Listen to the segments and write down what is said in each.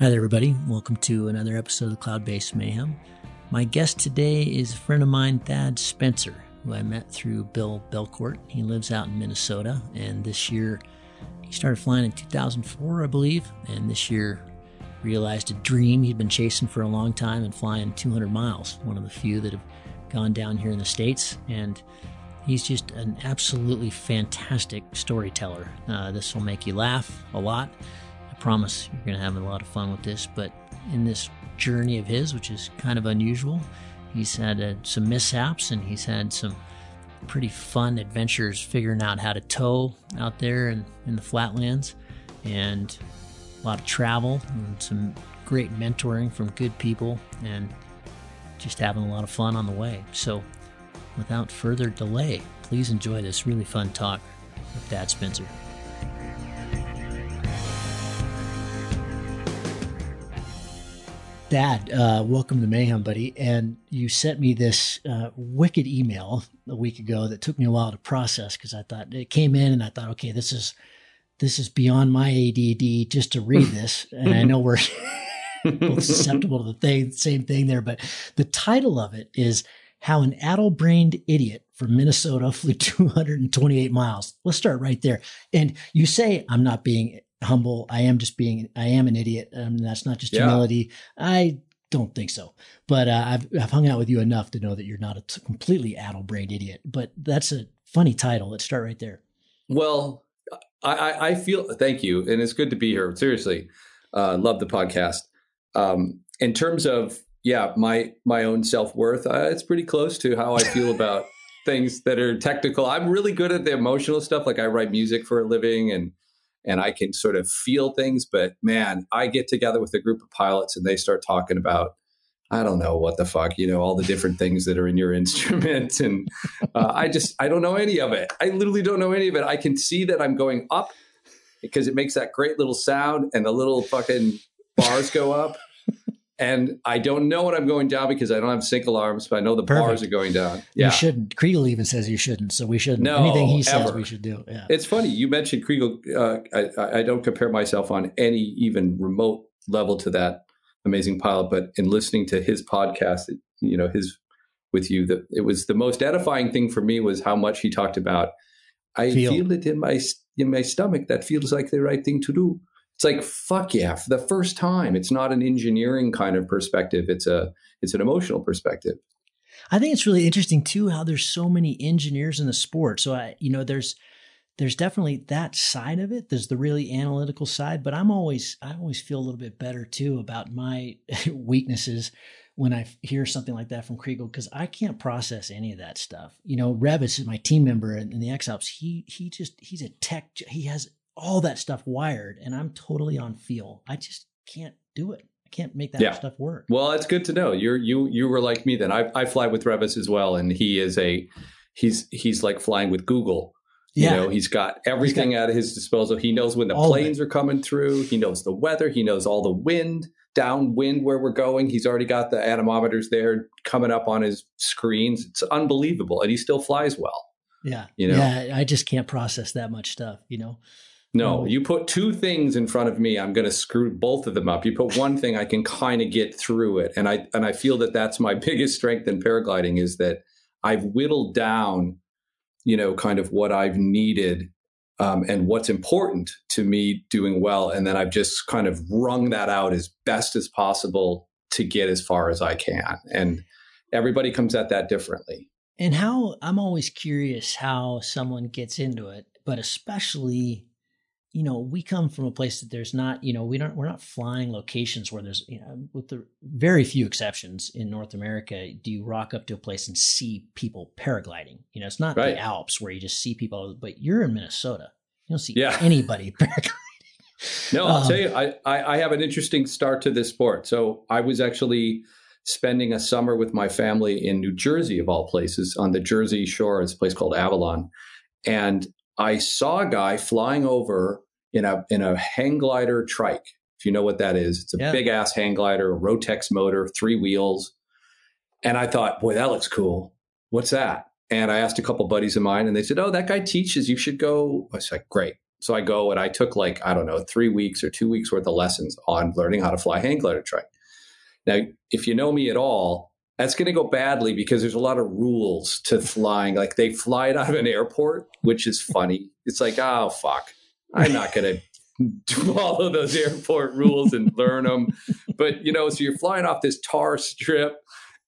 Hi there, everybody. Welcome to another episode of Cloudbase Mayhem. My guest today is a friend of mine, Thad Spencer, who I met through Bill Belcourt. He lives out in Minnesota, and this year he started flying in 2004, I believe, and this year realized a dream he'd been chasing for a long time and flying 200 miles, one of the few that have gone down here in the States. And he's just an absolutely fantastic storyteller. Uh, this will make you laugh a lot promise you're going to have a lot of fun with this. But in this journey of his, which is kind of unusual, he's had uh, some mishaps and he's had some pretty fun adventures figuring out how to tow out there in, in the flatlands and a lot of travel and some great mentoring from good people and just having a lot of fun on the way. So, without further delay, please enjoy this really fun talk with Thad Spencer. Thad, uh, welcome to Mayhem, buddy. And you sent me this uh, wicked email a week ago that took me a while to process because I thought it came in and I thought, okay, this is this is beyond my ADD just to read this, and I know we're both susceptible to the thing, same thing there. But the title of it is "How an Addle-Brained Idiot from Minnesota Flew 228 Miles." Let's start right there. And you say I'm not being humble. I am just being, I am an idiot. Um, that's not just yeah. humility. I don't think so. But uh, I've, I've hung out with you enough to know that you're not a t- completely addle-brained idiot. But that's a funny title. Let's start right there. Well, I, I feel, thank you. And it's good to be here. Seriously. Uh, love the podcast. Um, in terms of, yeah, my, my own self-worth, uh, it's pretty close to how I feel about things that are technical. I'm really good at the emotional stuff. Like I write music for a living and, and I can sort of feel things. But man, I get together with a group of pilots and they start talking about, I don't know what the fuck, you know, all the different things that are in your instrument. And uh, I just, I don't know any of it. I literally don't know any of it. I can see that I'm going up because it makes that great little sound and the little fucking bars go up and I don't know what I'm going down because I don't have sync alarms, but I know the Perfect. bars are going down. Yeah. You shouldn't. Chrigel even says you shouldn't, so we shouldn't. No, Anything he says, we should do. Yeah. It's funny you mentioned Chrigel. Uh, I, I, don't compare myself on any even remote level to that amazing pilot, but in listening to his podcast, you know, his with you, that it was the most edifying thing for me was how much he talked about. I feel, feel it in my in my stomach. That feels like the right thing to do it's like fuck yeah for the first time it's not an engineering kind of perspective it's a it's an emotional perspective i think it's really interesting too how there's so many engineers in the sport so i you know there's there's definitely that side of it there's the really analytical side but i'm always i always feel a little bit better too about my weaknesses when I hear something like that from Chrigel because I can't process any of that stuff. You know, Revis is my team member in, the X-Alps. He he just he's a tech. He has all that stuff wired and I'm totally on feel. I just can't do it. I can't make that yeah. stuff work. Well, it's good to know. You're you you were like me then. I I fly with Revis as well and he is a he's he's like flying with Google. Yeah. You know, he's got everything he's got, at his disposal. He knows when the planes are coming through. He knows the weather. He knows all the wind, downwind where we're going. He's already got the anemometers there coming up on his screens. It's unbelievable. And he still flies well. Yeah. You know? Yeah. I just can't process that much stuff, you know? No, you put two things in front of me, I'm going to screw both of them up. You put one thing, I can kind of get through it, and I and I feel that that's my biggest strength in paragliding is that I've whittled down, you know, kind of what I've needed um, and what's important to me doing well, and then I've just kind of wrung that out as best as possible to get as far as I can, and everybody comes at that differently. And how I'm always curious how someone gets into it, but especially you know, we come from a place that there's not, you know, we don't, we're not flying locations where there's, you know, with the very few exceptions in North America, do you rock up to a place and see people paragliding? You know, it's not right. the Alps where you just see people, but you're in Minnesota. You don't see yeah. anybody paragliding. No, I'll um, tell you, I, I, I have an interesting start to this sport. So I was actually spending a summer with my family in New Jersey, of all places, on the Jersey shore. It's a place called Avalon. And I saw a guy flying over in a in a hang glider trike. If you know what that is, it's a yeah. big ass hang glider, a Rotax motor, three wheels. And I thought, boy, that looks cool. What's that? And I asked a couple buddies of mine, and they said, "Oh, that guy teaches. You should go." I said, "Great, So I go and I took like, I don't know, three weeks or two weeks worth of lessons on learning how to fly hang glider trike. Now, if you know me at all, that's going to go badly because there's a lot of rules to flying. Like they fly it out of an airport, which is funny. It's like, oh, fuck. I'm not going to follow those airport rules and learn them. But, you know, so you're flying off this tar strip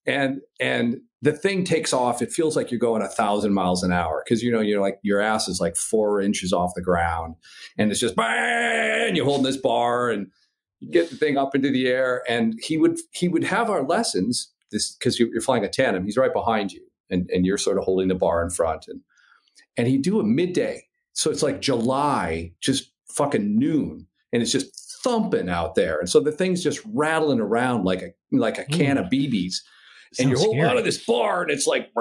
and, and the thing takes off. It feels like you're going a thousand miles an hour because, you know, you're like, your ass is like four inches off the ground and it's just, bang, you're holding this bar and, you get the thing up into the air and he would he would have our lessons this because you're flying a tandem. He's right behind you, and and you're sort of holding the bar in front, and and he'd do a midday, so it's like July, just fucking noon, and it's just thumping out there, and so the thing's just rattling around like a like a can of BBs, and you're holding out of this bar, and it's like,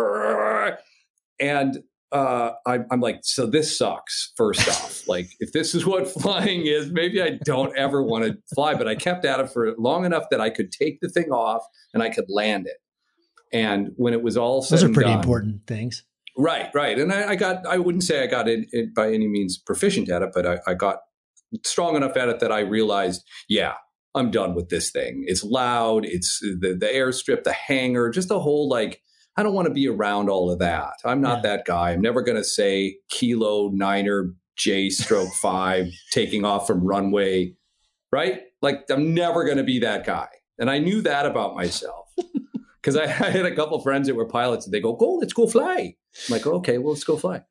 and uh, I, I'm like, so this sucks. First off, like if this is what flying is, maybe I don't ever want to fly. But I kept at it for long enough that I could take the thing off and I could land it. And when it was all said those are pretty done, important things, right? Right. And I, I got, I wouldn't say I got it, it, by any means proficient at it, but I, I got strong enough at it that I realized, yeah, I'm done with this thing. It's loud. It's the the airstrip, the hangar, just the whole like I don't want to be around all of that. I'm not yeah. that guy. I'm never going to say kilo niner J stroke five taking off from runway, right? Like I'm never going to be that guy. And I knew that about myself because I, I, had a couple friends that were pilots and they go, go, let's go fly. I'm like, okay, well, let's go fly.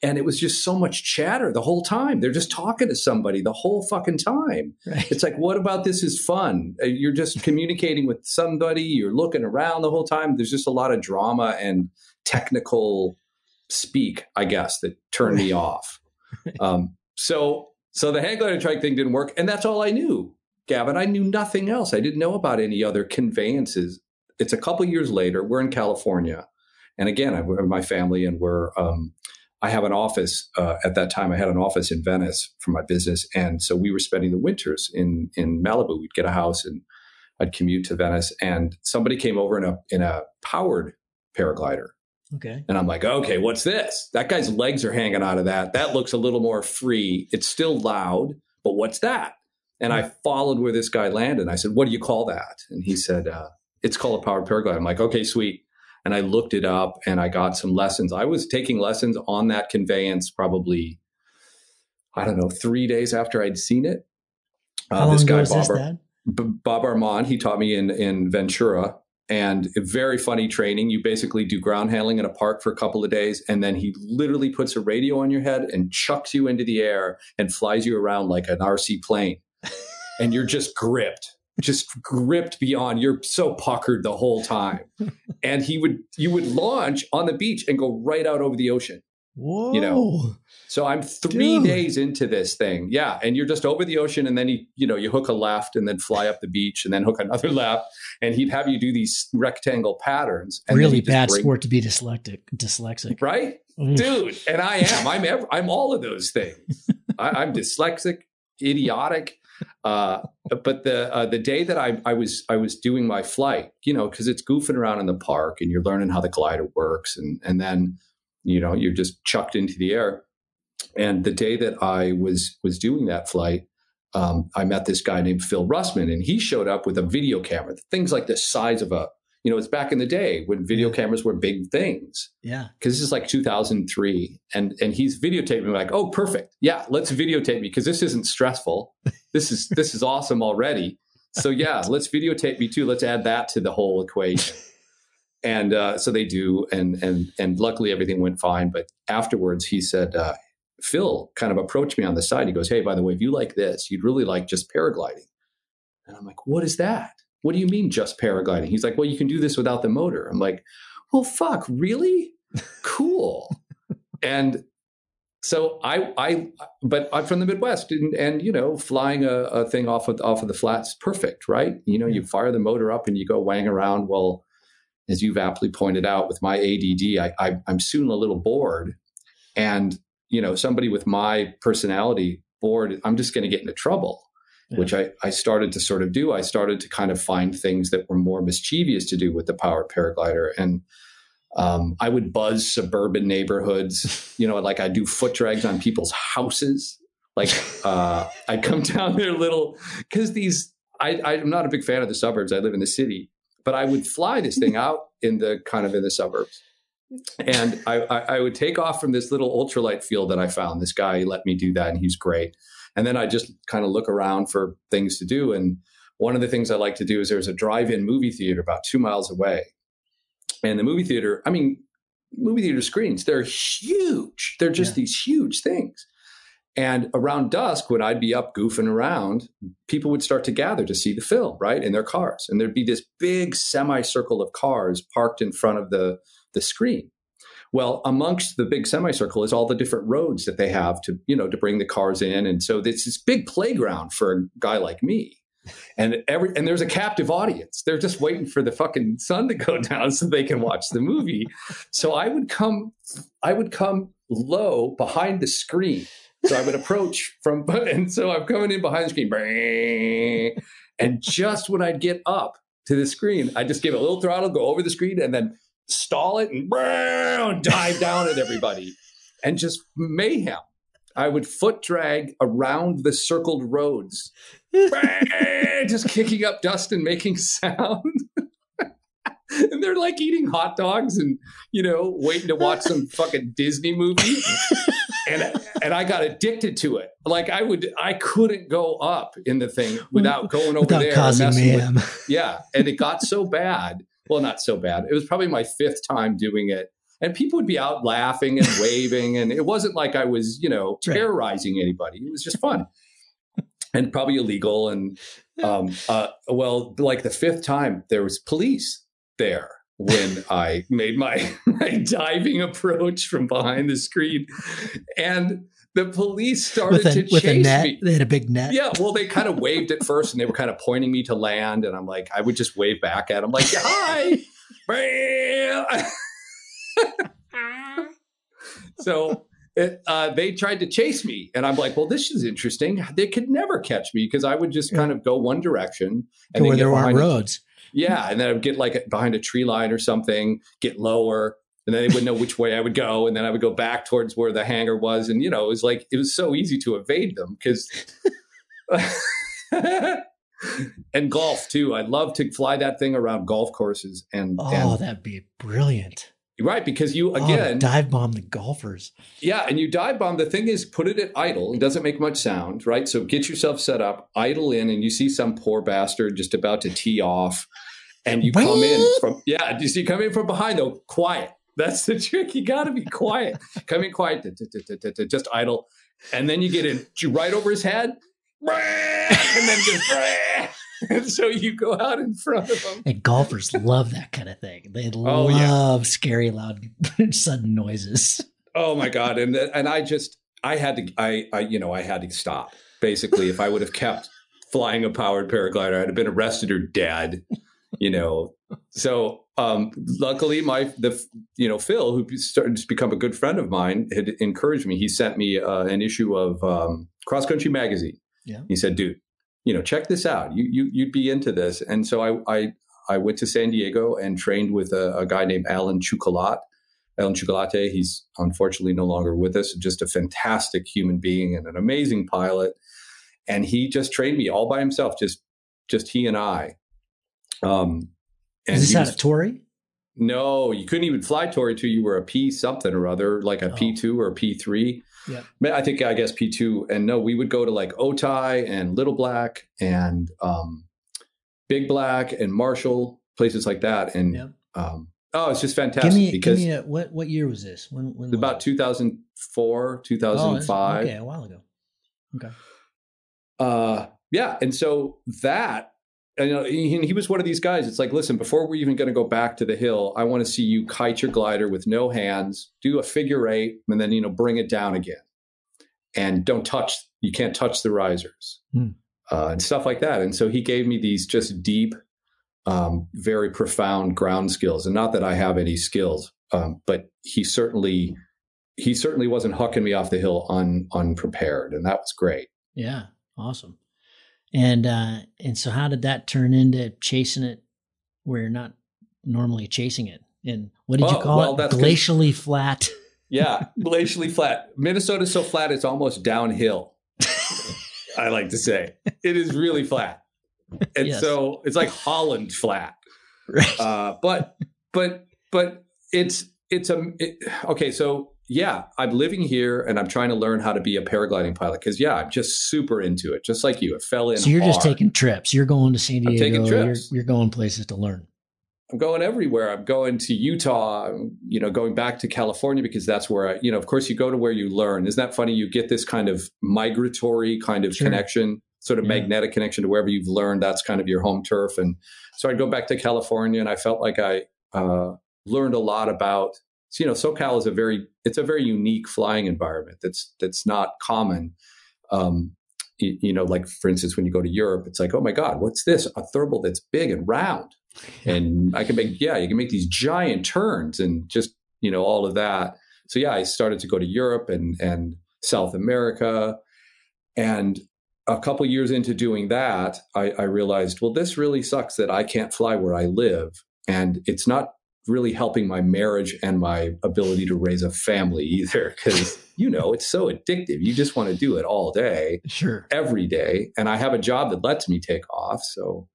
And it was just so much chatter the whole time. They're just talking to somebody the whole fucking time. Right. It's like, what about this is fun? Uh, you're just communicating with somebody. You're looking around the whole time. There's just a lot of drama and technical speak, I guess, that turned me off. Um, so, so the hang glider trike thing didn't work, and that's all I knew, Gavin. I knew nothing else. I didn't know about any other conveyances. It's a couple years later. We're in California, and again, I my family, and we're um, I have an office uh, at that time. I had an office in Venice for my business, and so we were spending the winters in in Malibu. We'd get a house, and I'd commute to Venice. And somebody came over in a in a powered paraglider. Okay. And I'm like, okay, what's this? That guy's legs are hanging out of that. That looks a little more free. It's still loud, but what's that? And I followed where this guy landed. I said, what do you call that? And he said, uh, it's called a powered paraglider. I'm like, okay, sweet and I looked it up and I got some lessons. I was taking lessons on that conveyance probably, I don't know, three days after I'd seen it. Uh, How long this guy, Bob, this, B- Bob Armand, he taught me in, in Ventura and very funny training. You basically do ground handling in a park for a couple of days, and then he literally puts a radio on your head and chucks you into the air and flies you around like an RC plane. and you're just gripped just gripped beyond you're so puckered the whole time. And he would you would launch on the beach and go right out over the ocean Whoa. you know? So i'm three Dude. days into this thing. Yeah and you're just over the ocean and then you you know you hook a left and then fly up the beach and then hook another left and he'd have you do these rectangle patterns really bad bring, sport to be dyslexic dyslexic. Right? Dude and i am. I'm ever, i'm all of those things. I, i'm dyslexic idiotic uh, but the uh, the day that I, I was I was doing my flight, you know, because it's goofing around in the park and you're learning how the glider works, and and then you know you're just chucked into the air. And the day that I was was doing that flight, um, I met this guy named Phil Russman, and he showed up with a video camera, things like the size of a you know, it's back in the day when video cameras were big things. Yeah. Because this is like 2003, and and he's videotaping me like, oh, perfect, yeah, let's videotape me because this isn't stressful. This is this is awesome already. So yeah, let's videotape me too. Let's add that to the whole equation. and uh, so they do, and and and luckily everything went fine. But afterwards, he said. Uh, Phil kind of approached me on the side. He goes, Hey, by the way, if you like this, you'd really like just paragliding. And I'm like, What is that? What do you mean just paragliding? He's like, well, you can do this without the motor. I'm like, well, fuck, really? Cool. and so I, I, but I'm from the Midwest, and, and you know, flying a, a, thing off of off of the flats, perfect, right? You know, you hmm. fire the motor up and you go wang around. Well, as you've aptly pointed out, with my ADD, I, I, I'm soon a little bored, and you know, somebody with my personality bored, I'm just going to get into trouble yeah. which I, I started to sort of do. I started to kind of find things that were more mischievous to do with the powered paraglider. And um, I would buzz suburban neighborhoods, you know, like I do foot drags on people's houses. Like uh, I'd come down there little because these I, I'm not a big fan of the suburbs. I live in the city, but I would fly this thing out in the kind of in the suburbs. And I, I, I would take off from this little ultralight field that I found. This guy let me do that, and he's great. And then I just kind of look around for things to do. And one of the things I like to do is there's a drive-in movie theater about two miles away. And the movie theater, I mean, movie theater screens, they're huge. They're just yeah. these huge things. And around dusk, when I'd be up goofing around, people would start to gather to see the film, right, in their cars. And there'd be this big semicircle of cars parked in front of the, the screen. Well, amongst the big semicircle is all the different roads that they have to, you know, to bring the cars in. And so it's this big playground for a guy like me. And every and there's a captive audience. They're just waiting for the fucking sun to go down so they can watch the movie. So I would come I would come low behind the screen so I would approach from, and so I'm coming in behind the screen, and just when I'd get up to the screen, I just give a little throttle, go over the screen, and then stall it and dive down at everybody, and just mayhem. I would foot drag around the circled roads, just kicking up dust and making sound. and they're like eating hot dogs and you know waiting to watch some fucking Disney movie and and I got addicted to it. Like I would, I couldn't go up in the thing without going over without there. Causing mayhem. With, yeah, and it got so bad. Well, not so bad. It was probably my fifth time doing it, and people would be out laughing and waving, and it wasn't like I was, you know, terrorizing anybody. It was just fun, and probably illegal. And um, uh, well, like the fifth time, there was police there when I made my, my diving approach from behind the screen. And the police started a, to chase me. They had a big net. Yeah, well, they kind of waved at first, and they were kind of pointing me to land, and I'm like, I would just wave back at them, like, "Hi." so it, uh, they tried to chase me, and I'm like, "Well, this is interesting. They could never catch me because I would just kind of go one direction and where there aren't roads." Yeah, and then I would get like behind a tree line or something, get lower, and then they wouldn't know which way I would go, and then I would go back towards where the hangar was, and you know, it was like it was so easy to evade them because. and golf too. I'd love to fly that thing around golf courses and oh, and, that'd be brilliant. Right, because you oh, again oh, dive bomb the golfers. Yeah, and you dive bomb. The thing is, put it at idle. It doesn't make much sound, right? So get yourself set up, idle in, and you see some poor bastard just about to tee off, and you come in from yeah, you see come in from behind though, quiet. That's the trick. You got to be quiet. come in quiet, just idle, and then you get in right over his head, and then just. and so you go out in front of them. And golfers love that kind of thing. They oh, love yeah. scary, loud, sudden noises. Oh my god! And and I just I had to I I you know I had to stop. Basically, if I would have kept flying a powered paraglider, I'd have been arrested or dead. You know. So um, luckily, my the you know Phil, who started to become a good friend of mine, had encouraged me. He sent me uh, an issue of um, Cross Country Magazine. Yeah. He said, "Dude, you know, check this out. You, you, you'd be into this. And so I, I, I went to San Diego and trained with a, a guy named Alan Chuculate. Alan Chuculate, he's unfortunately no longer with us, just a fantastic human being and an amazing pilot. And he just trained me all by himself, just, just he and I. Um, and Is this out of Torrey? No, you couldn't even fly Torrey till you were a P something or other, like a oh. 2 or a P3. Yeah. I think I guess P2 and no, we would go to like Otay and Little Black and um, Big Black and Marshall, places like that. And um, oh, it's just fantastic. Give me, because give me a, what what year was this? When, when about 2004, 2005. Oh, okay, a while ago. Okay. Uh, yeah, and so that and uh, he, he, was one of these guys. It's like, listen, before we're even going to go back to the hill, I want to see you kite your glider with no hands, do a figure eight, and then you know bring it down again, and don't touch. You can't touch the risers hmm. uh, and stuff like that. And so he gave me these just deep, um, very profound ground skills. And not that I have any skills, um, but he certainly he certainly wasn't hucking me off the hill un, unprepared, and that was great. Yeah, awesome. And uh, and so how did that turn into chasing it where you're not normally chasing it? And what did you call well, it? Glacially flat. Yeah, glacially flat. Minnesota's so flat it's almost downhill. I like to say. It is really flat. And Yes. so it's like Holland flat. Right. Uh, but but but it's it's a it, okay. So yeah, I'm living here and I'm trying to learn how to be a paragliding pilot because yeah, I'm just super into it, just like you. It fell in. so you're just taking trips. You're going to San I'm Diego. taking You're, trips. you're going places to learn. I'm going everywhere. I'm going to Utah. You know, going back to California because that's where I, you know, of course, you go to where you learn. Isn't that funny? You get this kind of migratory kind of Sure. connection, sort of Yeah. magnetic connection to wherever you've learned. That's kind of your home turf. And so I'd go back to California, and I felt like I uh, learned a lot about. So, you know, SoCal is a very, it's a very unique flying environment. That's that's not common. Um, you, you know, like for instance, when you go to Europe, it's like, oh my God, what's this? A thermal that's big and round and I can make yeah, you can make these giant turns and just you know all of that. So yeah, I started to go to Europe and and South America, and a couple years into doing that, I, I realized well, this really sucks that I can't fly where I live, and it's not really helping my marriage and my ability to raise a family either because you know it's so addictive. You just want to do it all day Sure. every day. And i have a job that lets me take off so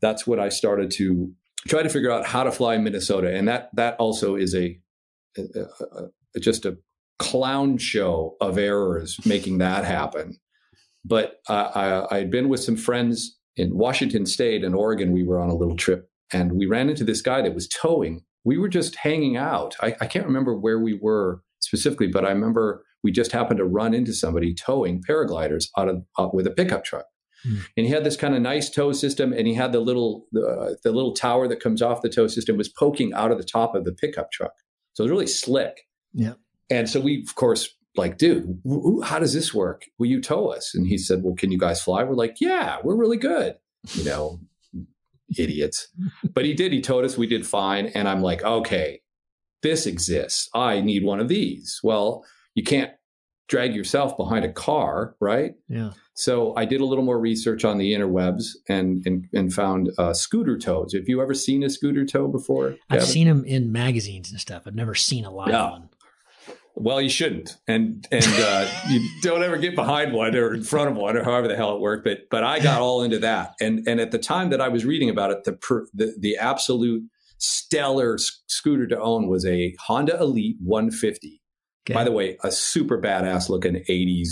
that's what i started to try to figure out how to fly in minnesota. And that that also is a, a, a- a- just a clown show of errors making that happen. But uh, I, i had been with some friends in washington state and oregon. We were on a little trip and we ran into this guy that was towing. We were just hanging out. I, I can't remember where we were specifically but i remember we just happened to run into somebody towing paragliders out of out with a pickup truck. Hmm. and he had this kind of nice tow system and he had the little the, the little tower that comes off the tow system was poking out of the top of the pickup truck. So it was really slick. Yeah. and so we of course like dude wh- how does this work? Will you tow us? And he said well can you guys fly? We're like yeah we're really good you know idiots but he did he told us we did fine and i'm like okay this exists i need one of these well you can't drag yourself behind a car right Yeah. so I did a little more research on the interwebs and and, and found uh, scooter toes. Have you ever seen a scooter toe before? I've seen them in magazines and stuff. I've never seen a live Yeah. one. Well, you shouldn't, and and uh, you don't ever get behind one or in front of one or however the hell it worked. But but I got all into that, and and at the time that I was reading about it, the per, the, the absolute stellar scooter to own was a Honda Elite 150. Okay. By the way, a super badass looking 80s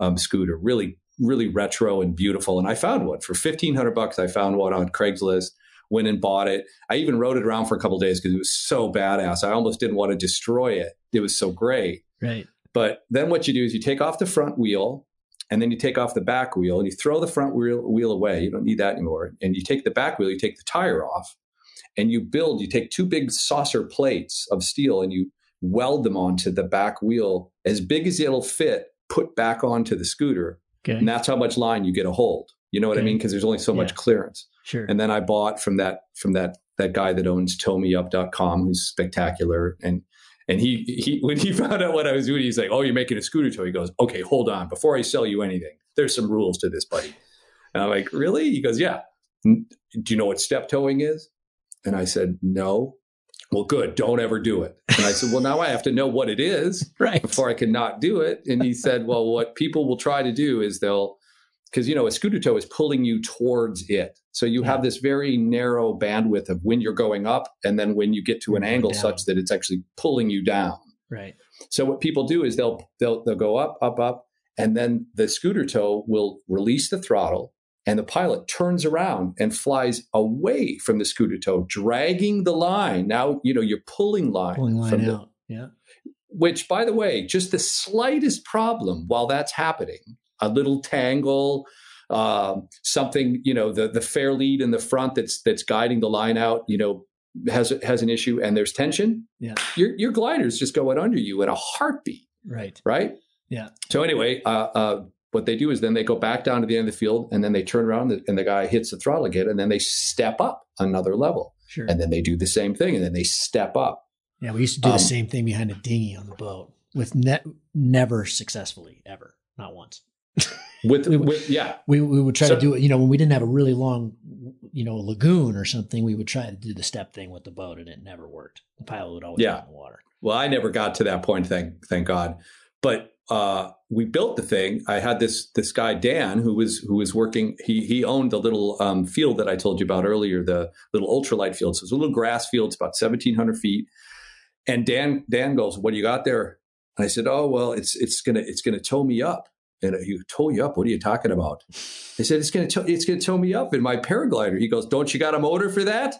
um, scooter, really, really retro and beautiful. And I found one for 1500 bucks. I found one on Craigslist, went and bought it. I even rode it around for a couple days because it was so badass. I almost didn't want to destroy it. It was so great. right. But then what you do is you take off the front wheel and then you take off the back wheel and you throw the front wheel, wheel away. You don't need that anymore. And you take the back wheel, you take the tire off and you build, you take two big saucer plates of steel and you weld them onto the back wheel as big as it'll fit, put back onto the scooter. Okay. And that's how much line you get a hold. You know what I mean? Because there's only so much Yeah. clearance. Sure. And then I bought from that from that that guy that owns towmeup.com who's spectacular. And and he he when he found out what I was doing, he's like, Oh, you're making a scooter tow. He goes, Okay, hold on. Before I sell you anything, there's some rules to this, buddy. And I'm like, Really? He goes, Yeah. Do you know what step towing is? And I said, No. Well, good. Don't ever do it. And I said, Well, now I have to know what it is right. before I can not do it. And he said, well, what people will try to do is they'll, because, you know, a scooter tow is pulling you towards it. So you have this very narrow bandwidth of when you're going up and then when you get to an angle down. such that it's actually pulling you down. Right. So what people do is they'll, they'll, they'll go up, up, up, and then the scooter tow will release the throttle and the pilot turns around and flies away from the scooter tow, dragging the line. Now, you know, you're pulling line, Pulling line from the, out. Yeah. which by the way just the slightest problem while that's happening a little tangle um, something you know the the fair lead in the front that's that's guiding the line out you know has has an issue and there's tension Yeah. your your glider's just going under you in a heartbeat Right. right Yeah. so anyway uh, uh, what they do is then they go back down to the end of the field and then they turn around and the guy hits the throttle again and then they step up another level Sure. and then they do the same thing and then they step up yeah. We used to do um, the same thing behind a dinghy on the boat with ne- never successfully ever. Not once. With, We- with yeah We, we would try So- to do it, you know, when we didn't have a really long, you know, lagoon or something, we would try to do the step thing with the boat and it never worked. The pilot would always Yeah. in the water. Well, I never got to that point, thank thank God. But uh, we built the thing. I had this this guy Dan who was who was working. He he owned the little um, field that I told you about earlier, the little ultralight field. So it's a little grass field. It's about seventeen hundred feet. And Dan Dan goes, "What do you got there?" And I said, "Oh well, it's it's gonna it's gonna tow me up." And he tow you up. What are you talking about? I said, "It's gonna tow, it's gonna tow me up in my paraglider." He goes, "Don't you got a motor for that?"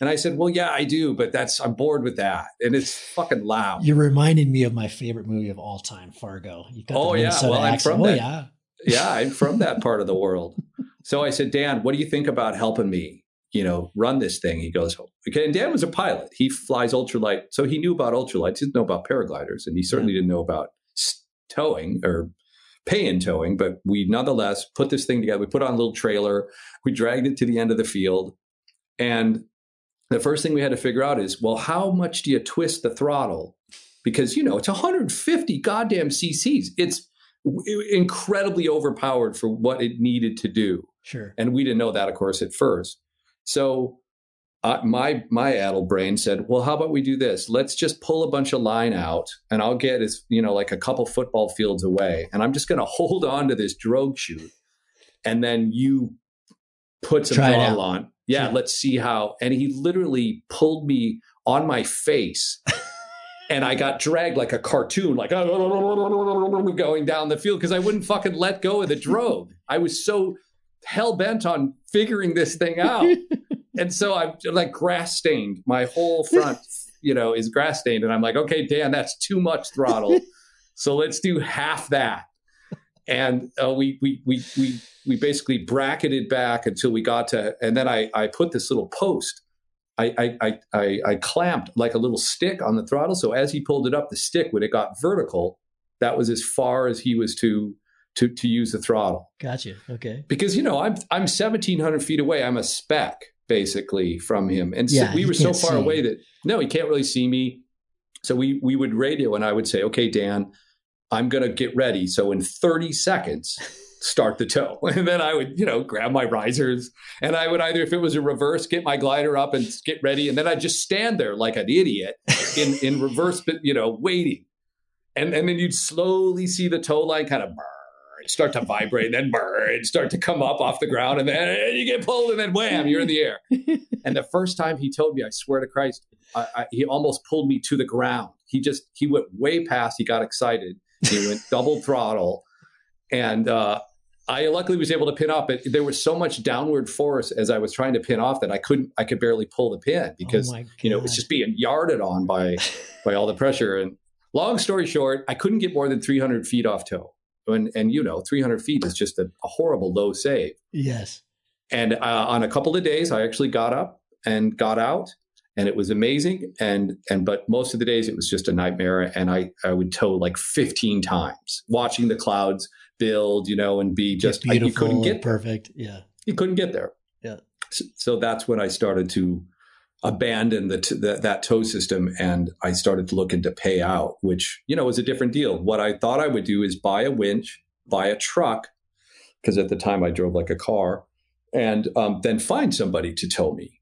And I said, "Well, yeah, I do, but that's I'm bored with that, and it's fucking loud." You're reminding me of my favorite movie of all time, Fargo. oh yeah, well I'm from oh, that. Yeah. yeah, I'm from that part of the world. So I said, Dan, what do you think about helping me? You know, run this thing. He goes, okay. And Dan was a pilot. He flies ultralight, so he knew about ultralights. He didn't know about paragliders, and he certainly yeah. didn't know about towing or pay in towing. But we nonetheless put this thing together. We put on a little trailer. We dragged it to the end of the field, and the first thing we had to figure out is, well, how much do you twist the throttle? Because, you know, it's 150 goddamn cc's. It's incredibly overpowered for what it needed to do. Sure. And we didn't know that, of course, at first. So uh, my my addle brain said, "Well, how about we do this? Let's just pull a bunch of line out, and I'll get as you know, like a couple football fields away, and I'm just going to hold on to this drogue chute, and then you put some throttle on, yeah, yeah, let's see how. And he literally pulled me on my face. and I got dragged like a cartoon, like going down the field because I wouldn't fucking let go of the drogue. I was so hell bent on figuring this thing out. and so I'm like grass stained. My whole front, you know, is grass stained. And I'm like, okay, Dan, that's too much throttle. so let's do half that and uh, we, we we we we basically bracketed back until we got to, and then I I put this little post. I, I, I, I clamped like a little stick on the throttle. So as he pulled it up, the stick, when it got vertical, that was as far as he was to to to use the throttle. Gotcha. Okay. Because you know I'm I'm 1,700 feet away. I'm a speck basically from him, and yeah, so we were so far away that no, he can't really see me. So we we would radio, and I would say, "Okay, Dan, I'm going to get ready. So in 30 seconds, start the tow. And then I would, you know, grab my risers and I would either, if it was a reverse, get my glider up and get ready. And then I'd just stand there like an idiot in, in reverse, but, you know, waiting. And, and then you'd slowly see the tow line kind of burn, start to vibrate, and then burn, start to come up off the ground. And then you get pulled and then wham, you're in the air. And the first time he told me, I swear to Christ, I, I, he almost pulled me to the ground. He just, he went way past, he got excited he went double throttle, and uh, I luckily was able to pin off. But there was so much downward force as I was trying to pin off that I couldn't. I could barely pull the pin because oh you know it was just being yarded on by by all the pressure. And long story short, I couldn't get more than 300 feet off tow. And and you know, 300 feet is just a, a horrible low save. Yes. And uh, on a couple of days, I actually got up and got out and it was amazing. And and but most of the days it was just a nightmare and i i would tow like 15 times watching the clouds build you know and be just beautiful, I, you couldn't get perfect. Yeah. You couldn't get there. Yeah. So, so that's when i started to abandon the, that tow system and i started to look into pay out which you know was a different deal. What i thought i would do is buy a winch buy a truck because at the time i drove like a car and um, then find somebody to tow me.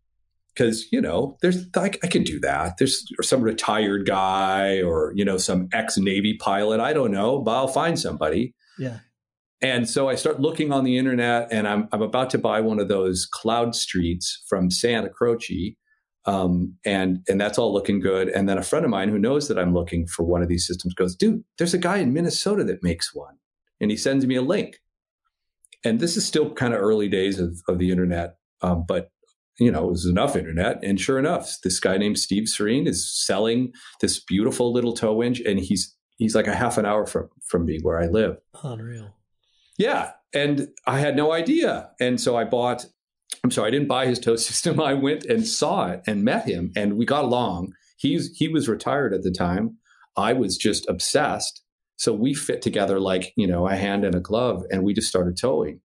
Because you know there's I, I can do that. There's some retired guy or you know some ex navy pilot i don't know but i'll find somebody. Yeah. And so i start looking on the internet and i'm, I'm about to buy one of those cloud streets from santa croce um, and and that's all looking good and then a friend of mine who knows that i'm looking for one of these systems goes dude there's a guy in minnesota that makes one and he sends me a link and this is still kind of early days of, of the internet um, but you know, it was enough internet. And sure enough, this guy named Steve Serene is selling this beautiful little tow winch, and he's he's like a half an hour from from me where I live. Unreal. Yeah, and I had no idea, and so I bought. I'm sorry, I didn't buy his tow system. I went and saw it and met him, and we got along. He's he was retired at the time. I was just obsessed. So we fit together like you know a hand and a glove, and we just started towing.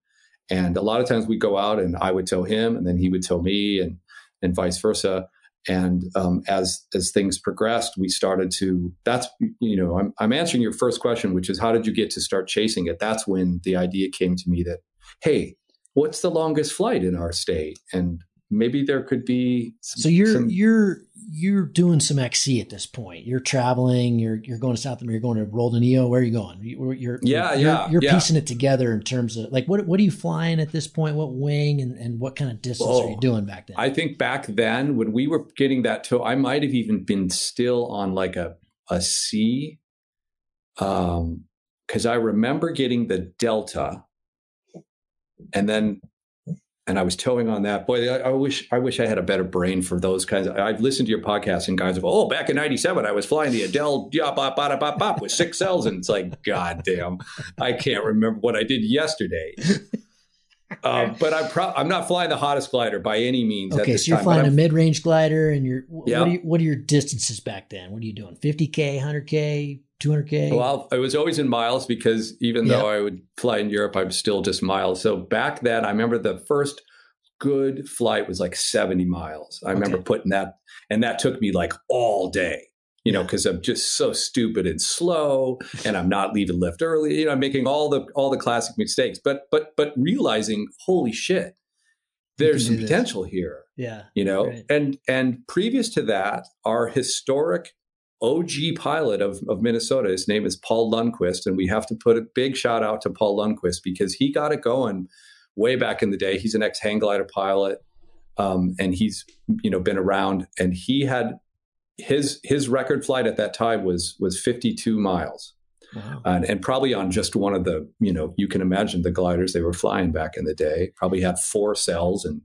And a lot of times we go out and I would tell him and then he would tell me and, and vice versa. And um, as as things progressed, we started to. That's you know, I'm I'm answering your first question, which is how did you get to start chasing it? That's when the idea came to me that, hey, what's the longest flight in our state? And maybe there could be. Some, so you're some, you're you're doing some XC at this point. You're traveling. You're you're going to South America. You're going to Roldanillo. Where are you going? You're, you're yeah, you're, yeah. You're yeah. piecing it together in terms of like what what are you flying at this point? What wing and, and what kind of distance oh, are you doing back then? I think back then when we were getting that tow, I might have even been still on like a a C, um, because I remember getting the Delta, and then and I was towing on that. Boy, I, I, wish I wish I had a better brain for those kinds. Of, I've listened to your podcast and guys go, "Oh, back in '97, I was flying the Edel yeah, bop, bop, bop, bop, with six cells," and it's like, God damn, I can't remember what I did yesterday. uh, but I'm pro- I'm not flying the hottest glider by any means. Okay, so you're time, flying a mid-range glider, and you're yeah. what, are you, what are your distances back then? What are you doing? 50k, 100k, 200k? Well, I was always in miles because even yep. though I would fly in Europe, I'm still just miles. So back then, I remember the first good flight was like 70 miles. I okay. remember putting that, and that took me like all day. You know, because I'm just so stupid and slow, and I'm not leaving lift early. You know, I'm making all the all the classic mistakes. But but but realizing, holy shit, there's some potential this. here. Yeah, you know, right. and and previous to that, our historic OG pilot of, of Minnesota. His name is Paul Lundquist, and we have to put a big shout out to Paul Lundquist because he got it going way back in the day. He's an ex hang glider pilot, um, and he's you know been around. And he had his his record flight at that time was was 52 miles. Wow. And, and probably on just one of the, you know, you can imagine the gliders they were flying back in the day. Probably had four cells, and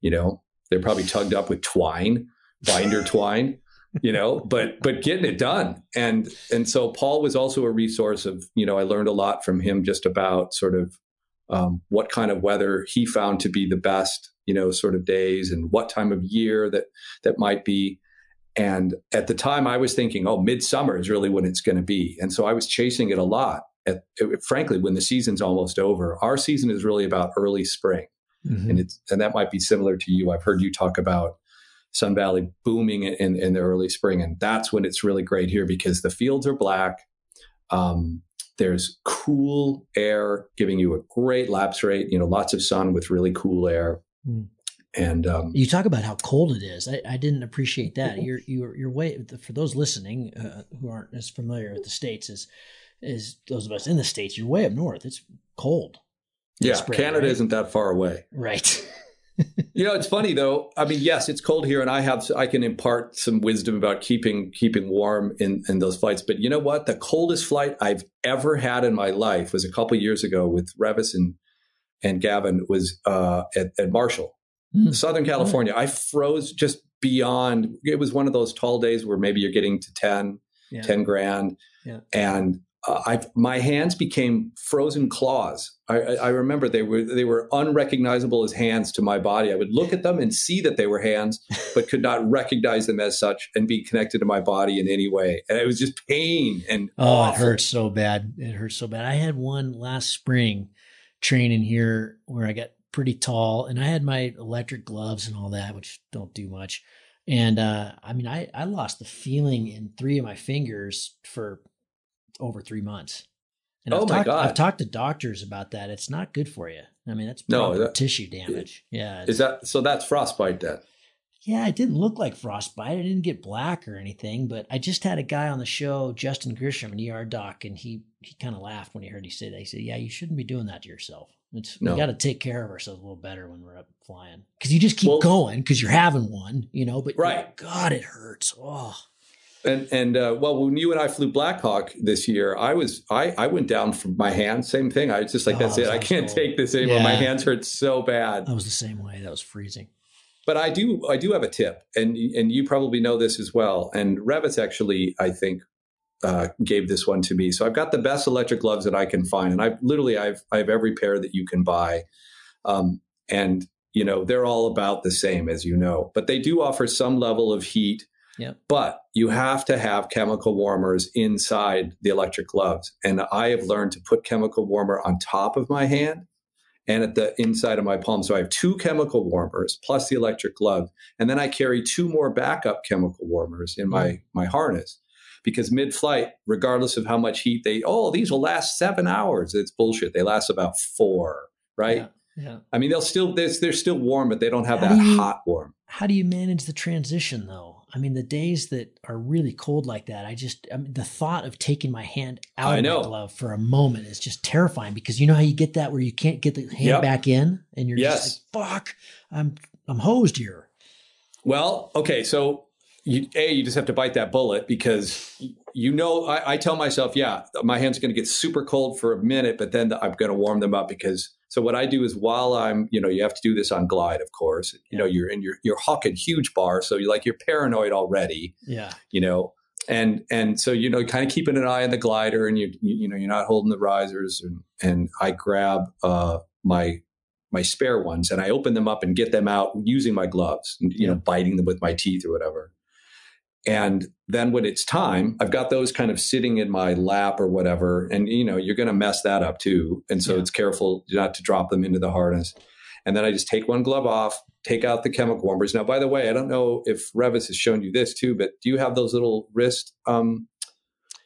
you know they're probably tugged up with twine, binder twine you know but but getting it done. And and so paul was also a resource of you know i learned a lot from him just about sort of um, what kind of weather he found to be the best you know sort of days and what time of year that that might be. And at the time i was thinking oh midsummer is really when it's going to be. And so i was chasing it a lot. At, frankly when the season's almost over our season is really about early spring. Mm-hmm. and it's and that might be similar to you. I've heard you talk about Sun Valley booming in, in the early spring. And that's when it's really great here because the fields are black. Um, there's cool air giving you a great lapse rate, you know, lots of sun with really cool air. Mm. And um, you talk about how cold it is. I, I didn't appreciate that. You're you're you're way for those listening uh, who aren't as familiar with the states as as those of us in the states. You're way up north. It's cold. Yeah, spring, Canada right? isn't that far away. Right. You know, it's funny though. I mean, yes, it's cold here, and I have I can impart some wisdom about keeping keeping warm in in those flights. But you know what? The coldest flight I've ever had in my life was a couple years ago with Revis and and Gavin was uh, at, at Marshall, mm. Southern California. Mm. I froze just beyond. It was one of those tall days where maybe you're getting to 10, yeah. 10 grand, yeah. and uh, I, my hands became frozen claws. I, I, remember they were they were unrecognizable as hands to my body. I would look at them and see that they were hands, but could not recognize them as such and be connected to my body in any way. And it was just pain and oh, awful. it hurts so bad. It hurts so bad. I had one last spring training here where I got pretty tall, and I had my electric gloves and all that, which don't do much. And uh, I mean, I I lost the feeling in three of my fingers for over three months. And oh I've my talked, god! I've talked to doctors about that. It's not good for you. I mean, that's no that, tissue damage. Yeah. Is that so? That's frostbite then. Yeah, it didn't look like frostbite. I didn't get black or anything, but I just had a guy on the show, Justin Grisham, an ER doc, and he he kind of laughed when he heard he say that. He said, "Yeah, you shouldn't be doing that to yourself. It's no. we got to take care of ourselves a little better when we're up flying because you just keep well, going because you're having one, you know. But right, God, it hurts. Oh, and and uh, well, when you and I flew Blackhawk this year, I was I I went down from my hands. Same thing. I was just like, oh, that's it. I can't cold. take this anymore. Yeah. My hands hurt so bad. I was the same way. That was freezing. But I do I do have a tip, and and you probably know this as well. And Revitz actually, I think, uh, gave this one to me. So I've got the best electric gloves that I can find, and I've literally I've I have every pair that you can buy, um, and you know they're all about the same as you know, but they do offer some level of heat Yep. But you have to have chemical warmers inside the electric gloves. And I have learned to put chemical warmer on top of my hand and at the inside of my palm. So I have two chemical warmers plus the electric glove. And then I carry two more backup chemical warmers in my, mm. my harness. Because mid flight, regardless of how much heat they, oh, these will last seven hours. It's bullshit. They last about four, right? Yeah. Yeah. I mean, they'll still they're, they're still warm, but they don't have how that do you, hot warm. How do you manage the transition though? I mean, the days that are really cold like that, I just, I mean, the thought of taking my hand out of my glove for a moment is just terrifying because you know how you get that where you can't get the hand Yep. back in and you're Yes. just like, fuck, I'm, I'm hosed here. Well, okay, so you, a you just have to bite that bullet because you know I, I tell myself, yeah, my hands are going to get super cold for a minute, but then I'm going to warm them up because. So what I do is while I'm, you know, you have to do this on glide, of course. You know, you're in your you're hawking huge bar, so you're like you're paranoid already. Yeah. you know and and so you know kind of keeping an eye on the glider and you you, you know you're not holding the risers and and i grab uh my my spare ones and i open them up and get them out using my gloves you know biting them with my teeth or whatever and then when it's time i've got those kind of sitting in my lap or whatever and you know you're going to mess that up too and so Yeah. it's careful not to drop them into the harness and then i just take one glove off take out the chemical warmers. Now, by the way, I don't know if Revis has shown you this too, but do you have those little wrist? Um,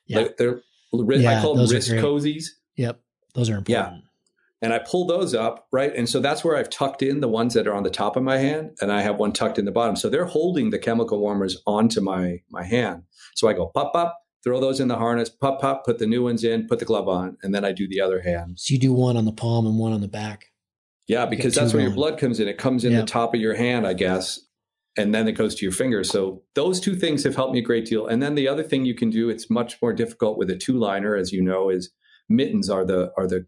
Yeah. like they're, Yeah, I call them wrist cozies, Yep. Those are important. And I pull those up right, and so that's where I've tucked in the ones that are on the top of my hand, and I have one tucked in the bottom. So they're holding the chemical warmers onto my my hand. So I go pop pop, throw those in the harness, pop pop, put the new ones in, put the glove on, and then I do the other hand. So you do one on the palm and one on the back. Yeah, because that's where your blood comes in. It comes in Yeah. the top of your hand, I guess, and then it goes to your finger. So those two things have helped me a great deal. And then the other thing you can do, it's much more difficult with a two liner, as you know, is mittens are the are the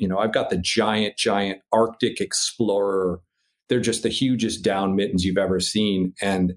you know I've got the giant giant Arctic Explorer. They're just the hugest down mittens you've ever seen, and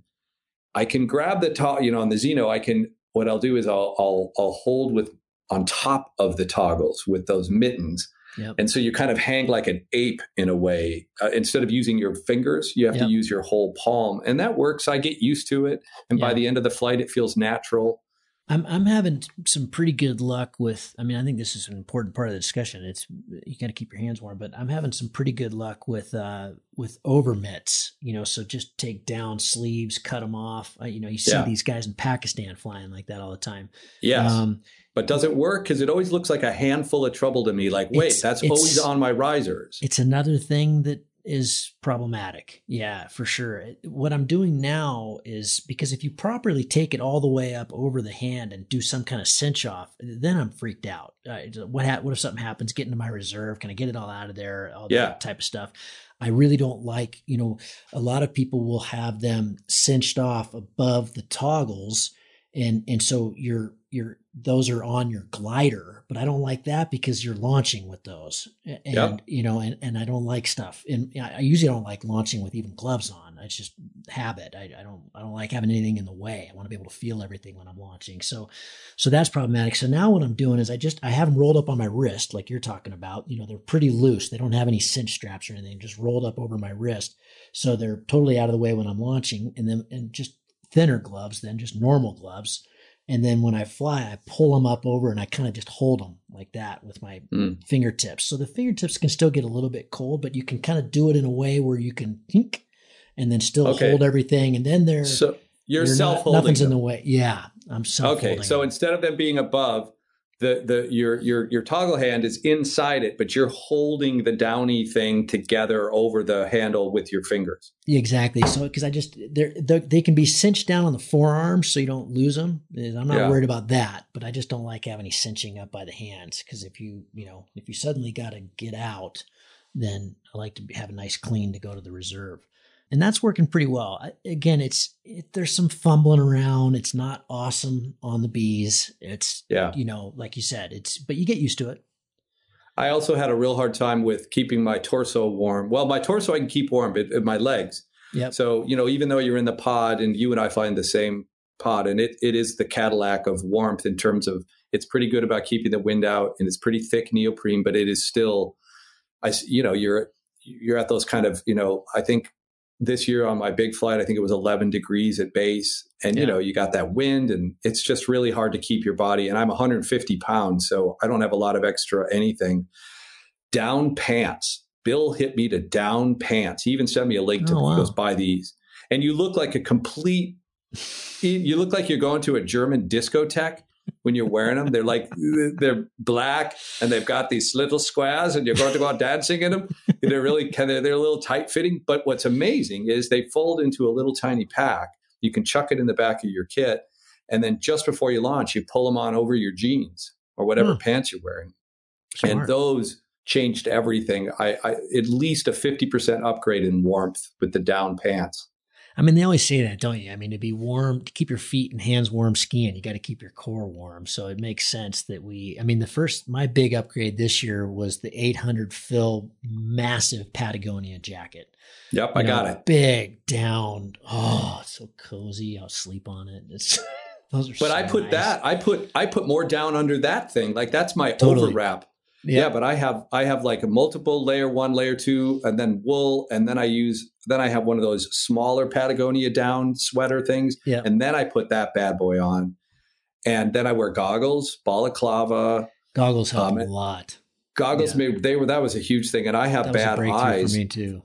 I can grab the top. You know, on the Zeno, I can. What I'll do is I'll I'll I'll hold with on top of the toggles with those mittens. Yep. And so you kind of hang like an ape in a way. Uh, instead of using your fingers, you have Yep. to use your whole palm. And that works. I get used to it. And by the end of the flight, it feels natural. I'm I'm having some pretty good luck with. I mean, I think this is an important part of the discussion. It's you got to keep your hands warm, but I'm having some pretty good luck with uh with over mitts. You know, so just take down sleeves, cut them off. Uh, you know, you see Yeah. these guys in Pakistan flying like that all the time. Yes. Um, but does it work? Because it always looks like a handful of trouble to me. Like, wait, that's always on my risers. it's another thing that is problematic. Yeah, for sure. What I'm doing now is because if you properly take it all the way up over the hand and do some kind of cinch off, then I'm freaked out. Uh, what ha- what if something happens? Get into my reserve? Can I get it all out of there? All Yeah. that type of stuff. I really don't like. You know, a lot of people will have them cinched off above the toggles, and and so you're you're those are on your glider, but I don't like that because you're launching with those, and Yep. you know, and, and I don't like stuff, and I usually don't like launching with even gloves on. It's just habit. I, I don't I don't like having anything in the way. I want to be able to feel everything when I'm launching. So, so that's problematic. So now what I'm doing is I just I have them rolled up on my wrist, like you're talking about. You know, they're pretty loose. They don't have any cinch straps or anything. Just rolled up over my wrist, so they're totally out of the way when I'm launching, and then and just thinner gloves than just normal gloves. And then when I fly, I pull them up over and I kind of just hold them like that with my Mm. fingertips. So the fingertips can still get a little bit cold, but you can kind of do it in a way where you can think and then still Okay. hold everything. And then they're, So you're, you're self holding. nothing's in the way. Yeah. I'm self Okay, so instead of them being above, the the your your your toggle hand is inside it, but you're holding the downy thing together over the handle with your fingers. exactly. So, cause I just, they're, they're, they can be cinched down on the forearms so you don't lose them. I'm not Yeah. worried about that, but I just don't like having any cinching up by the hands. Cause if you, you know, if you suddenly got to get out, then I like to have a nice clean to go to the reserve. And that's working pretty well. Again, it's it, there's some fumbling around. It's not awesome on the bees. It's Yeah. you know, like you said, it's but you get used to it. I also had a real hard time with keeping my torso warm. Well, my torso I can keep warm, but but my legs. Yeah. So, you know, even though you're in the pod and you and I in the same pod, and it, it is the Cadillac of warmth in terms of it's pretty good about keeping the wind out and it's pretty thick neoprene, but it is still, I you know, you're, you're at those kind of, you know, I think this year on my big flight, I think it was 11 degrees at base. And, you know, you got that wind and it's just really hard to keep your body. And I'm 150 pounds, so I don't have a lot of extra anything. Down pants. Bill hit me to down pants. He even sent me a link to Oh, he goes buy these. And you look like a complete you look like you're going to a German discotheque when you're wearing them. They're like they're black and they've got these little squares and you're going to go out dancing in them. They're really kind of they're a little tight fitting. But what's amazing is they fold into a little tiny pack. You can chuck it in the back of your kit, and then just before you launch, you pull them on over your jeans or whatever Hmm. pants you're wearing. Smart. And those changed everything. I, I at least a fifty percent upgrade in warmth with the down pants. I mean, they always say that, don't you? I mean, to be warm, to keep your feet and hands warm skiing, you got to keep your core warm. So it makes sense that we, I mean, the first, my big upgrade this year was the 800 fill massive Patagonia jacket. Yep, I You got it. Big down. Oh, it's so cozy. I'll sleep on it. It's, those are But so I put nice. that I put I put more down under that thing. Like that's my Totally. overwrap. Yeah. but I have I have like a multiple layer one, layer two, and then wool, and then I use then I have one of those smaller Patagonia down sweater things, Yeah. and then I put that bad boy on, and then I wear goggles, balaclava Goggles help Um, a lot. goggles. Yeah. Made, they were that was a huge thing, and I have That was a bad eyes. for me too.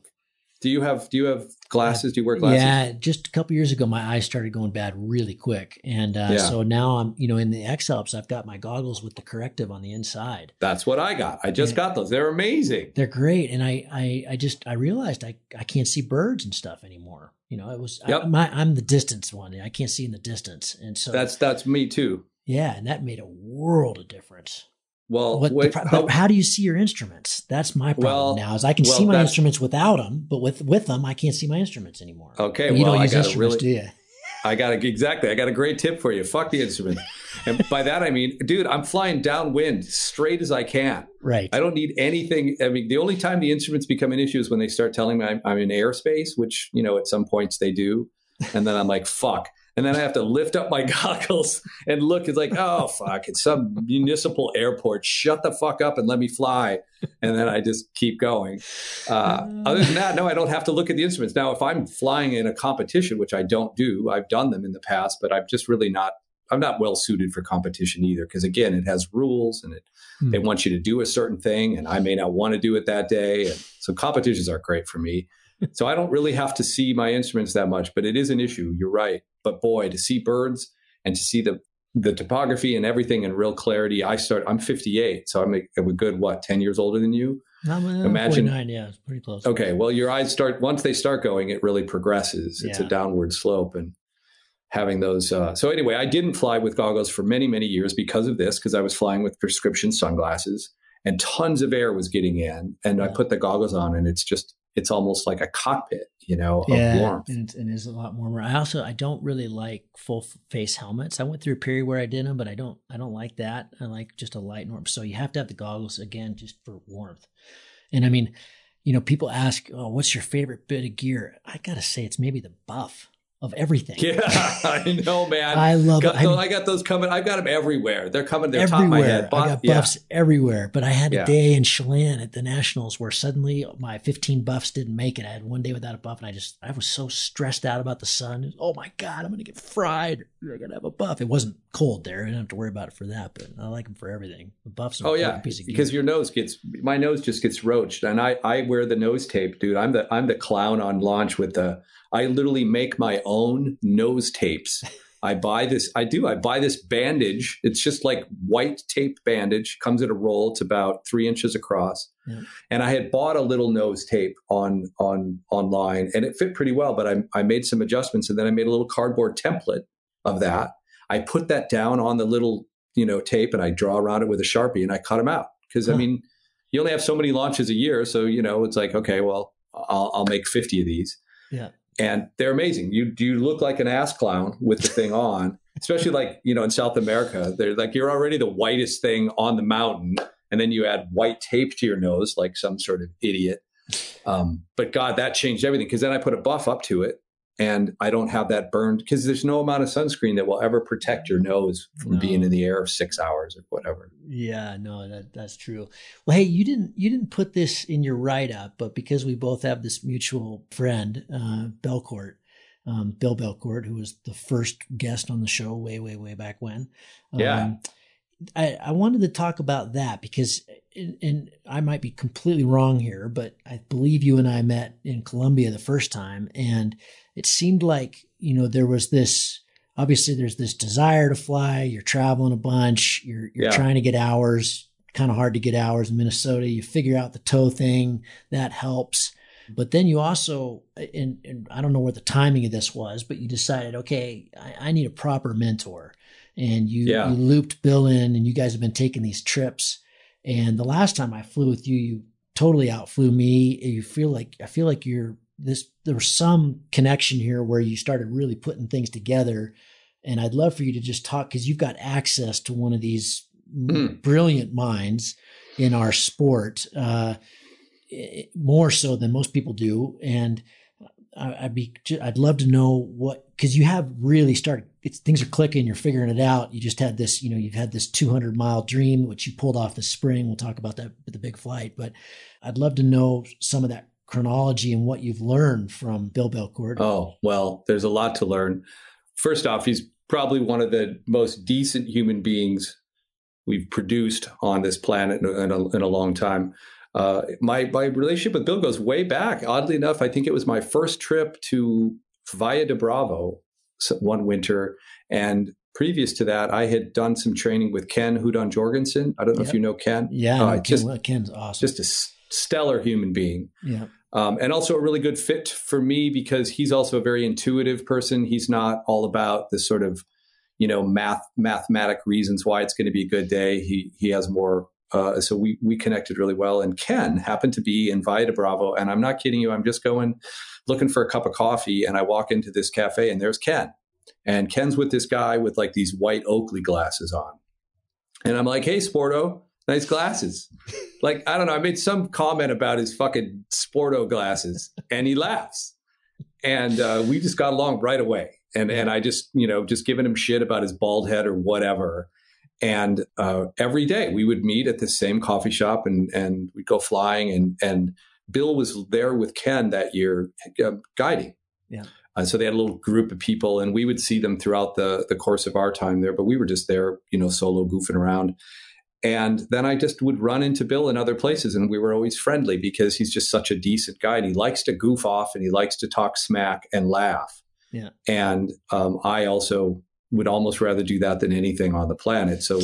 Do you have Do you have glasses? Do you wear glasses? Yeah, just a couple years ago, my eyes started going bad really quick, and uh, Yeah. so now I'm, you know, in the X Alps, I've got my goggles with the corrective on the inside. That's what I got. I just Yeah. got those. They're amazing. They're great, and I, I, I just, I realized I, I can't see birds and stuff anymore. You know, it was, Yep. I, my, I'm the distance one. I can't see in the distance, and so That's that's me too. yeah, and that made a world of difference. Well, What wait, pro- how- but how do you see your instruments? That's my problem Well- now. Is I can well, see my instruments without them, but with with them, I can't see my instruments anymore. Okay, you well, don't use got a instruments, really- do you? I got a, exactly. I got a great tip for you. Fuck the instrument. and by that I mean, dude, I'm flying downwind straight as I can. Right. I don't need anything. I mean, the only time the instruments become an issue is when they start telling me I'm, I'm in airspace, which you know at some points they do, and then I'm like, fuck. And then I have to lift up my goggles and look. It's like, oh fuck! It's some municipal airport. Shut the fuck up and let me fly. And then I just keep going. Uh, other than that, no, I don't have to look at the instruments. Now, if I'm flying in a competition, which I don't do, I've done them in the past, but I'm just really not. I'm not well suited for competition either, because again, it has rules and it Hmm. they want you to do a certain thing, and I may not want to do it that day. And so competitions are great for me. So I don't really have to see my instruments that much, but it is an issue. You're right. But boy, to see birds and to see the the topography and everything in real clarity, I start. I'm 58, so I'm a, I'm a good what 10 years older than you. I'm, uh, Imagine- 49, yeah, it's pretty close. Okay, well, your eyes start once they start going, it really progresses. It's a downward slope, and having those. Uh, so anyway, I didn't fly with goggles for many, many years because of this, because I was flying with prescription sunglasses, and tons of air was getting in, and I put the goggles on, and it's just it's almost like a cockpit, you know, of yeah, warmth. and, and it's a lot warmer. I also I don't really like full face helmets. I went through a period where I did them, but I don't I don't like that. I like just a light warm. So you have to have the goggles again just for warmth. And I mean, you know, people ask, "Oh, what's your favorite bit of gear?" I gotta say, it's maybe the buff of everything. Yeah, I know, man. I love got it. I those- I got those coming. I've got them everywhere. They're coming. They're top of my everywhere. head. I got yeah. buffs everywhere. But I had a Yeah. day in Chelan at the Nationals where suddenly my 15 buffs didn't make it. I had one day without a buff, and I just I was so stressed out about the sun. Oh my god, I'm gonna get fried. I gotta have a buff. It wasn't cold there. I didn't have to worry about it for that. But I like them for everything. The buffs. Are Oh yeah, piece of gear. because your nose gets my nose just gets roached, and I I wear the nose tape, dude. I'm the I'm the clown on launch with the. I literally make my own nose tapes. I buy this. I do. I buy this bandage. It's just like white tape bandage. Comes in a roll. It's about three inches across. Yeah. And I had bought a little nose tape on on online, and it fit pretty well. But I I made some adjustments, and then I made a little cardboard template of that. I put that down on the little you know tape, and I draw around it with a sharpie, and I cut them out because I mean, you only have so many launches a year, so you know it's like okay, well, I'll, I'll make fifty of these. Yeah. And they're amazing. You you look like an ass clown with the thing on, especially like you know in South America. They're like you're already the whitest thing on the mountain, and then you add white tape to your nose like some sort of idiot. Um, but God, that changed everything because then I put a buff up to it, and I don't have that burned because there's no amount of sunscreen that will ever protect your nose from No. being in the air six hours or whatever. Yeah, no, that that's true. Well, hey, you didn't you didn't put this in your write up, but because we both have this mutual friend, uh, Belcourt, um, Bill Belcourt, who was the first guest on the show way, way, way back when. Um, Yeah. I, I wanted to talk about that because, and, I might be completely wrong here, but I believe you and I met in Colombia the first time, and it seemed like you know there was this obviously there's this desire to fly you're traveling a bunch you're you're Yeah. trying to get hours kind of hard to get hours in minnesota you figure out the tow thing that helps But then you also, and, and I don't know what the timing of this was, but you decided, okay, I, I need a proper mentor. And you, Yeah. you looped Bill in, and you guys have been taking these trips. And the last time I flew with you, you totally outflew me. You feel like I feel like you're this. There was some connection here where you started really putting things together. And I'd love for you to just talk because you've got access to one of these Mm. brilliant minds in our sport, uh, more so than most people do. And I, I'd be, I'd love to know what because you have really started. It's things are clicking. You're figuring it out. You just had this, you know, you've had this 200 mile dream which you pulled off this spring. We'll talk about that with the big flight, but I'd love to know some of that chronology and what you've learned from Bill Belcourt. Oh, well, there's a lot to learn. First off, he's probably one of the most decent human beings we've produced on this planet in a, in a, long time. Uh, my my relationship with Bill goes way back. Oddly enough, I think it was my first trip to Valle de Bravo one winter, and previous to that, I had done some training with Ken Hudonjorgensen. I don't know Yep. if you know Ken. yeah, uh, Ken, just- Ken's awesome. Just a stellar human being yeah, um, and also a really good fit for me because he's also a very intuitive person. He's not all about the sort of, you know, math mathematic reasons why it's going to be a good day. He he has more. Uh, so we we connected really well. And Ken happened to be in Valle de Bravo, and I'm not kidding you. I'm just going looking for a cup of coffee, and I walk into this cafe, and there's Ken, and Ken's with this guy with like these white Oakley glasses on, and I'm like, "Hey, Sporto, nice glasses." like I don't know. I made some comment about his fucking Sporto glasses, and he laughs, and uh, we just got along right away. And and I just you know just giving him shit about his bald head or whatever. And uh, every day we would meet at the same coffee shop, and and we'd go flying. And and Bill was there with Ken that year, uh, guiding. Yeah. Uh, so they had a little group of people, and we would see them throughout the the course of our time there. But we were just there, you know, solo goofing around. And then I just would run into Bill in other places, and we were always friendly because he's just such a decent guy, and he likes to goof off, and he likes to talk smack and laugh. Yeah. And um, I also would almost rather do that than anything on the planet. So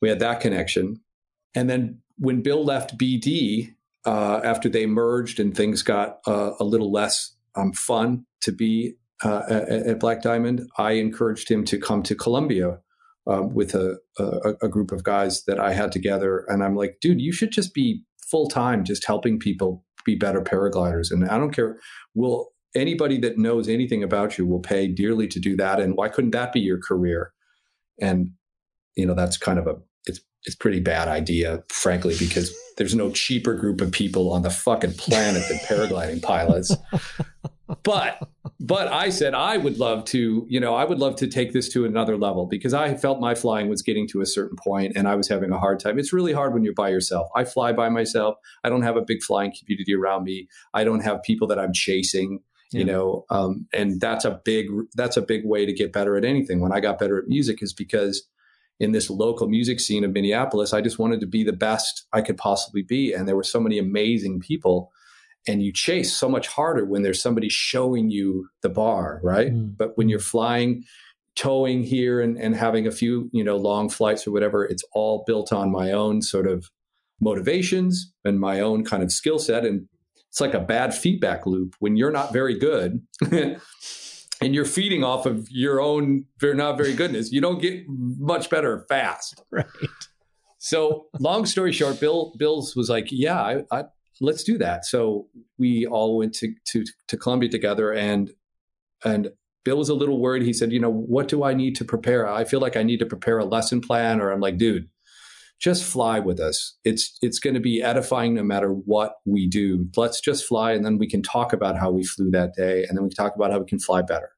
we had that connection. And then when Bill left BD uh, after they merged and things got uh, a little less um, fun to be uh, at, Black Diamond, I encouraged him to come to Colombia um, with a, a, a group of guys that I had together. And I'm like, dude, you should just be full time, just helping people be better paragliders. And I don't care. Will anybody that knows anything about you will pay dearly to do that. And why couldn't that be your career? And you know, that's kind of a it's it's pretty bad idea, frankly, because there's no cheaper group of people on the fucking planet than paragliding pilots. But but I said I would love to, you know, I would love to take this to another level because I felt my flying was getting to a certain point and I was having a hard time. It's really hard when you're by yourself. I fly by myself. I don't have a big flying community around me. I don't have people that I'm chasing you Yeah. know um, and that's a big that's a big way to get better at anything when i got better at music is because in this local music scene of minneapolis i just wanted to be the best i could possibly be and there were so many amazing people and you chase so much harder when there's somebody showing you the bar right Mm. but when you're flying towing here and, and having a few you know long flights or whatever it's all built on my own sort of motivations and my own kind of skill set and it's like a bad feedback loop when you're not very good and you're feeding off of your own very not very goodness. You don't get much better fast. Right. so long story short bill bills was like yeah I, I, let's do that. So we all went to, to to colombia together and and bill was a little worried. He said you know what do i need to prepare? I feel like i need to prepare a lesson plan or i'm like dude just fly with us. It's it's going to be edifying no matter what we do. Let's just fly, and then we can talk about how we flew that day, and then we can talk about how we can fly better.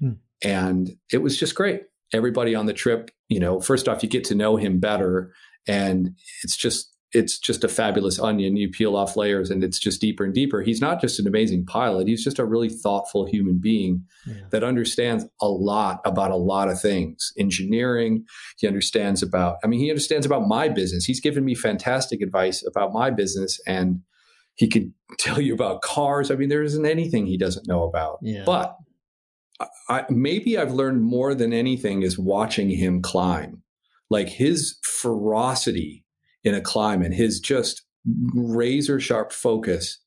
Hmm. And it was just great. Everybody on the trip, you know, first off, you get to know him better, and it's just it's just a fabulous onion. You peel off layers, and it's just deeper and deeper. He's not just an amazing pilot; he's just a really thoughtful human being Yeah. that understands a lot about a lot of things engineering he understands about i mean he understands about my business he's given me fantastic advice about my business and he could tell you about cars i mean there isn't anything he doesn't know about Yeah. but I, maybe i've learned more than anything is watching him climb like his ferocity in a climb and his just razor sharp focus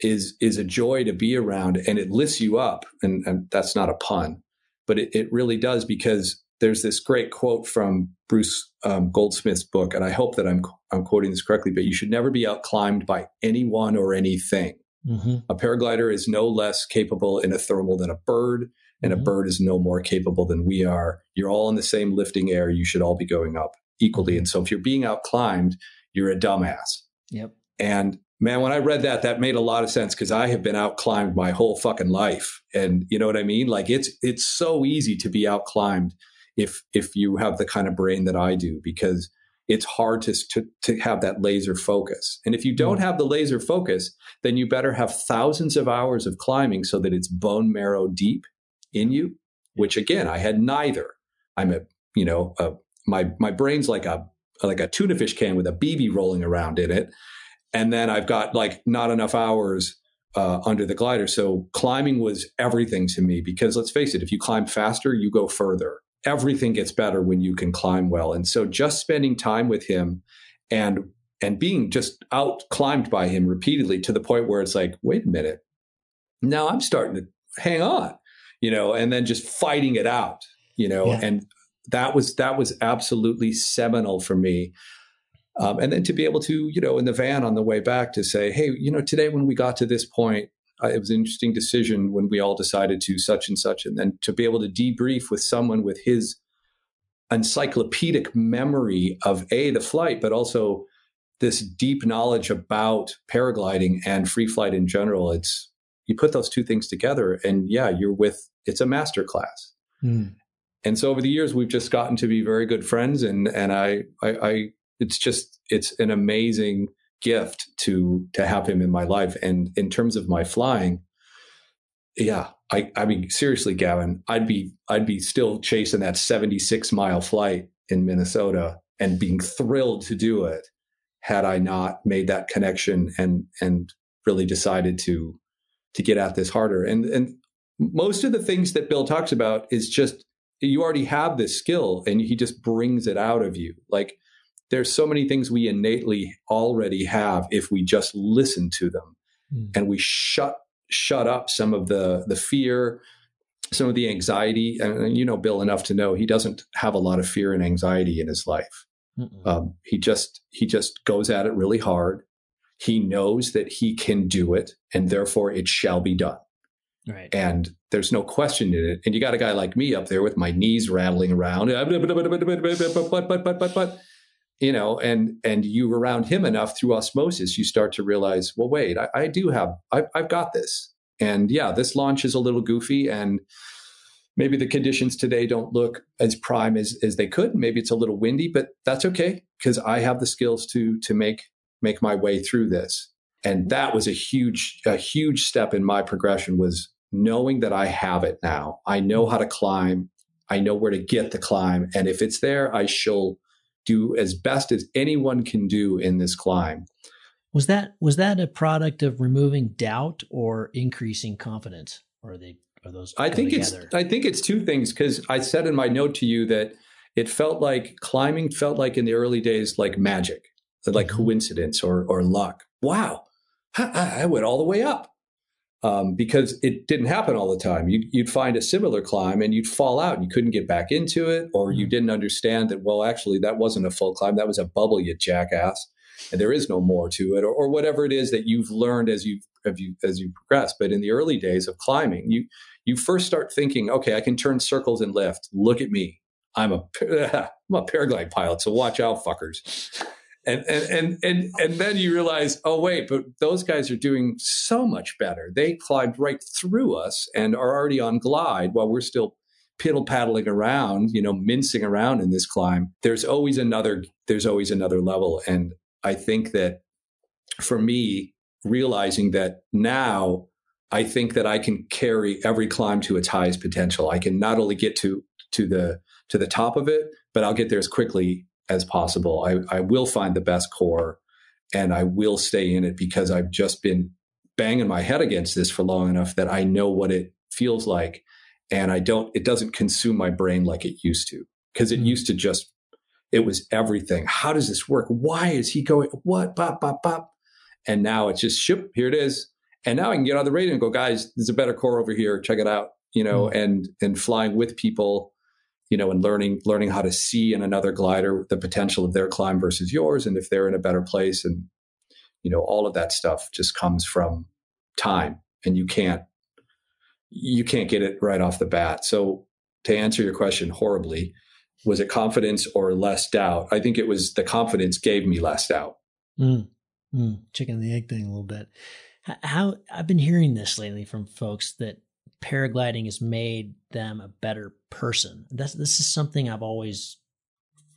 is is a joy to be around and it lifts you up and, and that's not a pun but it, it really does because there's this great quote from bruce um, goldsmith's book and i hope that i'm i'm quoting this correctly but you should never be outclimbed by anyone or anything mm-hmm. a paraglider is no less capable in a thermal than a bird and mm-hmm. a bird is no more capable than we are you're all in the same lifting air you should all be going up equally and so if you're being outclimbed you're a dumbass yep and man, when I read that, that made a lot of sense because I have been outclimbed my whole fucking life. And you know what I mean? Like it's it's so easy to be outclimbed if if you have the kind of brain that I do, because it's hard to, to, to have that laser focus. And if you don't hmm. have the laser focus, then you better have thousands of hours of climbing so that it's bone marrow deep in you, which again, I had neither. I'm a, you know, a, my my brain's like a like a tuna fish can with a BB rolling around in it and then I've got like not enough hours uh, under the glider. So climbing was everything to me because let's face it, if you climb faster, you go further. Everything gets better when you can climb well. And so just spending time with him and and being just out climbed by him repeatedly to the point where it's like, wait a minute, now I'm starting to hang on, you know, and then just fighting it out, you know, yeah. and that was that was absolutely seminal for me um, and then to be able to, you know, in the van on the way back to say, hey, you know, today when we got to this point, uh, it was an interesting decision when we all decided to such and such. And then to be able to debrief with someone with his encyclopedic memory of A, the flight, but also this deep knowledge about paragliding and free flight in general. It's, you put those two things together and yeah, you're with, it's a master class. Mm. And so over the years, we've just gotten to be very good friends. And, and I, I, I it's just it's an amazing gift to to have him in my life. And in terms of my flying, yeah, I I mean seriously, Gavin, I'd be I'd be still chasing that 76 mile flight in Minnesota and being thrilled to do it had I not made that connection and and really decided to to get at this harder. And and most of the things that Bill talks about is just you already have this skill and he just brings it out of you. Like there's so many things we innately already have if we just listen to them. Mm. and we shut shut up some of the the fear some of the anxiety. And you know bill enough to know he doesn't have a lot of fear and anxiety in his life. Um, he just he just goes at it really hard. He knows that he can do it and therefore it shall be done right and there's no question in it and you got a guy like me up there with my knees rattling around but but but but but you know, and and you around him enough through osmosis, you start to realize, well, wait, I, I do have, I, I've got this, and yeah, this launch is a little goofy, and maybe the conditions today don't look as prime as as they could. Maybe it's a little windy, but that's okay because I have the skills to to make make my way through this. And that was a huge a huge step in my progression was knowing that I have it now. I know how to climb. I know where to get the climb, and if it's there, I shall do as best as anyone can do in this climb. Was that was that a product of removing doubt or increasing confidence? Or are they are those I think together? it's I think it's two things because I said in my note to you that it felt like climbing felt like in the early days like magic, like mm-hmm. coincidence or or luck. Wow, I went all the way up um, because it didn't happen all the time. You, would find a similar climb and you'd fall out and you couldn't get back into it, or you mm-hmm. didn't understand that, well, actually, that wasn't a full climb. That was a bubble, you jackass. And there is no more to it, or, or whatever it is that you've learned as you as you as you progress. But in the early days of climbing, you you first start thinking, okay, I can turn circles and lift. Look at me. I'm a I'm a paraglide pilot, so watch out, fuckers and and and and and then you realize, oh wait, but those guys are doing so much better. They climbed right through us and are already on glide while we're still piddle paddling around, you know, mincing around in this climb. There's always another. There's always another level, and I think that for me, realizing that now. I think that I can carry every climb to its highest potential. I can not only get to to the to the top of it, but I'll get there as quickly as possible. I, I will find the best core and I will stay in it because I've just been banging my head against this for long enough that I know what it feels like. And I don't, it doesn't consume my brain like it used to because it mm-hmm. used to just, it was everything. How does this work? Why is he going? What? Bop, bop, bop. And now it's just, ship, here it is. And now I can get on the radio and go, guys, there's a better core over here. Check it out. You know, mm. and and flying with people, you know, and learning learning how to see in another glider the potential of their climb versus yours, and if they're in a better place, and you know, all of that stuff just comes from time, and you can't you can't get it right off the bat. So to answer your question horribly, was it confidence or less doubt? I think it was the confidence gave me less doubt. Mm, mm, chicken and the egg thing a little bit. How I've been hearing this lately from folks that paragliding has made them a better person. That's this is something I've always,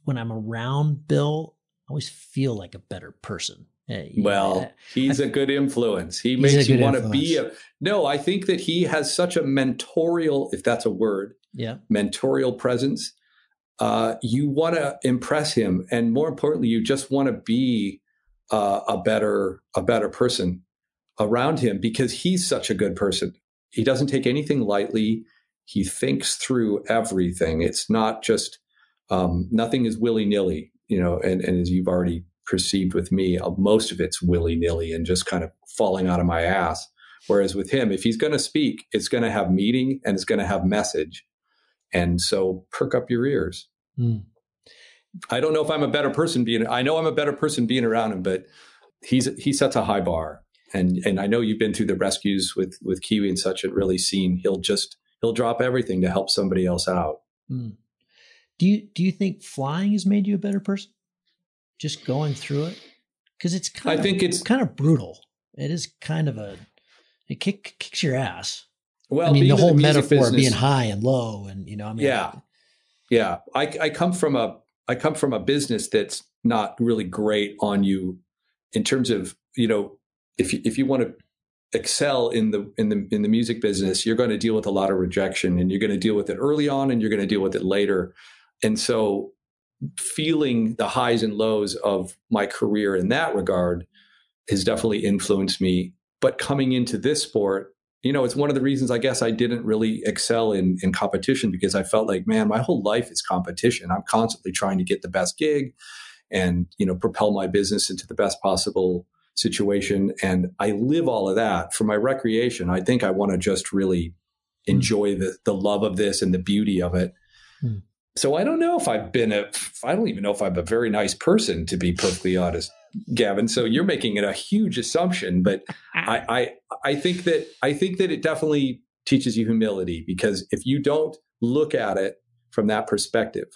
when I'm around Bill, I always feel like a better person. Uh, well, yeah, he's a good influence. He makes you want to be a. No, I think that he has such a mentorial, if that's a word, yeah, mentorial presence. Uh, you want to impress him, and more importantly, you just want to be uh, a better a better person around him because he's such a good person. He doesn't take anything lightly. He thinks through everything. It's not just um, nothing is willy nilly, you know. And, and as you've already perceived with me, uh, most of it's willy nilly and just kind of falling out of my ass. Whereas with him, if he's going to speak, it's going to have meaning and it's going to have message. And so perk up your ears. Mm. I don't know if I'm a better person being, I know I'm a better person being around him, but he's, he sets a high bar. And, and I know you've been through the rescues with, with Kiwi and such and really seen he'll just, he'll drop everything to help somebody else out. Mm. Do you, do you think flying has made you a better person? Just going through it? Cause it's kind I of, think it's kind of brutal. It is kind of a, it kick, kicks your ass. Well, I mean, the whole the metaphor business, of being high and low, and you know, I mean, yeah, yeah. I, I come from a I come from a business that's not really great on you in terms of you know if you, if you want to excel in the in the in the music business, you're going to deal with a lot of rejection, and you're going to deal with it early on, and you're going to deal with it later. And so, feeling the highs and lows of my career in that regard has definitely influenced me. But coming into this sport, you know, it's one of the reasons I guess I didn't really excel in in competition because I felt like, man, my whole life is competition. I'm constantly trying to get the best gig and, you know, propel my business into the best possible situation. And I live all of that for my recreation. I think I want to just really hmm. enjoy the the love of this and the beauty of it. Mm. So I don't know if I've been a I don't even know if I'm a very nice person to be perfectly honest. Gavin. So you're making it a huge assumption, but I, I I think that I think that it definitely teaches you humility because if you don't look at it from that perspective,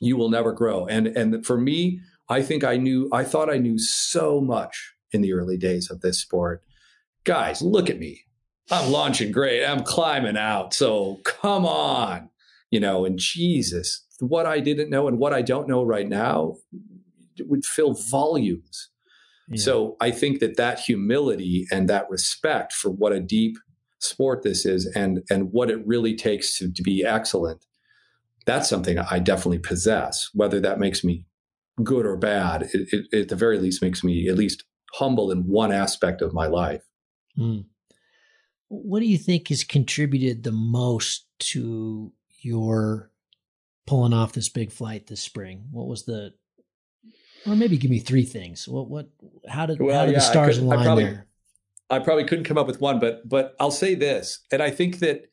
you will never grow. And and for me, I think I knew I thought I knew so much in the early days of this sport. Guys, look at me. I'm launching great. I'm climbing out. So come on. You know, and Jesus, what I didn't know and what I don't know right now would fill volumes. Yeah. So I think that that humility and that respect for what a deep sport this is and and what it really takes to, to be excellent that's something i definitely possess whether that makes me good or bad it, it, at the very least makes me at least humble in one aspect of my life mm. what do you think has contributed the most to your pulling off this big flight this spring what was the or maybe give me three things. What what how did well, how did yeah, the stars could, align I probably, there? I probably couldn't come up with one, but but I'll say this, and I think that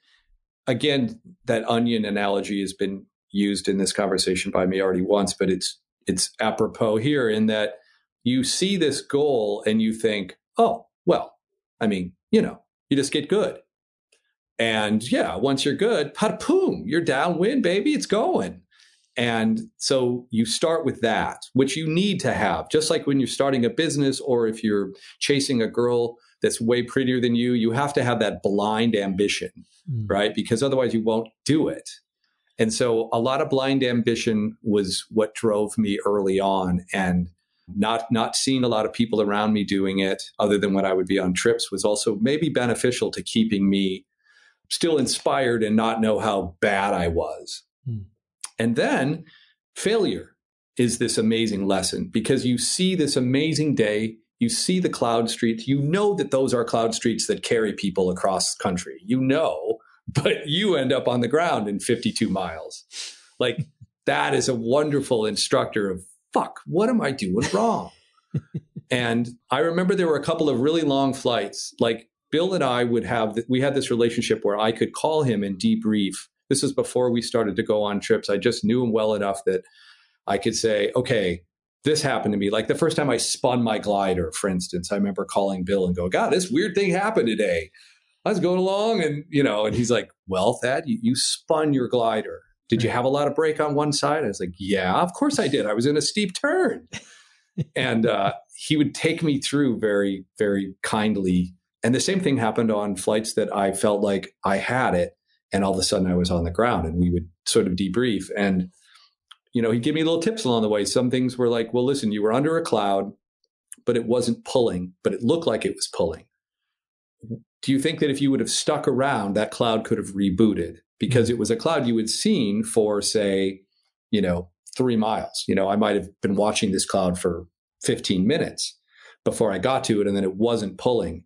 again that onion analogy has been used in this conversation by me already once, but it's it's apropos here in that you see this goal and you think, oh well, I mean, you know, you just get good. And yeah, once you're good, boom, you're downwind, baby. It's going. And so you start with that, which you need to have, just like when you're starting a business or if you're chasing a girl that's way prettier than you, you have to have that blind ambition, mm. right? Because otherwise you won't do it. And so a lot of blind ambition was what drove me early on and not not seeing a lot of people around me doing it other than when I would be on trips was also maybe beneficial to keeping me still inspired and not know how bad I was. Mm. And then failure is this amazing lesson because you see this amazing day, you see the cloud streets, you know that those are cloud streets that carry people across the country. You know, but you end up on the ground in 52 miles. Like that is a wonderful instructor of fuck, what am I doing wrong? and I remember there were a couple of really long flights, like Bill and I would have, we had this relationship where I could call him and debrief. This was before we started to go on trips. I just knew him well enough that I could say, okay, this happened to me. Like the first time I spun my glider, for instance, I remember calling Bill and go, God, this weird thing happened today. I was going along and, you know, and he's like, well, Thad, you, you spun your glider. Did you have a lot of brake on one side? I was like, yeah, of course I did. I was in a steep turn. and uh, he would take me through very, very kindly. And the same thing happened on flights that I felt like I had it. And all of a sudden I was on the ground and we would sort of debrief. And, you know, he'd give me little tips along the way. Some things were like, well, listen, you were under a cloud, but it wasn't pulling, but it looked like it was pulling. Do you think that if you would have stuck around, that cloud could have rebooted? Because mm-hmm. it was a cloud you had seen for, say, you know, three miles. You know, I might have been watching this cloud for 15 minutes before I got to it, and then it wasn't pulling.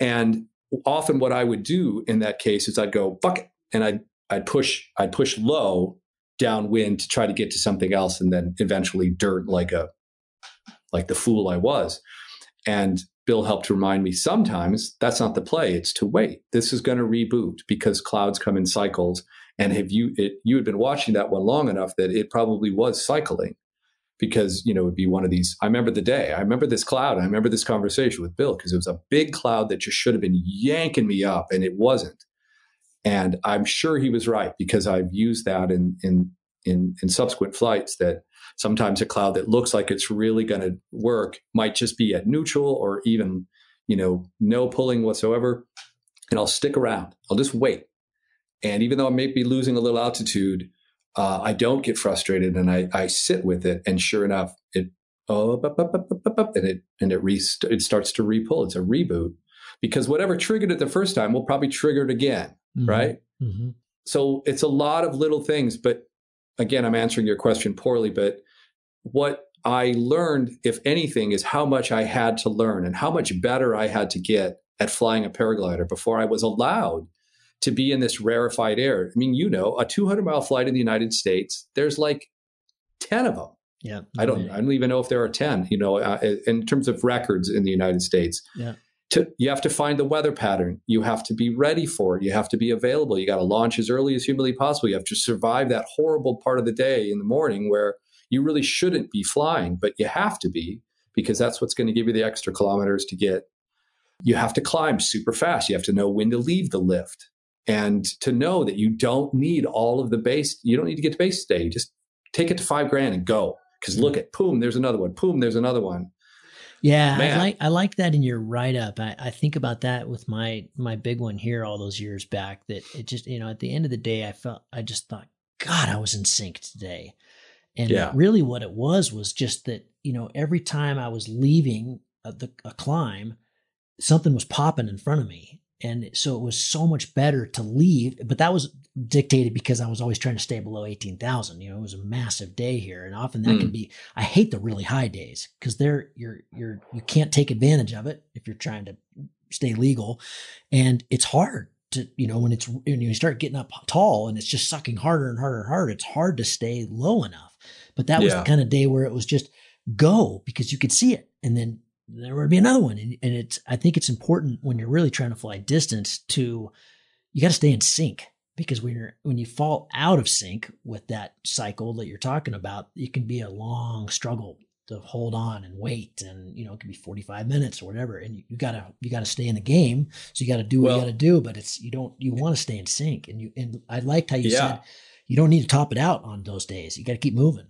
And often what I would do in that case is I'd go bucket and I'd I'd push I'd push low downwind to try to get to something else and then eventually dirt like a like the fool I was. And Bill helped remind me sometimes that's not the play. It's to wait. This is going to reboot because clouds come in cycles. And have you it, you had been watching that one long enough that it probably was cycling because you know it'd be one of these. I remember the day. I remember this cloud. I remember this conversation with Bill because it was a big cloud that just should have been yanking me up, and it wasn't. And I'm sure he was right because I've used that in in in, in subsequent flights that sometimes a cloud that looks like it's really going to work might just be at neutral or even you know no pulling whatsoever. And i'll stick around. I'll just wait. And even though i may be losing a little altitude uh, i don't get frustrated and I, I sit with it. And sure enough it oh and it and it re- it starts to repull. It's a reboot. Because whatever triggered it the first time will probably trigger it again mm-hmm. right? Mm-hmm. so it's a lot of little things but again, I'm answering your question poorly, but what I learned, if anything, is how much I had to learn and how much better I had to get at flying a paraglider before I was allowed to be in this rarefied air. I mean, you know, a 200 mile flight in the United States, there's like 10 of them. Yeah, I don't. I don't even know if there are ten. You know, uh, in terms of records in the United States. Yeah to, you have to find the weather pattern. You have to be ready for it. You have to be available. You got to launch as early as humanly possible. You have to survive that horrible part of the day in the morning where you really shouldn't be flying, but you have to be because that's what's going to give you the extra kilometers to get. You have to climb super fast. You have to know when to leave the lift and to know that you don't need all of the base. You don't need to get to base today. Just take it to five grand and go. Because look mm-hmm. at, boom, there's another one. Boom, there's another one. Yeah, Man. I like I like that in your write up. I, I think about that with my my big one here all those years back. That it just you know at the end of the day, I felt I just thought, God, I was in sync today, and yeah. really what it was was just that you know every time I was leaving a, the, a climb, something was popping in front of me, and so it was so much better to leave. But that was dictated because I was always trying to stay below 18,000. You know, it was a massive day here. And often that mm. can be, I hate the really high days because they're, you're, you're, you can't take advantage of it if you're trying to stay legal. And it's hard to, you know, when it's, when you start getting up tall and it's just sucking harder and harder and harder, it's hard to stay low enough. But that was yeah. the kind of day where it was just go because you could see it. And then there would be another one. And, and it's, I think it's important when you're really trying to fly distance to, you got to stay in sync because when you're when you fall out of sync with that cycle that you're talking about, it can be a long struggle to hold on and wait and you know it can be 45 minutes or whatever. And you, you, gotta you gotta stay in the game. So you gotta do what well, you gotta do but it's you don't you want to stay in sync. And you and i liked how you yeah. said you don't need to top it out on those days. You gotta keep moving.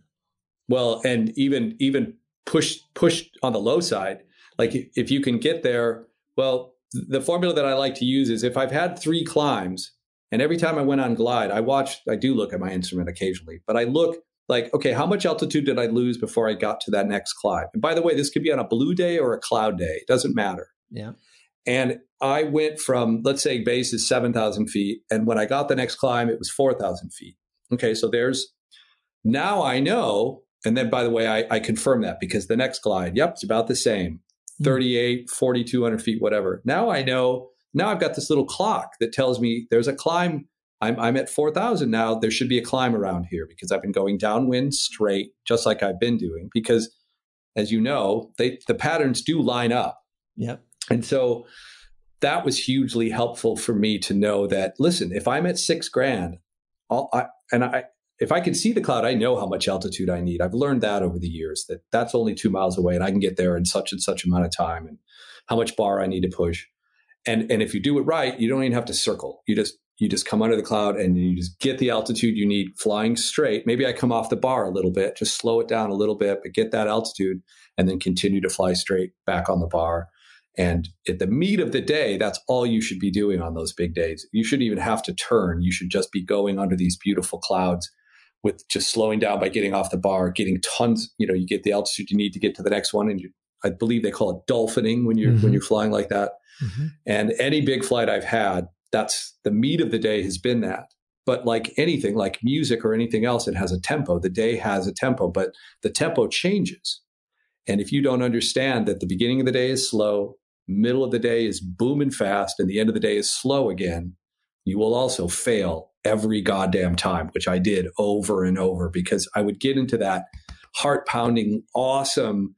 Well and even even push push on the low side. Like if you can get there well the formula that i like to use is if i've had three climbs and every time I went on glide, I watched, I do look at my instrument occasionally, but I look like, okay, how much altitude did I lose before I got to that next climb? And by the way, this could be on a blue day or a cloud day. It doesn't matter. Yeah. And I went from, let's say base is 7,000 feet. And when I got the next climb, it was 4,000 feet. Okay. So there's, now I know. And then by the way, I, I confirm that because the next glide, yep, it's about the same hmm. 38, 4,200 feet, whatever. Now I know now I've got this little clock that tells me there's a climb. I'm, I'm at 4,000 now. There should be a climb around here because I've been going downwind straight, just like I've been doing. Because as you know, they, the patterns do line up. Yep. And so that was hugely helpful for me to know that listen, if I'm at six grand, I'll, I, and I if I can see the cloud, I know how much altitude I need. I've learned that over the years that that's only two miles away, and I can get there in such and such amount of time, and how much bar I need to push. And and if you do it right, you don't even have to circle. You just you just come under the cloud and you just get the altitude you need flying straight. Maybe I come off the bar a little bit, just slow it down a little bit, but get that altitude and then continue to fly straight back on the bar. And at the meat of the day, that's all you should be doing on those big days. You shouldn't even have to turn. You should just be going under these beautiful clouds with just slowing down by getting off the bar, getting tons, you know, you get the altitude you need to get to the next one. And you, I believe they call it dolphining when you're, mm-hmm. when you're flying like that. Mm-hmm. And any big flight I've had, that's the meat of the day has been that. But like anything, like music or anything else, it has a tempo. The day has a tempo, but the tempo changes. And if you don't understand that the beginning of the day is slow, middle of the day is booming fast, and the end of the day is slow again, you will also fail every goddamn time, which I did over and over because I would get into that heart pounding, awesome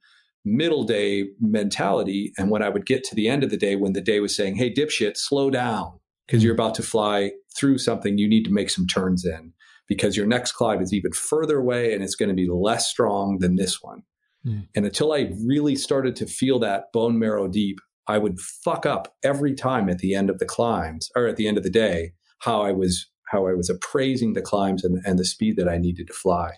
middle day mentality. And when I would get to the end of the day, when the day was saying, Hey, dipshit, slow down because you're about to fly through something, you need to make some turns in because your next climb is even further away and it's going to be less strong than this one. Mm. And until I really started to feel that bone marrow deep, I would fuck up every time at the end of the climbs or at the end of the day how I was how I was appraising the climbs and, and the speed that I needed to fly.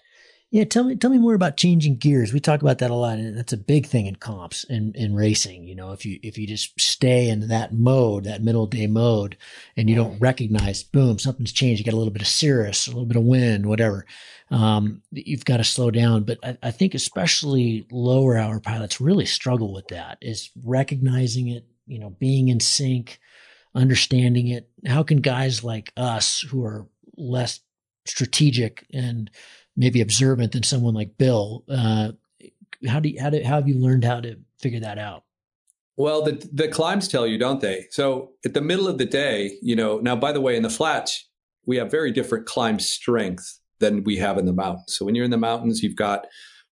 Yeah, tell me tell me more about changing gears. We talk about that a lot, and that's a big thing in comps and in, in racing. You know, if you if you just stay in that mode, that middle day mode, and you don't recognize, boom, something's changed. You got a little bit of cirrus, a little bit of wind, whatever. Um, you've got to slow down. But I, I think especially lower hour pilots really struggle with that. Is recognizing it, you know, being in sync, understanding it. How can guys like us who are less strategic and maybe observant than someone like Bill. Uh, how do you, how do how have you learned how to figure that out? Well, the the climbs tell you, don't they? So at the middle of the day, you know. Now, by the way, in the flats, we have very different climb strength than we have in the mountains. So when you're in the mountains, you've got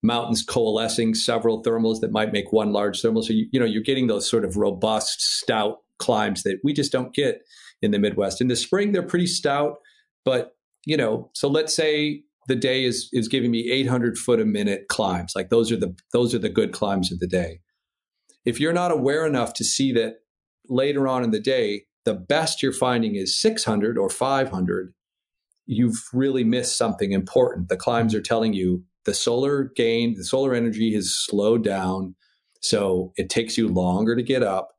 mountains coalescing several thermals that might make one large thermal. So you, you know you're getting those sort of robust, stout climbs that we just don't get in the Midwest. In the spring, they're pretty stout, but you know. So let's say the day is is giving me 800 foot a minute climbs. Like those are the those are the good climbs of the day. If you're not aware enough to see that later on in the day, the best you're finding is 600 or 500, you've really missed something important. The climbs are telling you the solar gain, the solar energy has slowed down, so it takes you longer to get up.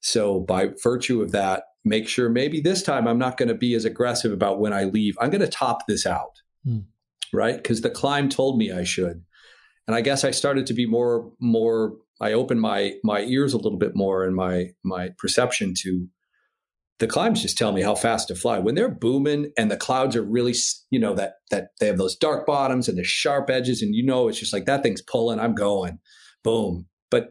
So by virtue of that, make sure maybe this time I'm not going to be as aggressive about when I leave. I'm going to top this out mm. right? Because the climb told me I should, and I guess I started to be more more. I opened my my ears a little bit more and my my perception to the climbs just tell me how fast to fly. When they're booming and the clouds are really, you know, that that they have those dark bottoms and the sharp edges, and you know it's just like that thing's pulling, I'm going, boom. But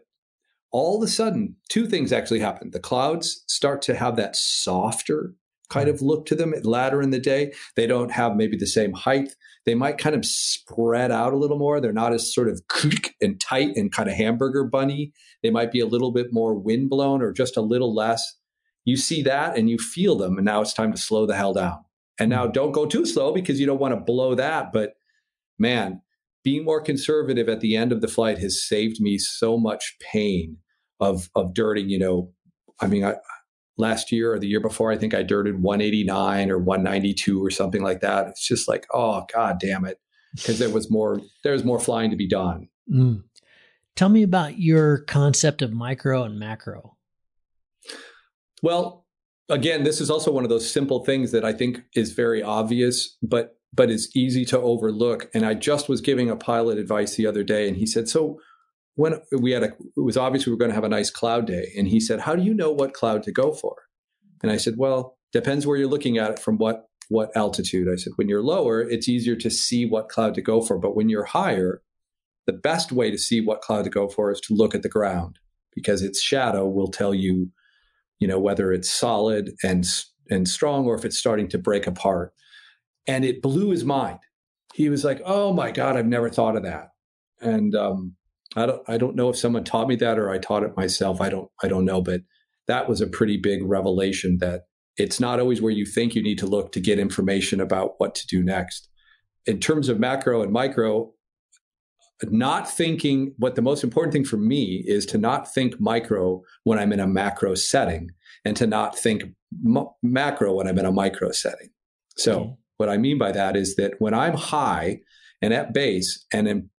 all of a sudden, two things actually happen. The clouds start to have that softer kind of look to them later in the day. They don't have maybe the same height. They might kind of spread out a little more. They're not as sort of and tight and kind of hamburger bunny. They might be a little bit more wind blown or just a little less. You see that and you feel them. And now it's time to slow the hell down. And now mm-hmm. don't go too slow because you don't want to blow that. But man, being more conservative at the end of the flight has saved me so much pain of of dirting, you know. I mean, I, last year or the year before, I think I dirted 189 or 192 or something like that. It's just like, oh god damn it, because there was more there was more flying to be done. Mm. Tell me about your concept of micro and macro. Well, again, this is also one of those simple things that I think is very obvious, but but is easy to overlook. And I just was giving a pilot advice the other day, and he said, "So when we had a, it was obvious we were going to have a nice cloud day. And he said, How do you know what cloud to go for? And I said, Well, depends where you're looking at it from what, what altitude. I said, When you're lower, it's easier to see what cloud to go for. But when you're higher, the best way to see what cloud to go for is to look at the ground because its shadow will tell you, you know, whether it's solid and, and strong or if it's starting to break apart. And it blew his mind. He was like, Oh my God, I've never thought of that. And, um, I don't I don't know if someone taught me that or I taught it myself. I don't I don't know, but that was a pretty big revelation that it's not always where you think you need to look to get information about what to do next. In terms of macro and micro, not thinking what the most important thing for me is to not think micro when I'm in a macro setting and to not think m- macro when I'm in a micro setting. So, okay. what I mean by that is that when I'm high and at base and in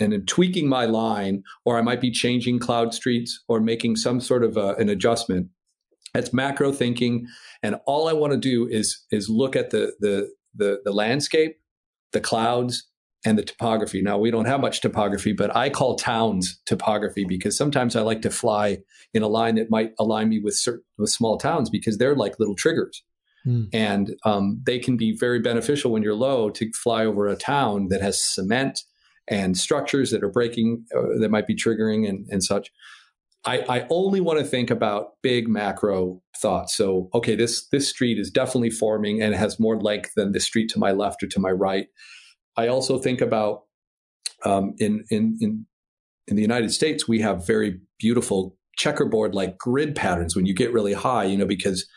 and in tweaking my line, or I might be changing cloud streets or making some sort of a, an adjustment. That's macro thinking, and all I want to do is is look at the the the, the landscape, the clouds, and the topography. Now, we don't have much topography, but I call towns topography because sometimes I like to fly in a line that might align me with certain, with small towns because they're like little triggers. Mm. And um, they can be very beneficial when you're low to fly over a town that has cement and structures that are breaking, uh, that might be triggering and, and such. I, I, only want to think about big macro thoughts. So, okay, this this street is definitely forming and has more length than the street to my left or to my right. I also think about um, in in in in the United States, we have very beautiful checkerboard like grid patterns when you get really high, you know, because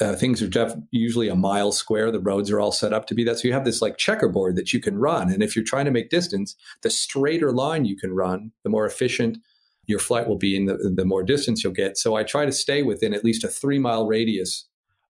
uh, things are def- usually a mile square. The roads are all set up to be that. So you have this like checkerboard that you can run. And if you're trying to make distance, the straighter line you can run, the more efficient your flight will be and the, the more distance you'll get. So I try to stay within at least a three mile radius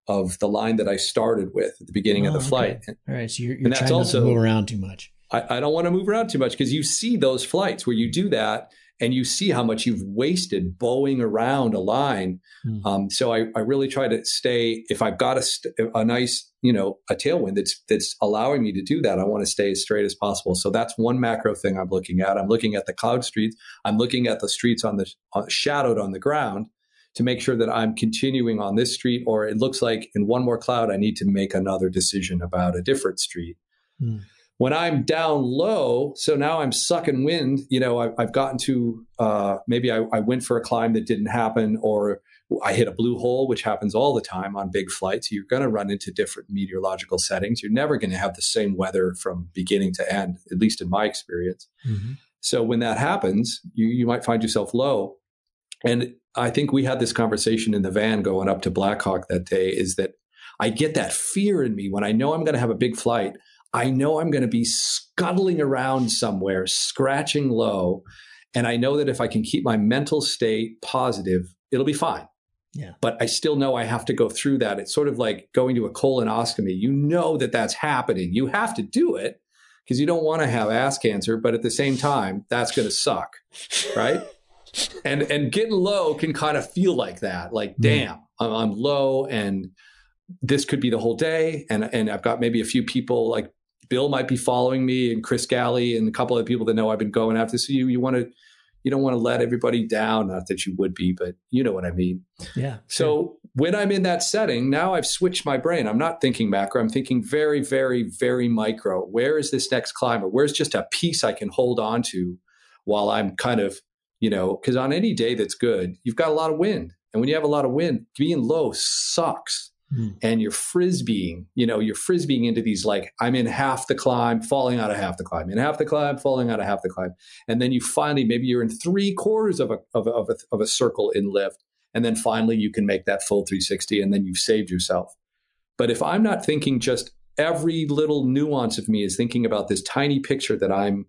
of the line that I started with at the beginning oh, of the oh, flight. Okay. All right. So you're, you're trying also, to move around too much. I, I don't want to move around too much because you see those flights where you do that and you see how much you've wasted bowing around a line. Mm. Um, so I, I, really try to stay. If I've got a, st- a nice, you know, a tailwind that's that's allowing me to do that, I want to stay as straight as possible. So that's one macro thing I'm looking at. I'm looking at the cloud streets. I'm looking at the streets on the uh, shadowed on the ground to make sure that I'm continuing on this street, or it looks like in one more cloud, I need to make another decision about a different street. Mm. When I'm down low, so now I'm sucking wind, you know, I, have gotten to uh, maybe I, I went for a climb that didn't happen, or I hit a blue hole, which happens all the time on big flights. You're going to run into different meteorological settings. You're never going to have the same weather from beginning to end, at least in my experience. Mm-hmm. So when that happens, you, you might find yourself low. And I think we had this conversation in the van going up to Blackhawk that day is that I get that fear in me when I know I'm going to have a big flight. I know I'm going to be scuttling around somewhere, scratching low. And I know that if I can keep my mental state positive, it'll be fine. Yeah. But I still know I have to go through that. It's sort of like going to a colonoscopy. You know that that's happening. You have to do it because you don't want to have ass cancer, but at the same time, that's going to suck. Right and and getting low can kind of feel like that. Like, mm. damn, I'm, I'm low, and this could be the whole day. And and I've got maybe a few people like Bill might be following me, and Chris Galley, and a couple of people that know I've been going after. So you you want to you don't want to let everybody down. Not that you would be, but you know what I mean. Yeah. So when I'm in that setting, now I've switched my brain. I'm not thinking macro. I'm thinking very, very, very micro. Where is this next climber? Where's just a piece I can hold on to while I'm kind of you know, because on any day that's good, you've got a lot of wind. And when you have a lot of wind, being low sucks. Mm. And you're frisbeeing, you know, you're frisbeeing into these like, I'm in half the climb, falling out of half the climb, in half the climb, falling out of half the climb. And then you finally, maybe you're in three quarters of a, of of a, of a circle in lift. And then finally you can make that full 360 and then you've saved yourself. But if I'm not thinking just every little nuance of me is thinking about this tiny picture that I'm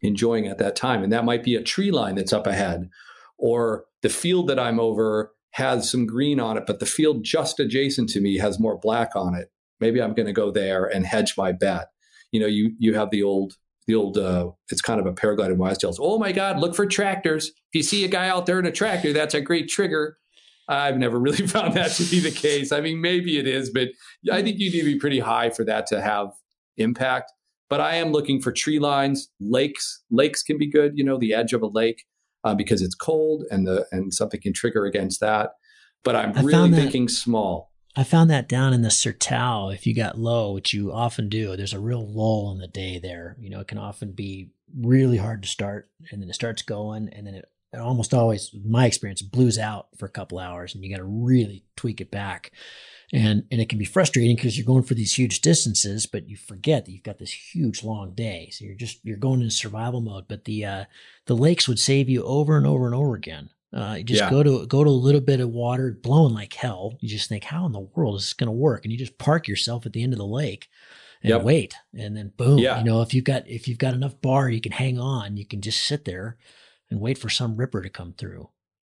enjoying at that time. And that might be a tree line that's up ahead, or the field that I'm over has some green on it, but the field just adjacent to me has more black on it. Maybe I'm going to go there and hedge my bet. You know, you you have the old the old uh, it's kind of a paragliding wise tales. Oh my God, look for tractors. If you see a guy out there in a tractor, that's a great trigger. I've never really found that to be the case. I mean, maybe it is, but I think you need to be pretty high for that to have impact. But I am looking for tree lines, lakes. Lakes can be good, you know, the edge of a lake uh, because it's cold and the and something can trigger against that. But I'm I really thinking small. I found that down in the Sertao, if you got low, which you often do, there's a real lull in the day there. You know, it can often be really hard to start and then it starts going and then it, it almost always, my experience, blues out for a couple hours and you got to really tweak it back and and it can be frustrating because you're going for these huge distances but you forget that you've got this huge long day so you're just you're going in survival mode but the uh the lakes would save you over and over and over again Uh, you just Yeah. go to go to a little bit of water, blowing like hell. You just think, how in the world is this going to work? And you just park yourself at the end of the lake and Yep. wait, and then boom. Yeah. You know, if you've got if you've got enough bar, you can hang on. You can just sit there and wait for some ripper to come through.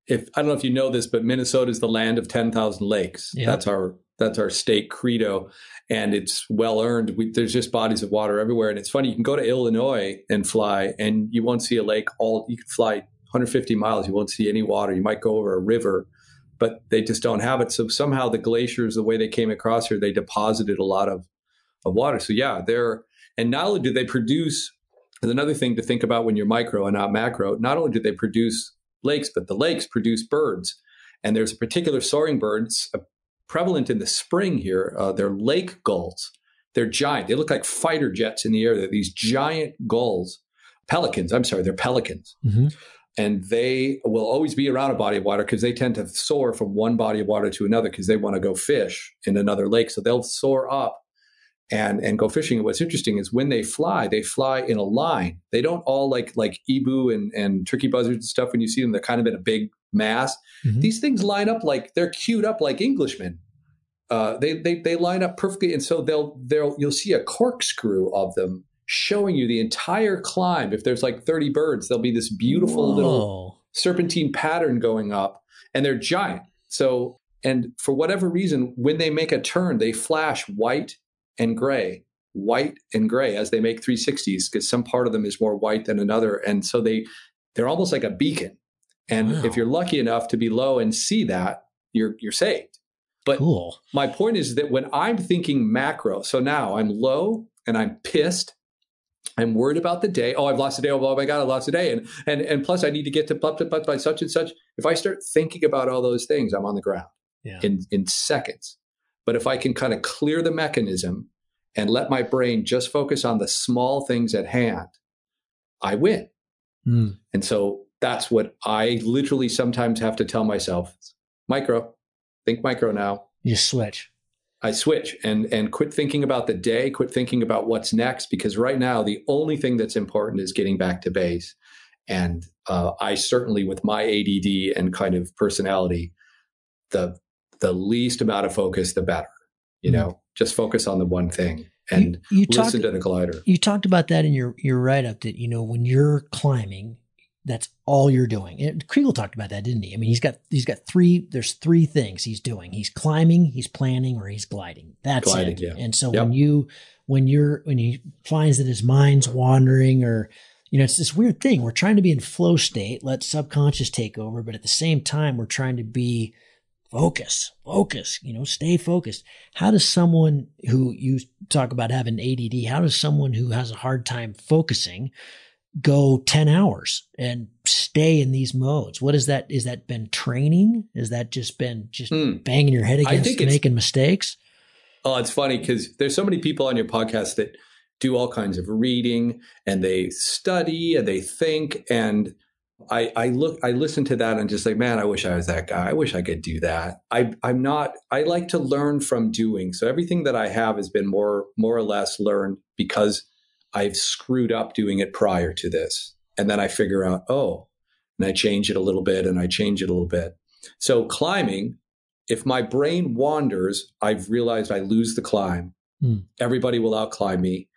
if I don't know if you know this, but Minnesota is the land of ten thousand lakes. Yeah. That's our that's our state credo, and it's well earned. We, there's just bodies of water everywhere, and it's funny. You can go to Illinois and fly, and you won't see a lake. All you can fly 150 miles, you won't see any water. You might go over a river, but they just don't have it. So somehow the glaciers, the way they came across here, they deposited a lot of of water. So yeah, they're and not only do they produce. Another thing to think about when you're micro and not macro. Not only do they produce lakes, but the lakes produce birds. And there's a particular soaring bird it's, uh, prevalent in the spring here. Uh, they're lake gulls. They're giant. They look like fighter jets in the air. They're these giant gulls, pelicans. I'm sorry, they're pelicans. Mm-hmm. And they will always be around a body of water because they tend to soar from one body of water to another because they want to go fish in another lake. So they'll soar up and and go fishing. And what's interesting is when they fly, they fly in a line. They don't all like like ebu and and turkey buzzards and stuff. When you see them, they're kind of in a big mass. Mhm. These things line up like they're queued up like Englishmen. Uh, they they they line up perfectly, and so they'll they'll you'll see a corkscrew of them showing you the entire climb. If there's like 30 birds, there'll be this beautiful little serpentine pattern going up and they're giant. So, and for whatever reason, when they make a turn, they flash white and gray, white and gray as they make 360s because some part of them is more white than another. And so they, they're almost like a beacon. And Wow. if you're lucky enough to be low and see that, you're, you're saved. But cool. my point is that when I'm thinking macro, so now I'm low and I'm pissed. I'm worried about the day. Oh, I've lost a day. Oh my God, I lost a day. And and and plus I need to get to blah, blah, blah, by such and such. If I start thinking about all those things, I'm on the ground Yeah. in, in seconds. But if I can kind of clear the mechanism and let my brain just focus on the small things at hand, I win. Mm. And so that's what I literally sometimes have to tell myself. Micro, think micro now. You switch. I switch and and quit thinking about the day, quit thinking about what's next, because right now the only thing that's important is getting back to base. And uh, I certainly, with my ADD and kind of personality, the the least amount of focus, the better. You Mhm. know, just focus on the one thing and you, you talked listen to the glider. you talked about that in your your write up that you know when you're climbing that's all you're doing. And Chrigel talked about that didn't he? I mean he's got he's got three there's three things he's doing. He's climbing he's planning or he's gliding. That's Gliding, it yeah. and so Yep. when you when you're when he finds that his mind's wandering or you know it's this weird thing. We're trying to be in flow state let subconscious take over but at the same time we're trying to be focus focus you know stay focused. How does someone who you talk about having ADD how does someone who has a hard time focusing go 10 hours and stay in these modes what is that is that been training is that just been just Hmm. banging your head against making mistakes Oh, it's funny because there's so many people on your podcast that do all kinds of reading and they study and they think. And I, I look, I listen to that and just like, man, I wish I was that guy. I wish I could do that. I, I'm not. I like to learn from doing. So everything that I have has been more, more or less learned because I've screwed up doing it prior to this, and then I figure out, oh, and I change it a little bit, and I change it a little bit. So climbing if my brain wanders, I've realized I lose the climb. Hmm. Everybody will outclimb me,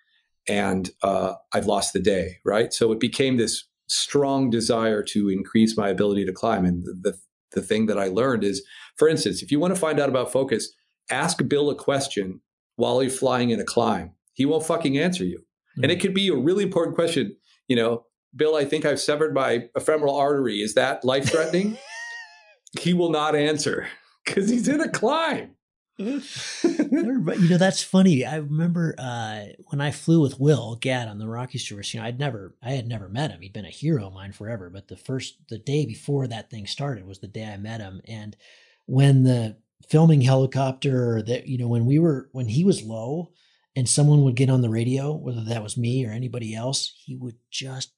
and uh, I've lost the day. Right. So it became this strong desire to increase my ability to climb. And the the, the thing that I learned is, for instance, if you want to find out about focus, ask Bill a question while you're flying in a climb. He won't fucking answer you, and it could be a really important question. You know, Bill, I think I've severed my ephemeral artery. Is that life threatening? he will not answer because he's in a climb. but you know that's funny i remember uh, when i flew with will gadd on the rockies tours you know i'd never i had never met him he'd been a hero of mine forever but the first the day before that thing started was the day i met him and when the filming helicopter that you know when we were when he was low and someone would get on the radio whether that was me or anybody else he would just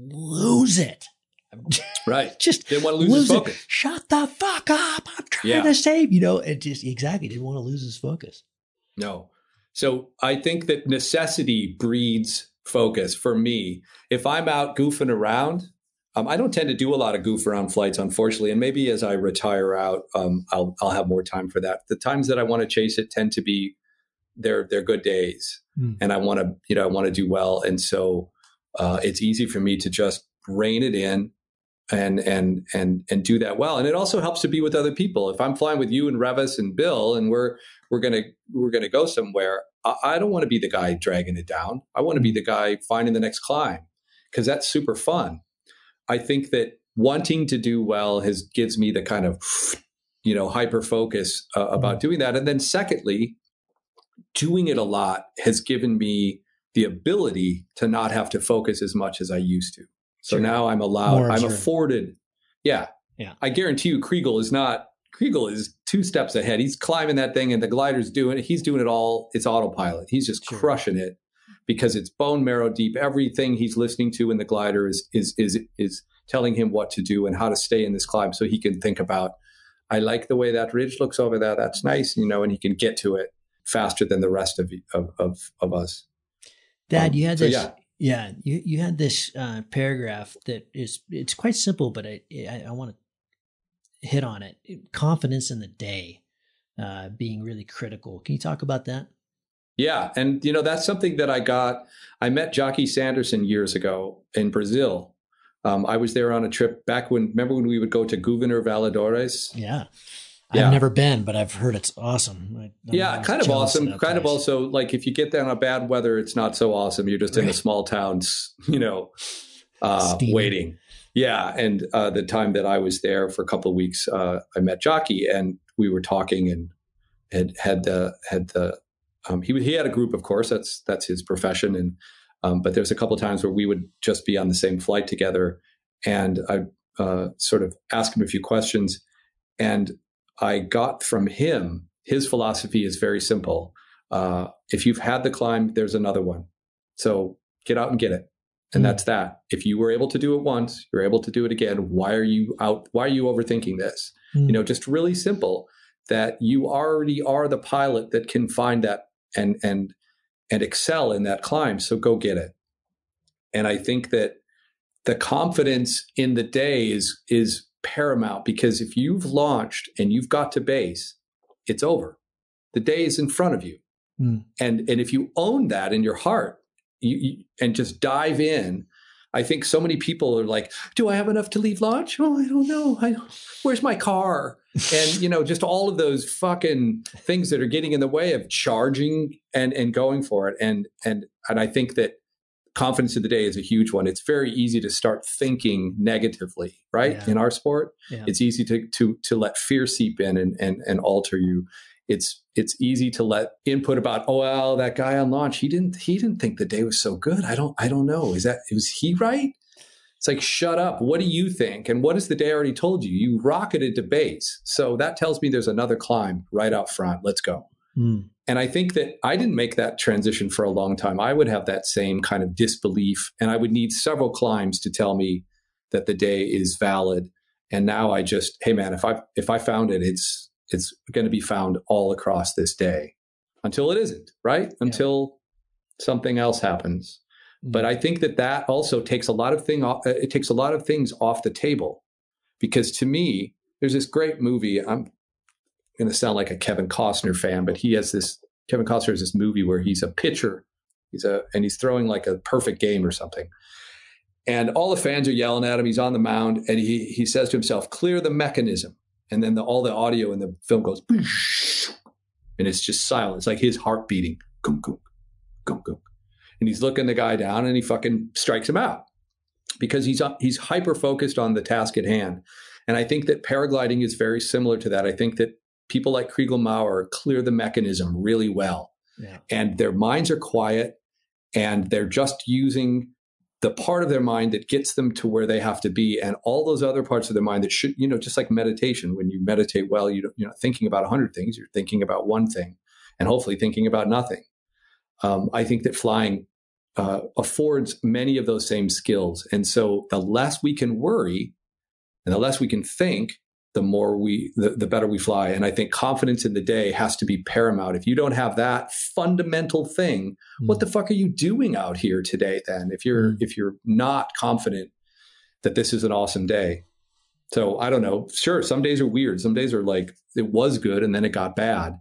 lose it Right. just Didn't want to lose lose his it. focus. shut the fuck up i'm trying Yeah. to save you know it just exactly didn't want to lose his focus No. So I think that necessity breeds focus for me. If I'm out goofing around, Um, I don't tend to do a lot of goof around flights, unfortunately, and maybe as I retire out, um, I'll I'll have more time for that. The times that I want to chase it tend to be they're they're good days, mm. and I want to you know I want to do well, and so uh, it's easy for me to just rein it in and and and and do that well. And it also helps to be with other people. If I'm flying with you and Revis and Bill, and we're we're gonna we're gonna go somewhere, I, I don't want to be the guy dragging it down. I want to be the guy finding the next climb because that's super fun. I think that wanting to do well has gives me the kind of you know hyper focus uh, about doing that. And then secondly, doing it a lot has given me the ability to not have to focus as much as I used to. So sure. now I'm allowed, More I'm afforded. Yeah. Yeah. I guarantee you Chrigel is not Chrigel is two steps ahead. He's climbing that thing and the glider's doing it. He's doing it all. It's autopilot. He's just sure. crushing it because it's bone marrow deep. Everything he's listening to in the glider is is is is telling him what to do and how to stay in this climb so he can think about I like the way that ridge looks over there. That's nice, you know, and he can get to it faster than the rest of of of, of us. Thad, um, you had so this. Yeah. yeah, you you had this uh, paragraph that is it's quite simple, but I I, I want to hit on it. Confidence in the day uh, being really critical. Can you talk about that? Yeah, and you know that's something that I got. I met Jocky Sanderson years ago in Brazil. Um, I was there on a trip back when. Remember when we would go to Governor Valadares? Yeah. Yeah. I've never been, but I've heard it's awesome. I, yeah, kind of awesome. Kind place. of also like if you get there on a bad weather, it's not so awesome. You're just right. in a small town, you know, uh, waiting. Yeah, and uh, the time that I was there for a couple of weeks, uh, I met Jocky, and we were talking, and had had the had the um, he he had a group, of course. That's that's his profession, and um, but there's a couple of times where we would just be on the same flight together, and I uh, sort of ask him a few questions, and I got from him, his philosophy is very simple. Uh, if you've had the climb, there's another one. So get out and get it. And mm. that's that. If you were able to do it once, you're able to do it again. Why are you out? Why are you overthinking this? Mm. You know, just really simple that you already are the pilot that can find that and and and excel in that climb. So go get it. And I think that the confidence in the day is is paramount because if you've launched and you've got to base, it's over. The day is in front of you. Mm. And, and if you own that in your heart you, you, and just dive in, I think so many people are like, do I have enough to leave launch? Oh, I don't know. I, where's my car? and, you know, just all of those fucking things that are getting in the way of charging and, and going for it. And, and, and I think that confidence of the day is a huge one. It's very easy to start thinking negatively, right? Yeah. In our sport, yeah. it's easy to to to let fear seep in and and and alter you. It's it's easy to let input about oh well that guy on launch he didn't he didn't think the day was so good. I don't I don't know. Is that was he right? It's like shut up. What do you think? And what has the day already told you? You rocketed to base, so that tells me there's another climb right out front. Let's go. Mm. And I think that I didn't make that transition for a long time. I would have that same kind of disbelief, and I would need several climbs to tell me that the day is valid. And now I just, hey man, if I if I found it, it's it's going to be found all across this day until it isn't, right? Yeah. Until something else happens. Mm-hmm. But I think that that also takes a lot of thing off, it takes a lot of things off the table because to me, there's this great movie. I'm going to sound like a Kevin Costner fan, but he has this Kevin Costner has this movie where he's a pitcher. He's a and he's throwing like a perfect game or something. And all the fans are yelling at him. He's on the mound and he he says to himself, "Clear the mechanism." And then the, all the audio in the film goes, and it's just silent. It's like his heart beating, gunk, gunk, gunk, gunk. And he's looking the guy down, and he fucking strikes him out because he's he's hyper focused on the task at hand. And I think that paragliding is very similar to that. I think that people like Chrigel Maurer clear the mechanism really well. Yeah. And their minds are quiet and they're just using the part of their mind that gets them to where they have to be and all those other parts of their mind that should you know just like meditation when you meditate well you you're not thinking about a hundred things you're thinking about one thing and hopefully thinking about nothing um, i think that flying uh, affords many of those same skills and so the less we can worry and the less we can think the more we the, the better we fly and i think confidence in the day has to be paramount if you don't have that fundamental thing mm. what the fuck are you doing out here today then if you're mm. if you're not confident that this is an awesome day. So I don't know. Sure, some days are weird. Some days are like it was good and then it got bad.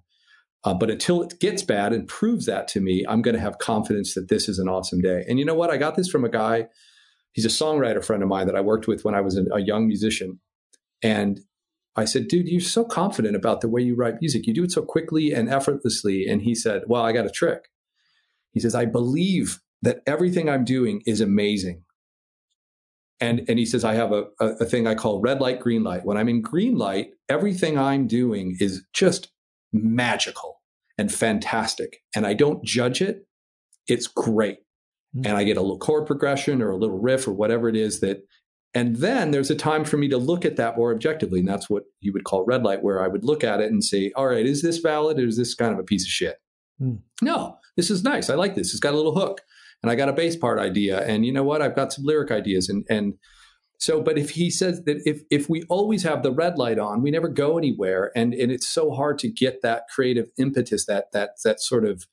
Uh, but until it gets bad and proves that to me, I'm going to have confidence that this is an awesome day. And you know what? I got this from a guy. He's a songwriter friend of mine that I worked with when I was a young musician. And I said, dude, you're so confident about the way you write music. You do it so quickly and effortlessly. And he said, well, I got a trick. He says, I believe that everything I'm doing is amazing. And, and he says, I have a, a, a thing I call red light, green light. When I'm in green light, everything I'm doing is just magical and fantastic. And I don't judge it. It's great. Mm-hmm. And I get a little chord progression or a little riff or whatever it is that, and then there's a time for me to look at that more objectively. And that's what you would call red light, where I would look at it and say, all right, is this valid or is this kind of a piece of shit? Mm. No, this is nice. I like this. It's got a little hook and I got a bass part idea. And you know what? I've got some lyric ideas and, and, so, but if he says that if if we always have the red light on, we never go anywhere, and and it's so hard to get that creative impetus, that that that sort of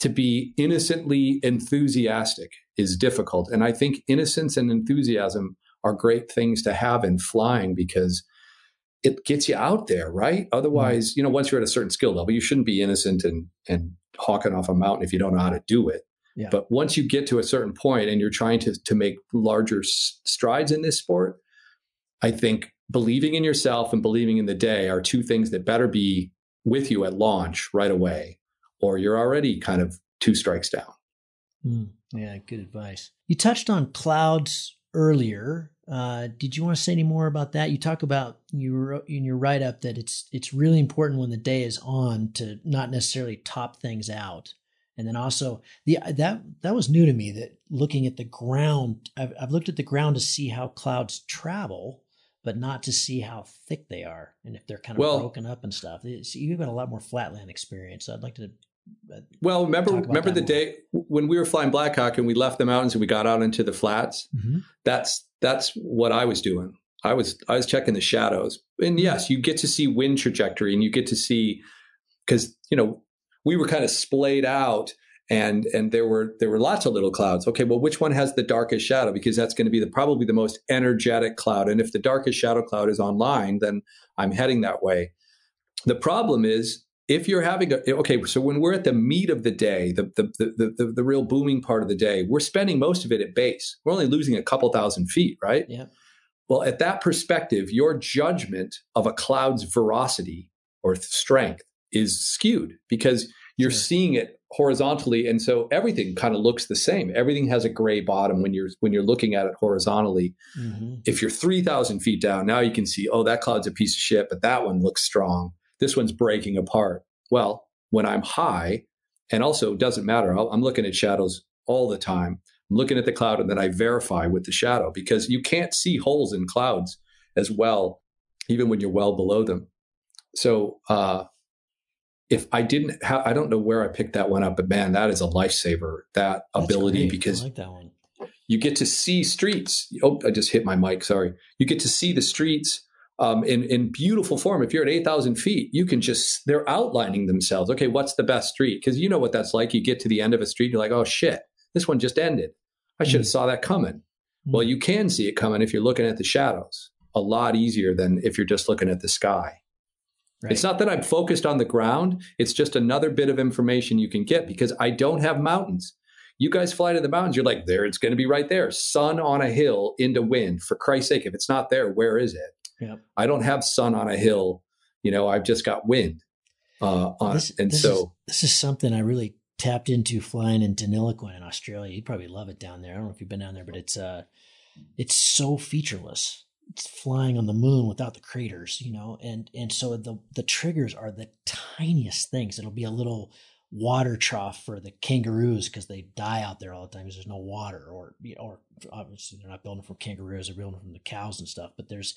to be innocently enthusiastic is difficult. And I think innocence and enthusiasm are great things to have in flying because it gets you out there, right? Otherwise, mm-hmm. you know, once you're at a certain skill level, you shouldn't be innocent and and hawking off a mountain if you don't know how to do it. Yeah. But once you get to a certain point and you're trying to, to make larger strides in this sport, I think believing in yourself and believing in the day are two things that better be with you at launch right away, or you're already kind of two strikes down. Mm, yeah, good advice. You touched on clouds earlier. Uh, did you want to say any more about that? You talk about you wrote in your write up that it's it's really important when the day is on to not necessarily top things out. And then also the that that was new to me that looking at the ground, I've, I've looked at the ground to see how clouds travel, but not to see how thick they are and if they're kind of well, broken up and stuff. So you've got a lot more flatland experience. So I'd like to. Well, remember remember the day when we were flying Blackhawk and we left the mountains and we got out into the flats. Mm-hmm. That's that's what I was doing. I was I was checking the shadows, and yes, you get to see wind trajectory and you get to see because you know we were kind of splayed out and and there were there were lots of little clouds. Okay well which one has the darkest shadow? Because that's going to be the probably the most energetic cloud. And if the darkest shadow cloud is online then i'm heading that way. The problem is if you're having a okay so when we're at the meat of the day the the, the the the real booming part of the day we're spending most of it at base. We're only losing a couple thousand feet right? Yeah. Well at that perspective your judgment of a cloud's veracity or strength is skewed because you're sure. seeing it horizontally. And so everything kind of looks the same. Everything has a gray bottom when you're when you're looking at it horizontally. Mm-hmm. if you're 3000 feet down now you can see oh that cloud's a piece of shit but that one looks strong this one's breaking apart well when i'm high and also doesn't matter i'm looking at shadows all the time i'm looking at the cloud and then i verify with the shadow because you can't see holes in clouds as well even when you're well below them so uh, if I didn't have, I don't know where I picked that one up, but man, that is a lifesaver. That That's ability great. because like that one. You get to see streets. Oh, I just hit my mic. Sorry. You get to see the streets um, in in beautiful form. If you're at eight thousand feet, you can just they're outlining themselves. Okay, what's the best street? Because you know what that's like. You get to the end of a street, you're like, oh shit, this one just ended. I should have mm. saw that coming. Mm. Well, you can see it coming if you're looking at the shadows. A lot easier than if you're just looking at the sky. Right. It's not that I'm focused on the ground. It's just another bit of information you can get because I don't have mountains. You guys fly to the mountains, you're like, there, it's going to be right there. Sun on a hill into wind. For Christ's sake, if it's not there, where is it? Yep. I don't have sun on a hill. You know, I've just got wind. Uh, on, this, and this so is, this is something I really tapped into flying in Deniliquin in Australia. You probably love it down there. I don't know if you've been down there, but it's uh, it's so featureless it's flying on the moon without the craters, you know, and and so the the triggers are the tiniest things. It'll be a little water trough for the kangaroos because they die out there all the time because there's no water, or you know, or obviously they're not building from kangaroos, they're building from the cows and stuff. But there's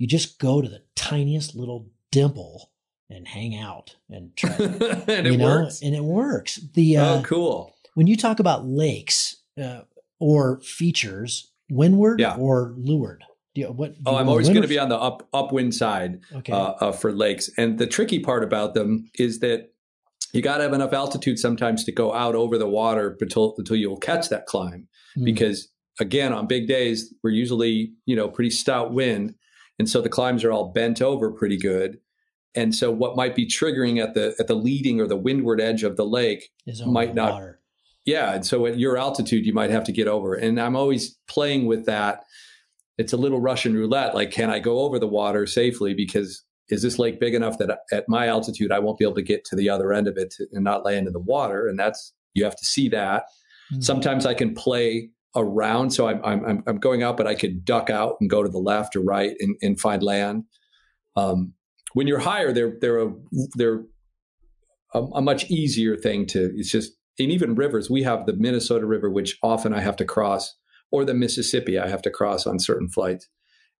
you just go to the tiniest little dimple and hang out and try, and it know, works, and it works. The oh, uh, oh, cool. When you talk about lakes uh, or features, windward yeah. or leeward, you, what? Oh, I'm always going to be on the up upwind side okay. uh, uh, for lakes. And the tricky part about them is that you got to have enough altitude sometimes to go out over the water until until you'll catch that climb, mm. because again, on big days, we're usually, you know, pretty stout wind. And so the climbs are all bent over pretty good. And so what might be triggering at the at the leading or the windward edge of the lake might not water. yeah. And so at your altitude, you might have to get over. And I'm always playing with that. It's a little Russian roulette. Like, can I go over the water safely? Because is this lake big enough that at my altitude, I won't be able to get to the other end of it and not land in the water? And that's, you have to see that. Mm-hmm. Sometimes I can play around. So I'm, I'm, I'm going out, but I could duck out and go to the left or right and, and find land. Um, when you're higher, they're, they're, a, they're a, a much easier thing to, it's just, and even rivers, we have the Minnesota River, which often I have to cross, or the Mississippi I have to cross on certain flights.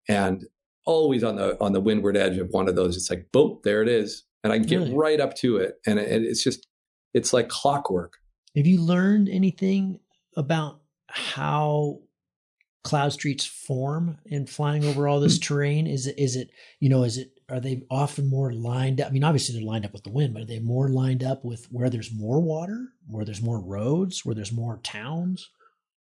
And always on the on the windward edge of one of those, it's like boom, there it is, and I can get really? right up to it, and it, it's just it's like clockwork. Have you learned anything about how cloud streets form in flying over all this hmm. terrain? Is it is it you know is it are they often more lined up? I mean, obviously they're lined up with the wind, but are they more lined up with where there's more water, where there's more roads, where there's more towns?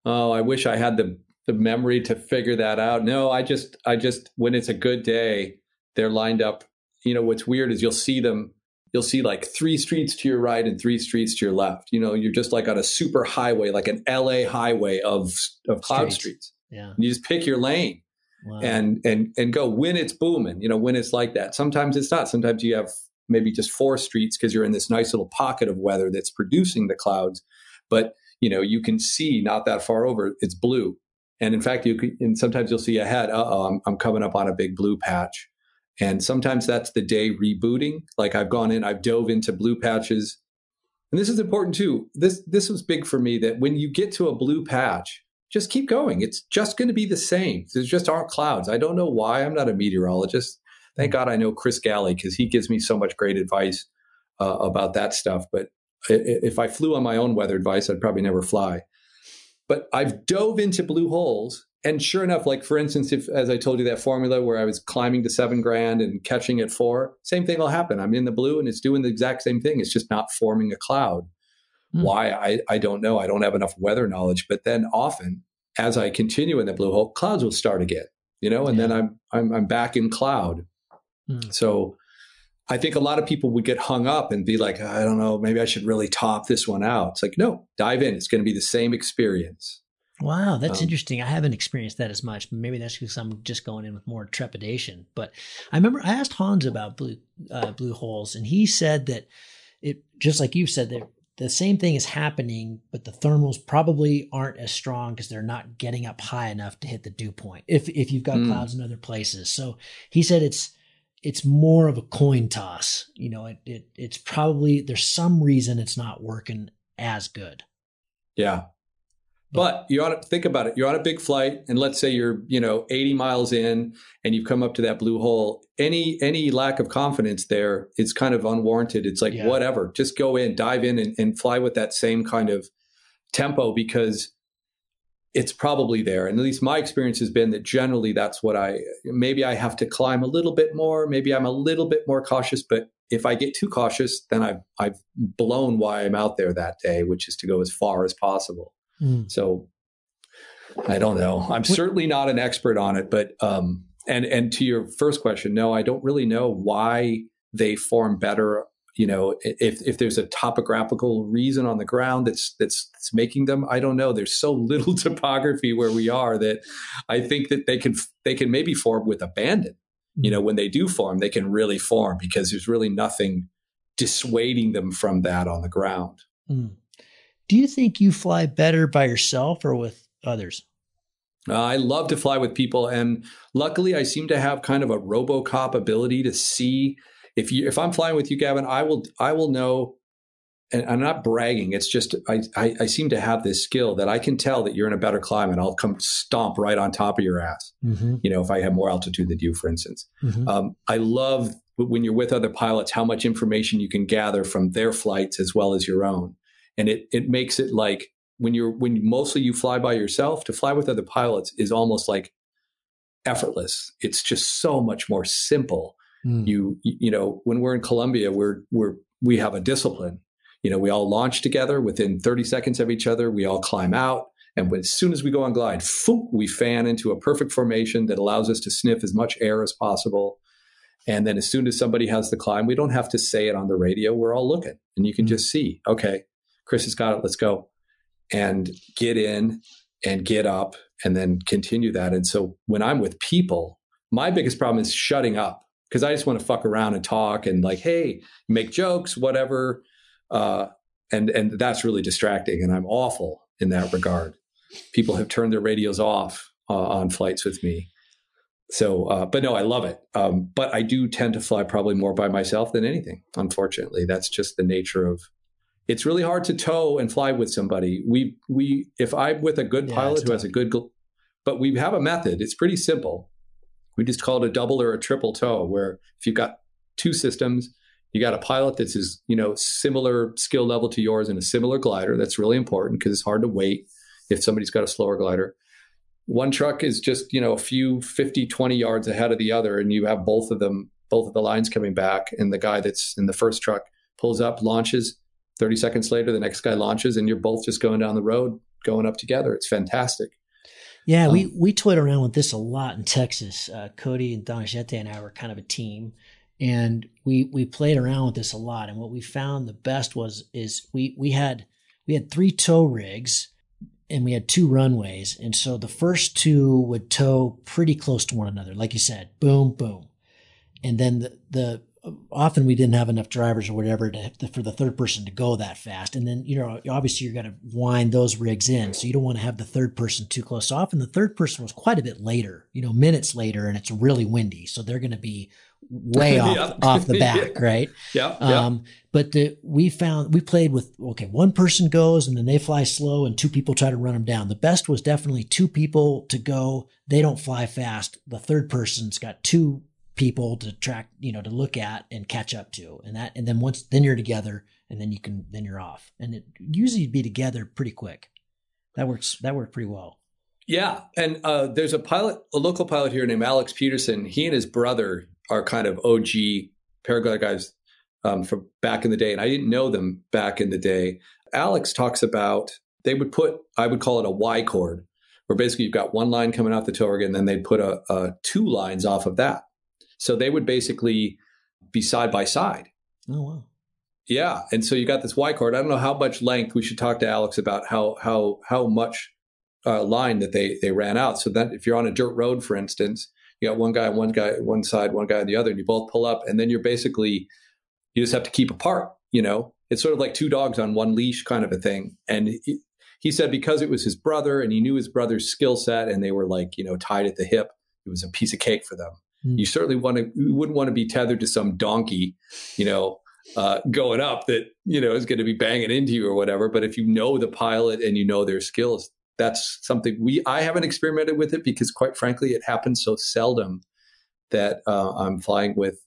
Oh, I wish I had the the memory to figure that out. No, I just I just when it's a good day, they're lined up. You know, what's weird is you'll see them you'll see like three streets to your right and three streets to your left. You know, you're just like on a super highway, like an LA highway of of cloud streets. streets. Yeah. And you just pick your lane wow. and and and go when it's booming, you know, when it's like that. Sometimes it's not. Sometimes you have maybe just four streets because you're in this nice little pocket of weather that's producing the clouds. But you know, you can see not that far over, it's blue. And in fact, you can, and sometimes you'll see ahead, uh oh, I'm, I'm coming up on a big blue patch. And sometimes that's the day rebooting. Like I've gone in, I've dove into blue patches. And this is important too. This this was big for me that when you get to a blue patch, just keep going. It's just going to be the same. There's just aren't clouds. I don't know why. I'm not a meteorologist. Thank God I know Chris Galley because he gives me so much great advice uh, about that stuff. But if I flew on my own weather advice, I'd probably never fly. But I've dove into blue holes. And sure enough, like for instance, if as I told you that formula where I was climbing to seven grand and catching at four, same thing will happen. I'm in the blue and it's doing the exact same thing. It's just not forming a cloud. Mm. Why I, I don't know. I don't have enough weather knowledge. But then often as I continue in the blue hole, clouds will start again, you know, and yeah. then I'm I'm I'm back in cloud. Mm. So I think a lot of people would get hung up and be like, I don't know, maybe I should really top this one out. It's like, no, dive in. It's going to be the same experience. Wow, that's um, interesting. I haven't experienced that as much. Maybe that's because I'm just going in with more trepidation. But I remember I asked Hans about blue uh, blue holes, and he said that it just like you said that the same thing is happening, but the thermals probably aren't as strong because they're not getting up high enough to hit the dew point. If if you've got mm. clouds in other places, so he said it's it's more of a coin toss. You know, it, it it's probably there's some reason it's not working as good. Yeah. But you ought to think about it. You're on a big flight, and let's say you're, you know, 80 miles in, and you've come up to that blue hole. Any any lack of confidence there is kind of unwarranted. It's like yeah. whatever, just go in, dive in, and, and fly with that same kind of tempo because it's probably there. And at least my experience has been that generally that's what I maybe I have to climb a little bit more, maybe I'm a little bit more cautious, but if I get too cautious, then I've I've blown why I'm out there that day, which is to go as far as possible. Mm. So I don't know. I'm certainly not an expert on it, but um and and to your first question, no, I don't really know why they form better you know if if there's a topographical reason on the ground that's that's, that's making them i don't know there's so little topography where we are that i think that they can they can maybe form with abandon you know when they do form they can really form because there's really nothing dissuading them from that on the ground mm. Do you think you fly better by yourself or with others uh, I love to fly with people, and luckily, I seem to have kind of a RoboCop ability to see if you if I'm flying with you, Gavin, I will I will know. And I'm not bragging. It's just I, I, I seem to have this skill that I can tell that you're in a better climate. I'll come stomp right on top of your ass. Mm-hmm. You know, if I have more altitude than you, for instance. Mm-hmm. Um, I love when you're with other pilots how much information you can gather from their flights as well as your own, and it it makes it like when you're when mostly you fly by yourself to fly with other pilots is almost like effortless. It's just so much more simple Mm. You you know when we're in colombia we're we're we have a discipline. You know, we all launch together within 30 seconds of each other. We all climb out, And when, as soon as we go on glide, foop, we fan into a perfect formation that allows us to sniff as much air as possible. And then as soon as somebody has the climb, we don't have to say it on the radio. We're all looking and you can mm-hmm. just see, okay, Chris has got it. Let's go. And get in and get up and then continue that. And so when I'm with people, my biggest problem is shutting up because I just want to fuck around and talk and like, hey, make jokes, whatever. Uh, and and that's really distracting, and I'm awful in that regard. People have turned their radios off uh, on flights with me. So, uh, but no, I love it. Um, but I do tend to fly probably more by myself than anything. Unfortunately, that's just the nature of. It's really hard to tow and fly with somebody. We we if I'm with a good yeah, pilot who has a good, but we have a method. It's pretty simple. We just call it a double or a triple tow, where if you've got two systems, you got a pilot that's is you know similar skill level to yours and a similar glider. That's really important because it's hard to wait if somebody's got a slower glider. One truck is just you know a few 50, 20 yards ahead of the other, and you have both of them, both of the lines coming back, and the guy that's in the first truck pulls up, launches. 30 seconds later, the next guy launches, and you're both just going down the road, going up together. It's fantastic. Yeah, um, we we toyed around with this a lot in Texas. Uh, Cody and Donagete and I were kind of a team, and we we played around with this a lot. And what we found the best was is we we had we had three tow rigs, and we had two runways, and so the first two would tow pretty close to one another, like you said, boom boom, and then the the often we didn't have enough drivers or whatever to, to, for the third person to go that fast. And then, you know, obviously you're going to wind those rigs in. So you don't want to have the third person too close. So often the third person was quite a bit later, you know, minutes later and it's really windy. So they're going to be way off, off the back. yeah. Right. Yeah. Um, but the, we found, we played with, okay, one person goes and then they fly slow and two people try to run them down. The best was definitely two people to go. They don't fly fast. The third person's got two people to track, you know, to look at and catch up to. And that, and then once, then you're together and then you can, then you're off. And it usually be together pretty quick. That works, that worked pretty well. Yeah. And uh, there's a pilot, a local pilot here named Alex Peterson. He and his brother are kind of OG paraglider guys um, from back in the day. And I didn't know them back in the day. Alex talks about they would put, I would call it a Y cord, where basically you've got one line coming off the rig and then they'd put a, a two lines off of that. So they would basically be side by side. Oh wow. Yeah, and so you got this Y cord. I don't know how much length. We should talk to Alex about how how how much uh, line that they they ran out. So that if you're on a dirt road, for instance, you got one guy on one guy one side, one guy on the other, and you both pull up, and then you're basically you just have to keep apart. You know, it's sort of like two dogs on one leash kind of a thing. And he, he said because it was his brother, and he knew his brother's skill set, and they were like you know tied at the hip, it was a piece of cake for them. Mm. You certainly want to you wouldn't want to be tethered to some donkey, you know, uh, going up that you know is going to be banging into you or whatever. But if you know the pilot and you know their skills, that's something we I haven't experimented with it because quite frankly it happens so seldom that uh, I'm flying with.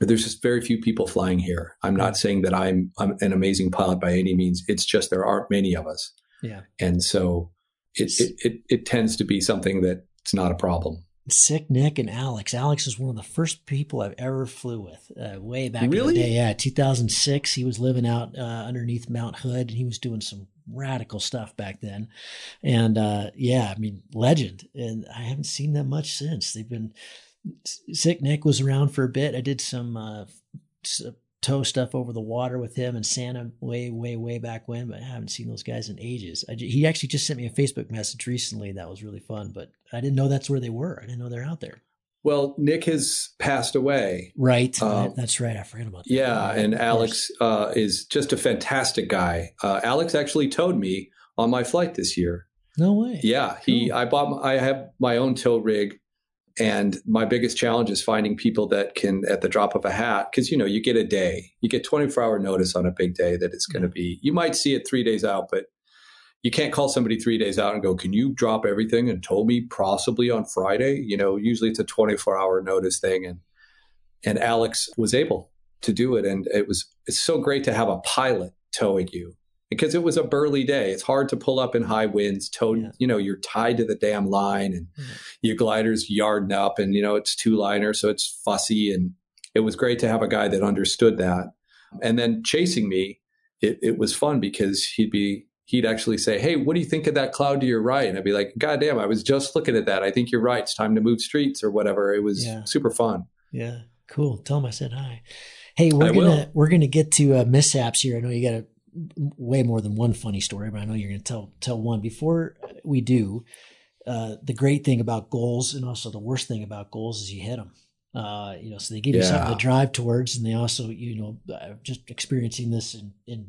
There's just very few people flying here. I'm not saying that I'm I'm an amazing pilot by any means. It's just there aren't many of us. Yeah, and so it it, it, it tends to be something that it's not a problem. Sick Nick and Alex. Alex is one of the first people I've ever flew with, uh, way back really? in the day. Yeah, 2006. He was living out uh, underneath Mount Hood, and he was doing some radical stuff back then. And uh, yeah, I mean, legend. And I haven't seen them much since. They've been. Sick Nick was around for a bit. I did some uh, tow stuff over the water with him and Santa way, way, way back when, but I haven't seen those guys in ages. I, he actually just sent me a Facebook message recently that was really fun, but I didn't know that's where they were. I didn't know they're out there. Well, Nick has passed away. Right. Um, that's right. I forgot about that. Yeah. And Alex uh, is just a fantastic guy. Uh, Alex actually towed me on my flight this year. No way. Yeah. He, cool. I bought, I have my own tow rig and my biggest challenge is finding people that can, at the drop of a hat, because you know you get a day, you get 24 hour notice on a big day that it's going to be. You might see it three days out, but you can't call somebody three days out and go, "Can you drop everything and tow me possibly on Friday?" You know, usually it's a 24 hour notice thing, and and Alex was able to do it, and it was it's so great to have a pilot towing you because it was a burly day. It's hard to pull up in high winds. Tow, yeah. you know, you're tied to the damn line, and mm-hmm. your glider's yarding up, and you know it's two liner, so it's fussy. And it was great to have a guy that understood that. And then chasing me, it, it was fun because he'd be he'd actually say, Hey, what do you think of that cloud to your right? And I'd be like, God damn, I was just looking at that. I think you're right. It's time to move streets or whatever. It was yeah. super fun. Yeah. Cool. Tell him I said hi. Hey, we're I gonna will. we're gonna get to uh, mishaps here. I know you got a way more than one funny story, but I know you're gonna tell tell one. Before we do, uh, the great thing about goals and also the worst thing about goals is you hit them. Uh, you know, so they give you something to drive towards, and they also, you know, just experiencing this in, in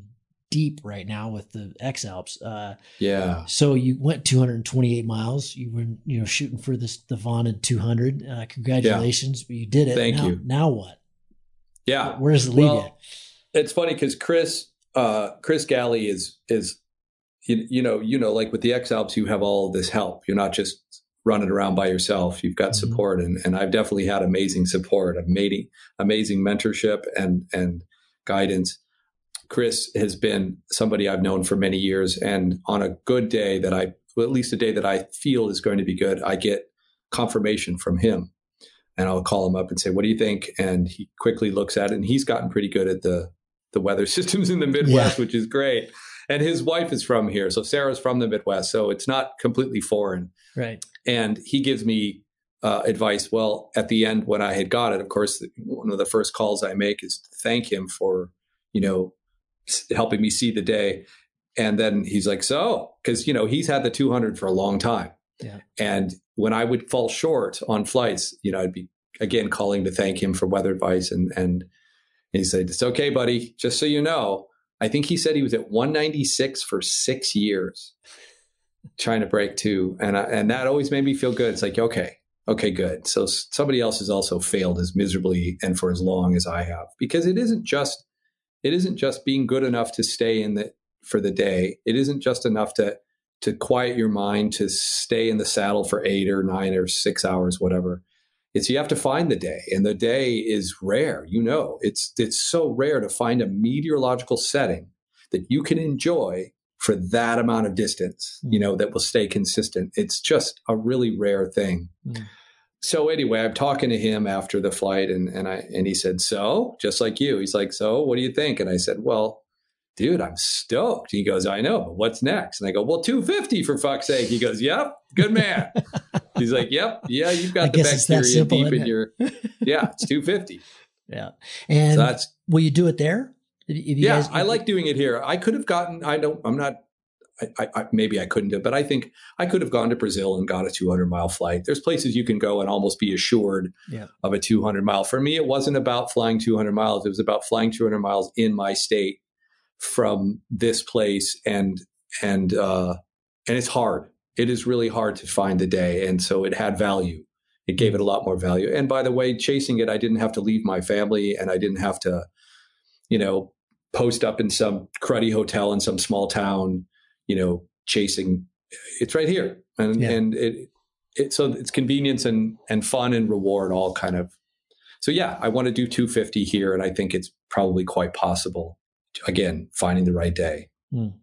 deep right now with the X-Alps. Uh, yeah. So you went 228 miles. You were, you know, shooting for this the vaunted 200. Uh, congratulations, yeah. but you did it. Thank now, you. Now what? Yeah. Where does it leave well, you? It's funny because Chris, uh, Chris Galli is is, you, you know, you know, like with the X-Alps, you have all this help. You're not just running around by yourself. You've got mm-hmm. support, and and I've definitely had amazing support, amazing amazing mentorship and and guidance. Chris has been somebody I've known for many years, and on a good day that I, well, at least a day that I feel is going to be good, I get confirmation from him, and I'll call him up and say, "What do you think?" And he quickly looks at it, and he's gotten pretty good at the the weather systems in the Midwest, yeah. which is great. And his wife is from here, so Sarah's from the Midwest, so it's not completely foreign. Right. And he gives me uh, advice. Well, at the end, when I had got it, of course, one of the first calls I make is to thank him for, you know, helping me see the day. And then he's like, so, because, you know, he's had the 200 for a long time. Yeah. And when I would fall short on flights, you know, I'd be again calling to thank him for weather advice. And, and he said, it's okay, buddy. Just so you know, I think he said he was at 196 for six years trying to break two, and I, and that always made me feel good. It's like okay, okay, good. So somebody else has also failed as miserably and for as long as I have, because it isn't just it isn't just being good enough to stay in the for the day. It isn't just enough to to quiet your mind to stay in the saddle for eight or nine or six hours, whatever. It's you have to find the day, and the day is rare. You know, it's it's so rare to find a meteorological setting that you can enjoy for that amount of distance, you hmm. know, that will stay consistent. It's just a really rare thing. Mm. So anyway, I'm talking to him after the flight and, and I, and he said, so just like you, he's like, so what do you think? And I said, well, dude, I'm stoked. He goes, I know, but what's next? And I go, well, 250 for fuck's sake. He goes, yep, good man. he's like, yep, yeah, you've got the bacteria simple, deep in your, yeah, it's 250. Yeah. And so that's, will you do it there? yeah, guys, I like doing it here. I could have gotten. I don't. I'm not. I, I, maybe I couldn't have, but I think I could have gone to Brazil and got a 200 mile flight. There's places you can go and almost be assured yeah. of a 200 mile. For me, it wasn't about flying 200 miles. It was about flying 200 miles in my state from this place, and and uh, and it's hard. It is really hard to find the day, and so it had value. It gave it a lot more value. And by the way, chasing it, I didn't have to leave my family, and I didn't have to, you know, post up in some cruddy hotel in some small town, you know, chasing. It's right here, and yeah. and it, it so it's convenience and and fun and reward all kind of. So yeah, I want to do 250 here, and I think it's probably quite possible. Again, finding the right day. Mm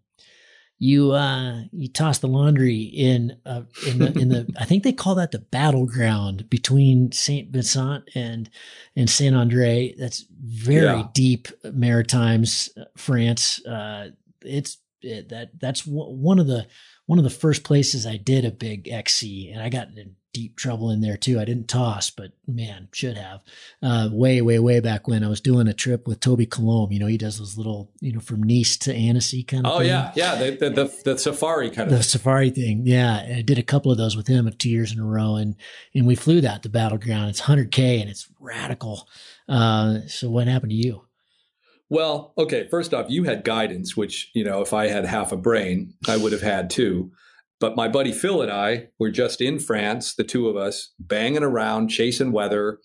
you uh you toss the laundry in uh in the in the I think they call that the battleground between Saint Vincent and and Saint Andre. That's very yeah. deep Maritimes, uh, France. Uh, it's it, that that's w- one of the one of the first places I did a big XC, and I got in deep trouble in there too. I didn't toss, but man, should have. Uh, way, way, way back when I was doing a trip with Toby Colombe. You know, he does those little, you know, from Nice to Annecy kind of. Oh thing. yeah, yeah, the, the, the the safari kind of. The safari thing, yeah. I did a couple of those with him two years in a row, and and we flew that to Battleground. It's 100k and it's radical. Uh, so what happened to you? Well, okay. First off, you had guidance, which you know, if I had half a brain, I would have had too. But my buddy Phil and I were just in France, the two of us, banging around, chasing weather,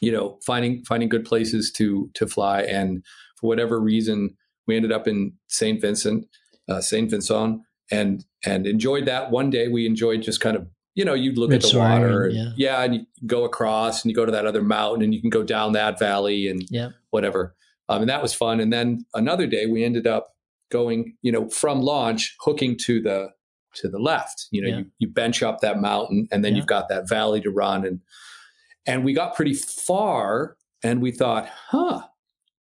you know, finding finding good places to to fly. And for whatever reason, we ended up in Saint Vincent, uh, Saint Vincent, and and enjoyed that. One day, we enjoyed just kind of you know, you'd look Red at the water, and, yeah. yeah, and you go across, and you go to that other mountain, and you can go down that valley, and yeah. whatever. Um, and that was fun. And then another day, we ended up going, you know, from launch, hooking to the to the left. You know, yeah. you, you bench up that mountain, and then yeah. you've got that valley to run. And and we got pretty far, and we thought, huh,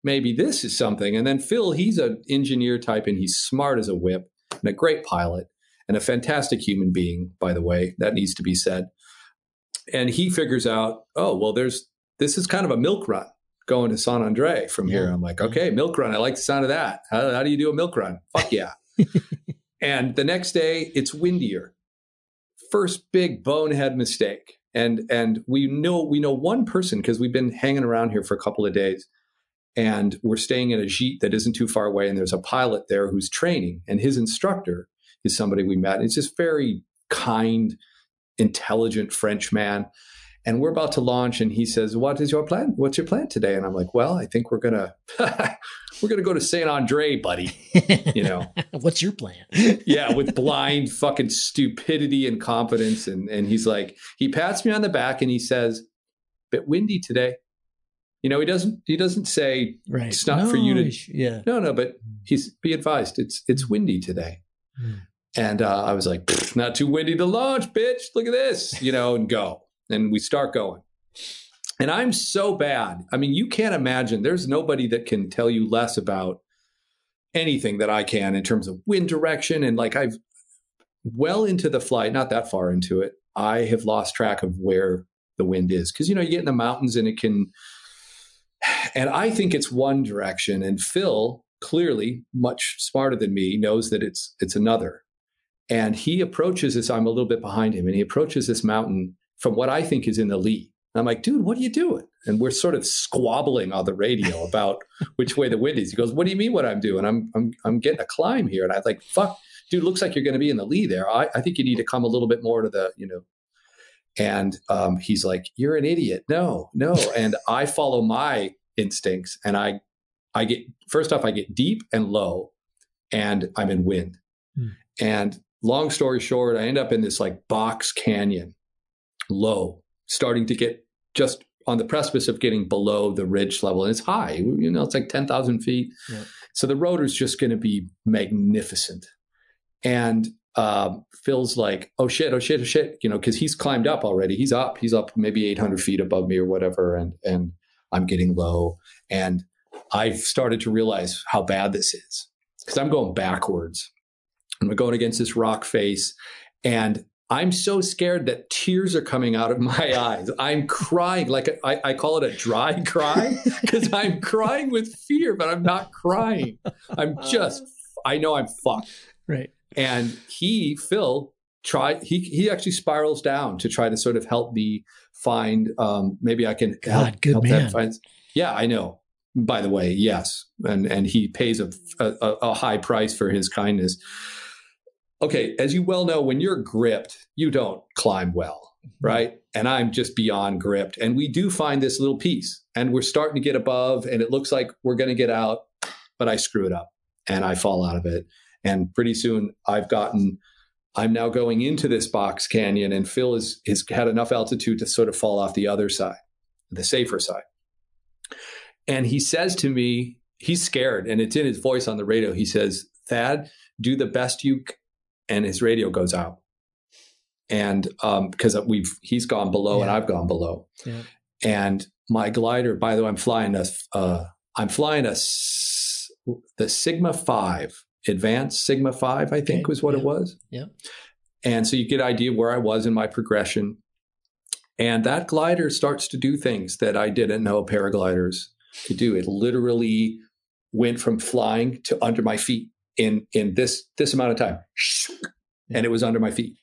maybe this is something. And then Phil, he's an engineer type, and he's smart as a whip. and a great pilot and a fantastic human being, by the way. That needs to be said. And he figures out, oh, well, there's this is kind of a milk run going to San Andre from yeah. here. I'm like, okay, milk run. I like the sound of that. How, how do you do a milk run? Fuck yeah. and the next day, it's windier. First big bonehead mistake. And and we know we know one person because we've been hanging around here for a couple of days and we're staying in a gîte that isn't too far away and there's a pilot there who's training and his instructor is somebody we met it's this very kind intelligent french man and we're about to launch and he says what is your plan what's your plan today and i'm like well i think we're gonna we're gonna go to saint andre buddy you know what's your plan yeah with blind fucking stupidity and competence and and he's like he pats me on the back and he says bit windy today you know, he doesn't he doesn't say right. it's not no, for you to yeah. No, no, but he's be advised it's it's windy today. Mm. And uh, I was like, not too windy to launch, bitch. Look at this, you know, and go. And we start going. And I'm so bad. I mean, you can't imagine. There's nobody that can tell you less about anything that I can in terms of wind direction. And like I've well into the flight, not that far into it, I have lost track of where the wind is. Cause you know, you get in the mountains and it can and I think it's one direction. And Phil, clearly much smarter than me, knows that it's it's another. And he approaches this. I'm a little bit behind him, and he approaches this mountain from what I think is in the lee. I'm like, dude, what are you doing? And we're sort of squabbling on the radio about which way the wind is. He goes, "What do you mean what I'm doing? I'm I'm I'm getting a climb here." And I am like, "Fuck, dude, looks like you're going to be in the lee there. I, I think you need to come a little bit more to the you know and um, he's like, "You're an idiot." No, no. And I follow my instincts, and I, I get first off, I get deep and low, and I'm in wind. Hmm. And long story short, I end up in this like box canyon, low, starting to get just on the precipice of getting below the ridge level, and it's high. You know, it's like ten thousand feet. Yeah. So the rotor's just going to be magnificent. And um, Phil's like, oh shit, oh shit, oh shit, you know, because he's climbed up already. He's up. He's up maybe 800 feet above me or whatever, and and I'm getting low, and I've started to realize how bad this is because I'm going backwards. I'm going against this rock face, and I'm so scared that tears are coming out of my eyes. I'm crying like a, I, I call it a dry cry because I'm crying with fear, but I'm not crying. I'm just, I know I'm fucked. Right. And he, Phil, try he he actually spirals down to try to sort of help me find um maybe I can God, help, good help man. Find, yeah, I know. By the way, yes, and and he pays a, a, a high price for his kindness. Okay, as you well know, when you're gripped, you don't climb well, mm-hmm. right? And I'm just beyond gripped. And we do find this little piece, and we're starting to get above, and it looks like we're going to get out, but I screw it up and I fall out of it. And pretty soon I've gotten, I'm now going into this box canyon and Phil is, has had enough altitude to sort of fall off the other side, the safer side. And he says to me, he's scared and it's in his voice on the radio. He says, Thad, do the best you. And his radio goes out. And um, because we've, he's gone below yeah. and I've gone below. Yeah. And my glider, by the way, I'm flying a, uh, I'm flying a, the Sigma 5 Advance Sigma 5, I think okay. was what yeah. it was. Yeah. And so you get an idea where I was in my progression. And that glider starts to do things that I didn't know paragliders could do. It literally went from flying to under my feet in in this this amount of time. And it was under my feet.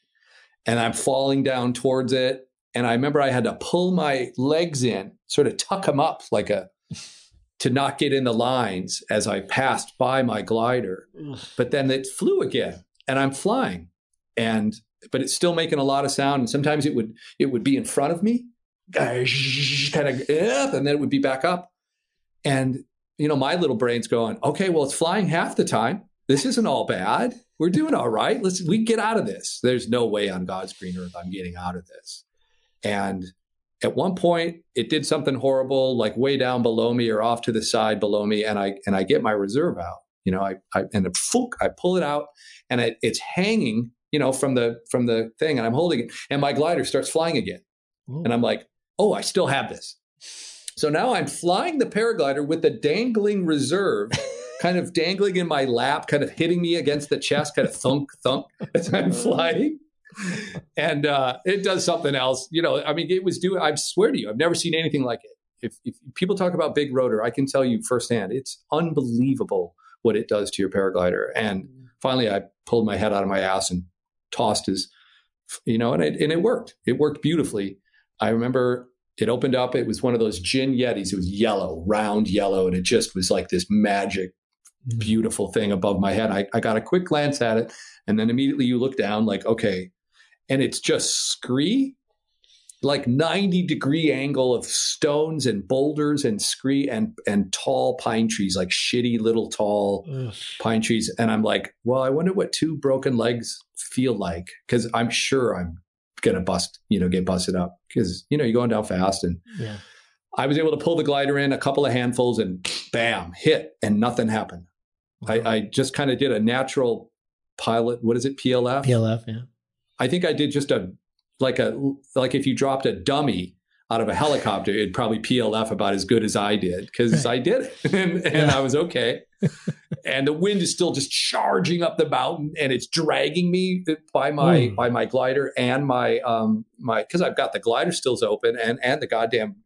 And I'm falling down towards it. And I remember I had to pull my legs in, sort of tuck them up like a to not get in the lines as I passed by my glider. But then it flew again and I'm flying. And but it's still making a lot of sound. And sometimes it would it would be in front of me, kind of and then it would be back up. And you know, my little brain's going, okay, well, it's flying half the time. This isn't all bad. We're doing all right. Let's we get out of this. There's no way on God's green earth I'm getting out of this. And at one point it did something horrible like way down below me or off to the side below me and i and i get my reserve out you know i, I and a fook, i pull it out and it, it's hanging you know from the from the thing and i'm holding it and my glider starts flying again Ooh. and i'm like oh i still have this so now i'm flying the paraglider with the dangling reserve kind of dangling in my lap, kind of hitting me against the chest, kind of thunk, thunk as I'm flying. And uh, it does something else. You know, I mean, it was doing, I swear to you, I've never seen anything like it. If, if people talk about big rotor, I can tell you firsthand, it's unbelievable what it does to your paraglider. And finally, I pulled my head out of my ass and tossed his, you know, and it, and it worked. It worked beautifully. I remember it opened up. It was one of those gin Yetis. It was yellow, round yellow, and it just was like this magic. Mm-hmm. beautiful thing above my head. I, I got a quick glance at it, and then immediately you look down, like, okay, and it's just scree, like 90 degree angle of stones and boulders and scree and and tall pine trees, like shitty little tall Ugh. pine trees. And I'm like, well, I wonder what two broken legs feel like because I'm sure I'm gonna bust, you know, get busted up because you know you're going down fast. And yeah. I was able to pull the glider in a couple of handfuls and bam, hit, and nothing happened. I, I, just kind of did a natural pilot. What is it? PLF. PLF. Yeah. I think I did just a like a like if you dropped a dummy out of a helicopter, it'd probably PLF about as good as I did because right. I did it and, and yeah. I was okay. and the wind is still just charging up the mountain and it's dragging me by my mm. by my glider and my um my because I've got the glider stills open and and the goddamn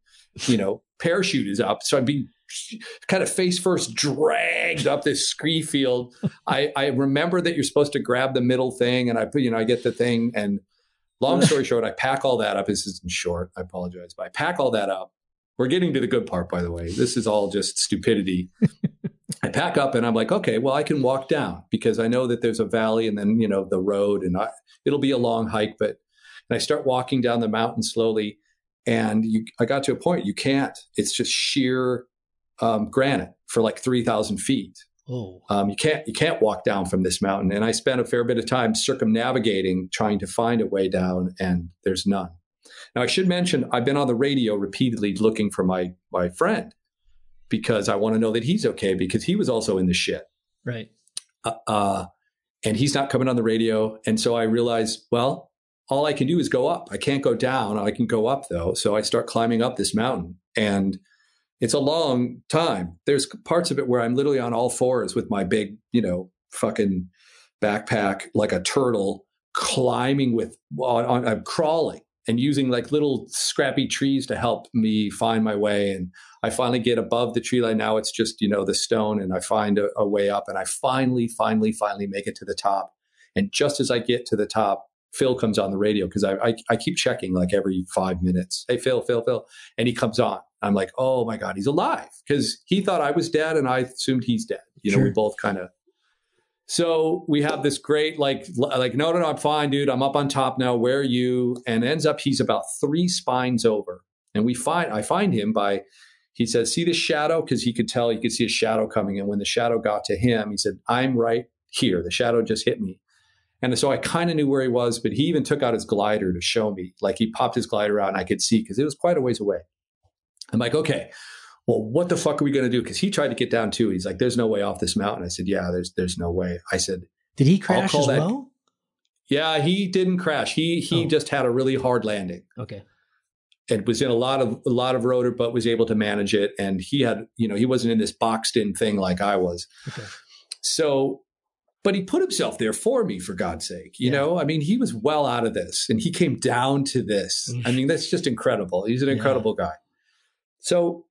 you know parachute is up. So I'm being kind of face first dragged up this scree field. I, I remember that you're supposed to grab the middle thing and I put, you know, I get the thing and Long story short, I pack all that up. This isn't short. I apologize, but I pack all that up. We're getting to the good part, by the way. This is all just stupidity. I pack up and I'm like, okay, well, I can walk down because I know that there's a valley and then, you know, the road and I, it'll be a long hike. But, and I start walking down the mountain slowly. And you, I got to a point you can't, it's just sheer um, granite for like 3,000 feet. Oh. Um, you can't you can't walk down from this mountain. And I spent a fair bit of time circumnavigating, trying to find a way down, and there's none. Now I should mention I've been on the radio repeatedly looking for my my friend because I want to know that he's okay because he was also in the shit. Right. Uh, uh, and he's not coming on the radio. And so I realized, well, all I can do is go up. I can't go down. I can go up though. So I start climbing up this mountain and it's a long time. There's parts of it where I'm literally on all fours with my big, you know, fucking backpack like a turtle climbing with on, on, I'm crawling and using like little scrappy trees to help me find my way. And I finally get above the tree line. Now it's just you know the stone and I find a, a way up and I finally finally finally make it to the top. And just as I get to the top Phil comes on the radio because I, I, I keep checking like every five minutes. Hey Phil, Phil, Phil, and he comes on. I'm like, oh my god, he's alive because he thought I was dead and I assumed he's dead. You know, sure. we both kind of. So we have this great like like no no no I'm fine dude I'm up on top now where are you and ends up he's about three spines over and we find I find him by he says see the shadow because he could tell he could see a shadow coming and when the shadow got to him he said I'm right here the shadow just hit me and so I kind of knew where he was, but he even took out his glider to show me. Like he popped his glider out and I could see because it was quite a ways away. I'm like, okay, well, what the fuck are we going to do? Because he tried to get down too. He's like, there's no way off this mountain. I said, yeah, there's there's no way. I said, did he crash as that. well? Yeah, he didn't crash. He he oh. just had a really hard landing. Okay. It was in a lot of a lot of rotor, but was able to manage it. And he had, you know, he wasn't in this boxed in thing like I was. Okay. So but he put himself there for me for god's sake you yeah. know? I mean he was well out of this and he came down to this. I mean that's just incredible. He's an incredible yeah. guy. So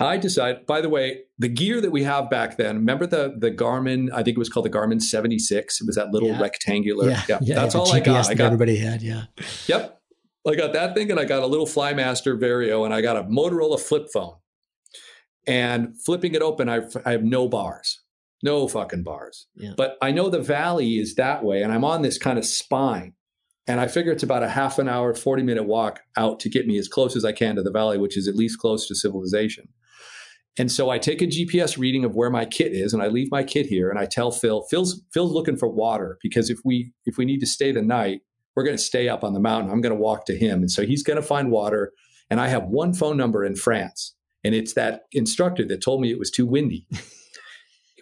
i decided by the way the gear that we have back then remember the the garmin i think it was called the garmin 76 it was that little yeah. rectangular. Yeah, that's all GPS i got. I got everybody had yeah. Yep. I got that thing and i got a little flymaster vario and i got a motorola flip phone. And flipping it open I, I have no bars no fucking bars. Yeah. But I know the valley is that way, and I'm on this kind of spine. And I figure it's about a half an hour, 40 minute walk out to get me as close as I can to the valley, which is at least close to civilization. And so I take a GPS reading of where my kit is, and I leave my kit here, and I tell Phil, Phil's Phil's looking for water because if we if we need to stay the night, we're going to stay up on the mountain. I'm going to walk to him, and so he's going to find water. And I have one phone number in France, and it's that instructor that told me it was too windy.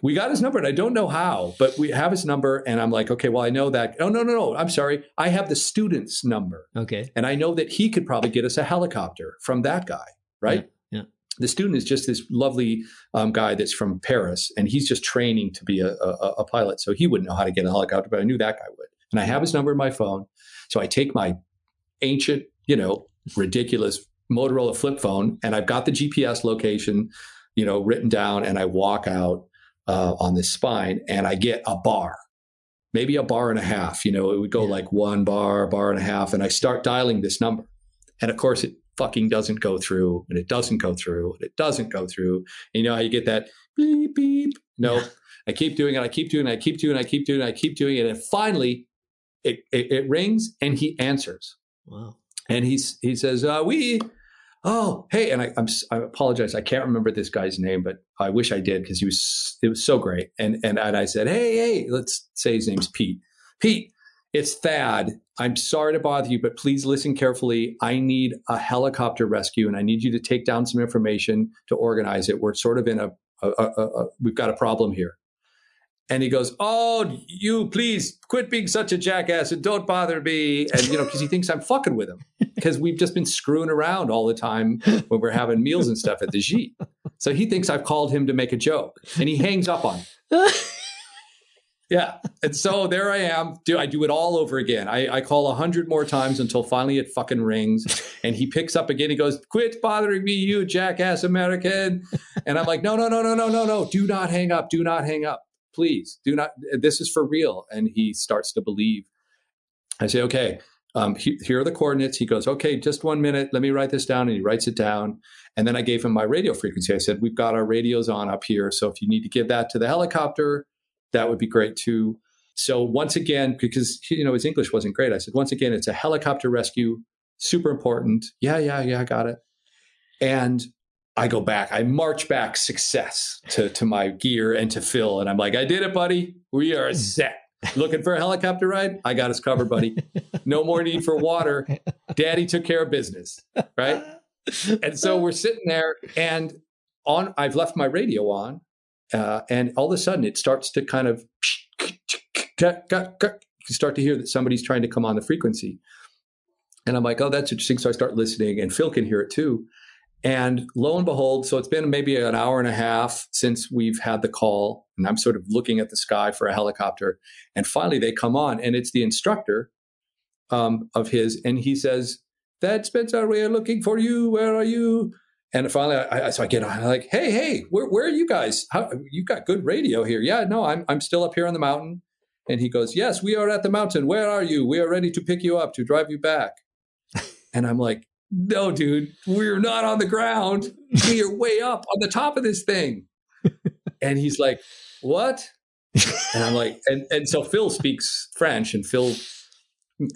we got his number and I don't know how, but we have his number. And I'm like, okay, well, I know that. Oh, no, no, no. I'm sorry. I have the student's number. Okay. And I know that he could probably get us a helicopter from that guy. Right. Yeah. yeah. the student is just this lovely um, guy that's from Paris, and he's just training to be a, a, a, pilot. So he wouldn't know how to get a helicopter, but I knew that guy would. And I have his number in my phone. So I take my ancient, you know, ridiculous Motorola flip phone, and I've got the GPS location, you know, written down, and I walk out uh, on this spine, and I get a bar, maybe a bar and a half. You know, it would go yeah. like one bar, bar and a half, and I start dialing this number, and of course it fucking doesn't go through, and it doesn't go through, and it doesn't go through. And you know how you get that beep beep? No, yeah. I keep doing it, I keep doing it, I keep doing it, I keep doing it, I keep doing it, and finally it, it, it rings, and he answers. Wow. And he's he says, uh, "We oh hey and I, I'm, I apologize i can't remember this guy's name but i wish i did because he was it was so great. And, and and i said hey hey let's say his name's pete. Pete it's thad. I'm sorry to bother you but please listen carefully. I need a helicopter rescue and i need you to take down some information to organize it. We're sort of in a, a, a, a we've got a problem here and he goes, "Oh, you please quit being such a jackass and don't bother me." And you know, because he thinks I'm fucking with him because we've just been screwing around all the time when we're having meals and stuff at the G. So he thinks I've called him to make a joke, and he hangs up on. Me. yeah, and so there I am. Do I do it all over again? I, I call a hundred more times until finally it fucking rings, and he picks up again. He goes, "Quit bothering me, you jackass American!" And I'm like, "No, no, no, no, no, no, no! Do not hang up! Do not hang up!" Please do not, this is for real. And he starts to believe. I say, okay, um, he, here are the coordinates. He goes, okay, just one minute. Let me write this down. And he writes it down. And then I gave him my radio frequency. I said, we've got our radios on up here. So if you need to give that to the helicopter, that would be great too. So once again, because you know his English wasn't great, I said, once again, it's a helicopter rescue, super important. Yeah, yeah, yeah, I got it. And I go back, I march back success to, to my gear and to Phil. And I'm like, I did it, buddy. We are set. Looking for a helicopter ride? I got us covered, buddy. No more need for water. Daddy took care of business. Right. And so we're sitting there and on, I've left my radio on. Uh, and all of a sudden it starts to kind of you start to hear that somebody's trying to come on the frequency. And I'm like, oh, that's interesting. So I start listening, and Phil can hear it too. And lo and behold, so it's been maybe an hour and a half since we've had the call, and I'm sort of looking at the sky for a helicopter. And finally, they come on, and it's the instructor um, of his, and he says, "Thad Spencer, we are looking for you. Where are you?" And finally, I, I, so I get on. I'm like, "Hey, hey, where, where are you guys? How, you've got good radio here." Yeah, no, I'm I'm still up here on the mountain. And he goes, "Yes, we are at the mountain. Where are you? We are ready to pick you up to drive you back." and I'm like, no, dude, we're not on the ground. We are way up on the top of this thing. And he's like, what? And I'm like, and, and so Phil speaks French and Phil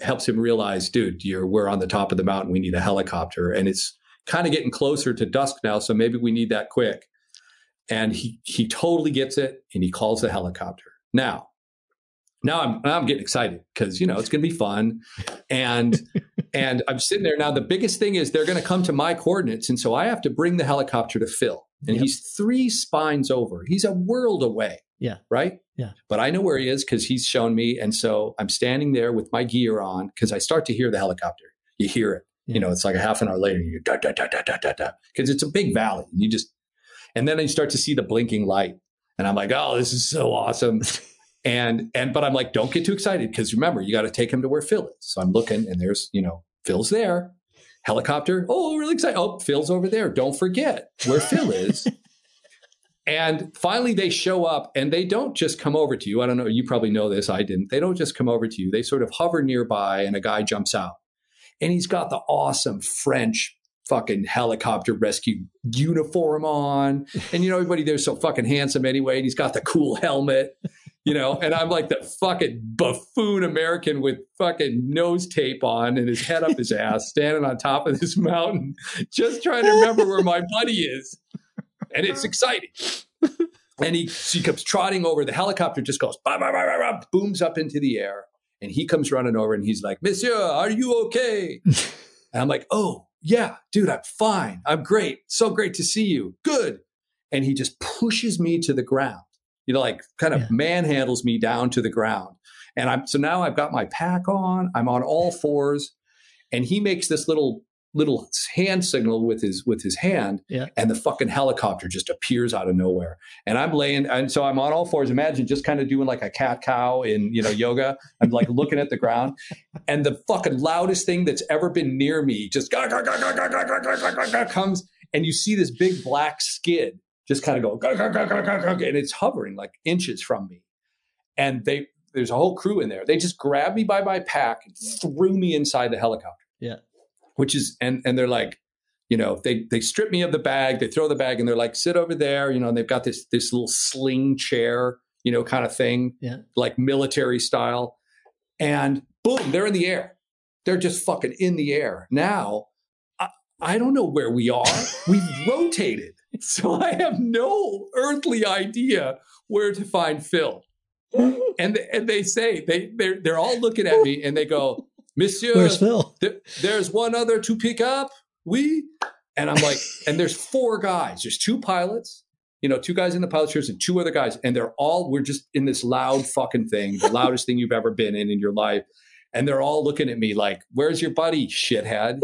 helps him realize, dude, you're, we're on the top of the mountain. We need a helicopter. And it's kind of getting closer to dusk now. So maybe we need that quick. And he, he totally gets it and he calls the helicopter. Now, now I'm now I'm getting excited because you know it's going to be fun, and and I'm sitting there now. The biggest thing is they're going to come to my coordinates, and so I have to bring the helicopter to Phil, and yep. he's three spines over. He's a world away. Yeah. Right. Yeah. But I know where he is because he's shown me, and so I'm standing there with my gear on because I start to hear the helicopter. You hear it. Yeah. You know, it's like a half an hour later. You da da da da da da da because it's a big valley. And you just, and then you start to see the blinking light, and I'm like, oh, this is so awesome. And and but I'm like, don't get too excited because remember, you got to take him to where Phil is. So I'm looking, and there's you know Phil's there. Helicopter. Oh, really excited. Oh, Phil's over there. Don't forget where Phil is. And finally, they show up and they don't just come over to you. I don't know. You probably know this. I didn't. They don't just come over to you. They sort of hover nearby and a guy jumps out. And he's got the awesome French fucking helicopter rescue uniform on. And, you know, everybody there's so fucking handsome anyway. And he's got the cool helmet you know, and I'm like the fucking buffoon American with fucking nose tape on and his head up his ass, standing on top of this mountain, just trying to remember where my buddy is. And it's exciting. And he she comes trotting over. The helicopter just goes, bah, bah, bah, booms up into the air. And he comes running over and he's like, Monsieur, are you okay? and I'm like, oh, yeah, dude, I'm fine. I'm great. So great to see you. Good. And he just pushes me to the ground you know, like kind of yeah. manhandles me down to the ground. And I'm so now I've got my pack on, I'm on all fours, and he makes this little little hand signal with his with his hand yeah. and the fucking helicopter just appears out of nowhere and i'm laying and so i'm on all fours imagine just kind of doing like a cat cow in you know yoga i'm like looking at the ground and the fucking loudest thing that's ever been near me just comes and you see this big black skid just kind of go and it's hovering like inches from me. And they there's a whole crew in there. They just grabbed me by my pack and threw me inside the helicopter. Yeah. which is and and they're like you know they they strip me of the bag they throw the bag and they're like sit over there you know and they've got this this little sling chair you know kind of thing Yeah. like military style. And boom they're in the air. They're just fucking in the air. Now i, I don't know where we are. We've rotated so i have no earthly idea where to find phil and and they say they they're, they're all looking at me and they go monsieur Where's Phil? there, there's one other to pick up. We and I'm like, and there's four guys. There's two pilots, you know, two guys in the pilot chairs and two other guys, and they're all we're just in this loud fucking thing, the loudest thing you've ever been in in your life, and they're all looking at me like, "Where's your buddy, shithead?"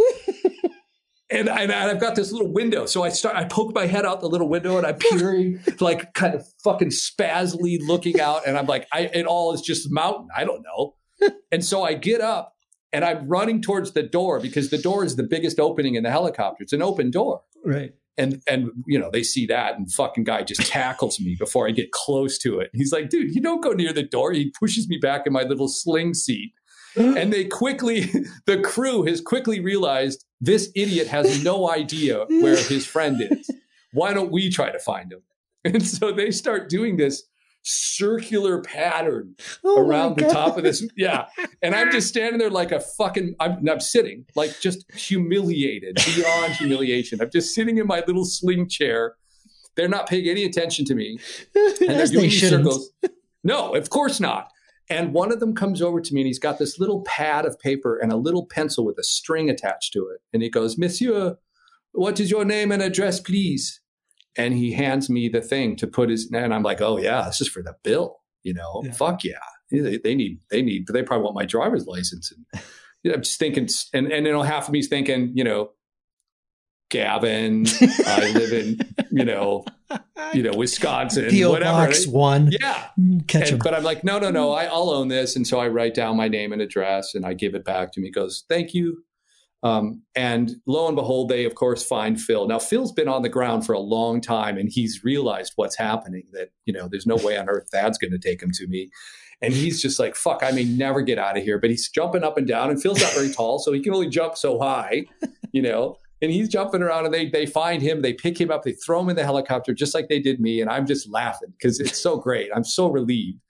And, I, and I've got this little window, so I start. I poke my head out the little window, and I'm peering, like kind of fucking spazly looking out, and I'm like, I, it all is just mountain. I don't know. And so I get up, and I'm running towards the door because the door is the biggest opening in the helicopter. It's an open door. Right. And and you know, they see that and fucking guy just tackles me before I get close to it. He's like, dude, you don't go near the door. He pushes me back in my little sling seat. And they quickly, the crew has quickly realized this idiot has no idea where his friend is. Why don't we try to find him? And so they start doing this circular pattern Oh around the top of this. Yeah. And I'm just standing there like a fucking, I'm, I'm sitting like just humiliated beyond humiliation. I'm just sitting in my little sling chair. They're not paying any attention to me. And they're doing they these shouldn't. circles. No, of course not. And one of them comes over to me and he's got this little pad of paper and a little pencil with a string attached to it. And he goes, Monsieur, what is your name and address, please? And he hands me the thing to put his, and I'm like, oh yeah, this is for the bill. You know, Yeah. fuck yeah. They, they need, they need, they probably want my driver's license. And you know, I'm just thinking, and, and you know, half of me's thinking, you know, Gavin, I live in, you know, you know, Wisconsin, PO whatever. Box One. Yeah. Catch And- but I'm like, no, no, no, I, I'll own this. And so I write down my name and address and I give it back to him. He goes, thank you. Um, and lo and behold, they of course find Phil. Now, Phil's been on the ground for a long time and he's realized what's happening that, you know, there's no way on earth Thad's going to take him to me. And he's just like, fuck, I may never get out of here. But he's jumping up and down and Phil's not very tall, so he can only jump so high, you know. And he's jumping around and they they find him, they pick him up, they throw him in the helicopter just like they did me. And I'm just laughing because it's so great. I'm so relieved.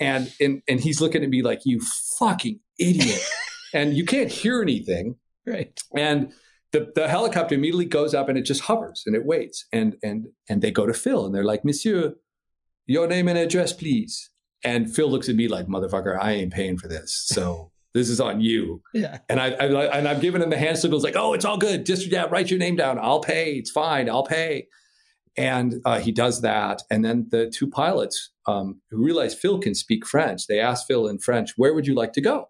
And and and he's looking at me like, you fucking idiot. and you can't hear anything. Right. And the, the helicopter immediately goes up and it just hovers and it waits. And and and they go to Phil and they're like, Monsieur, your name and address, please. And Phil looks at me like, motherfucker, I ain't paying for this. So this is on you. Yeah. And I, I and I've given him the hand signals like, oh, it's all good. Just yeah, write your name down. I'll pay. It's fine. I'll pay. And uh, he does that. And then the two pilots um, who realize Phil can speak French, they ask Phil in French, where would you like to go?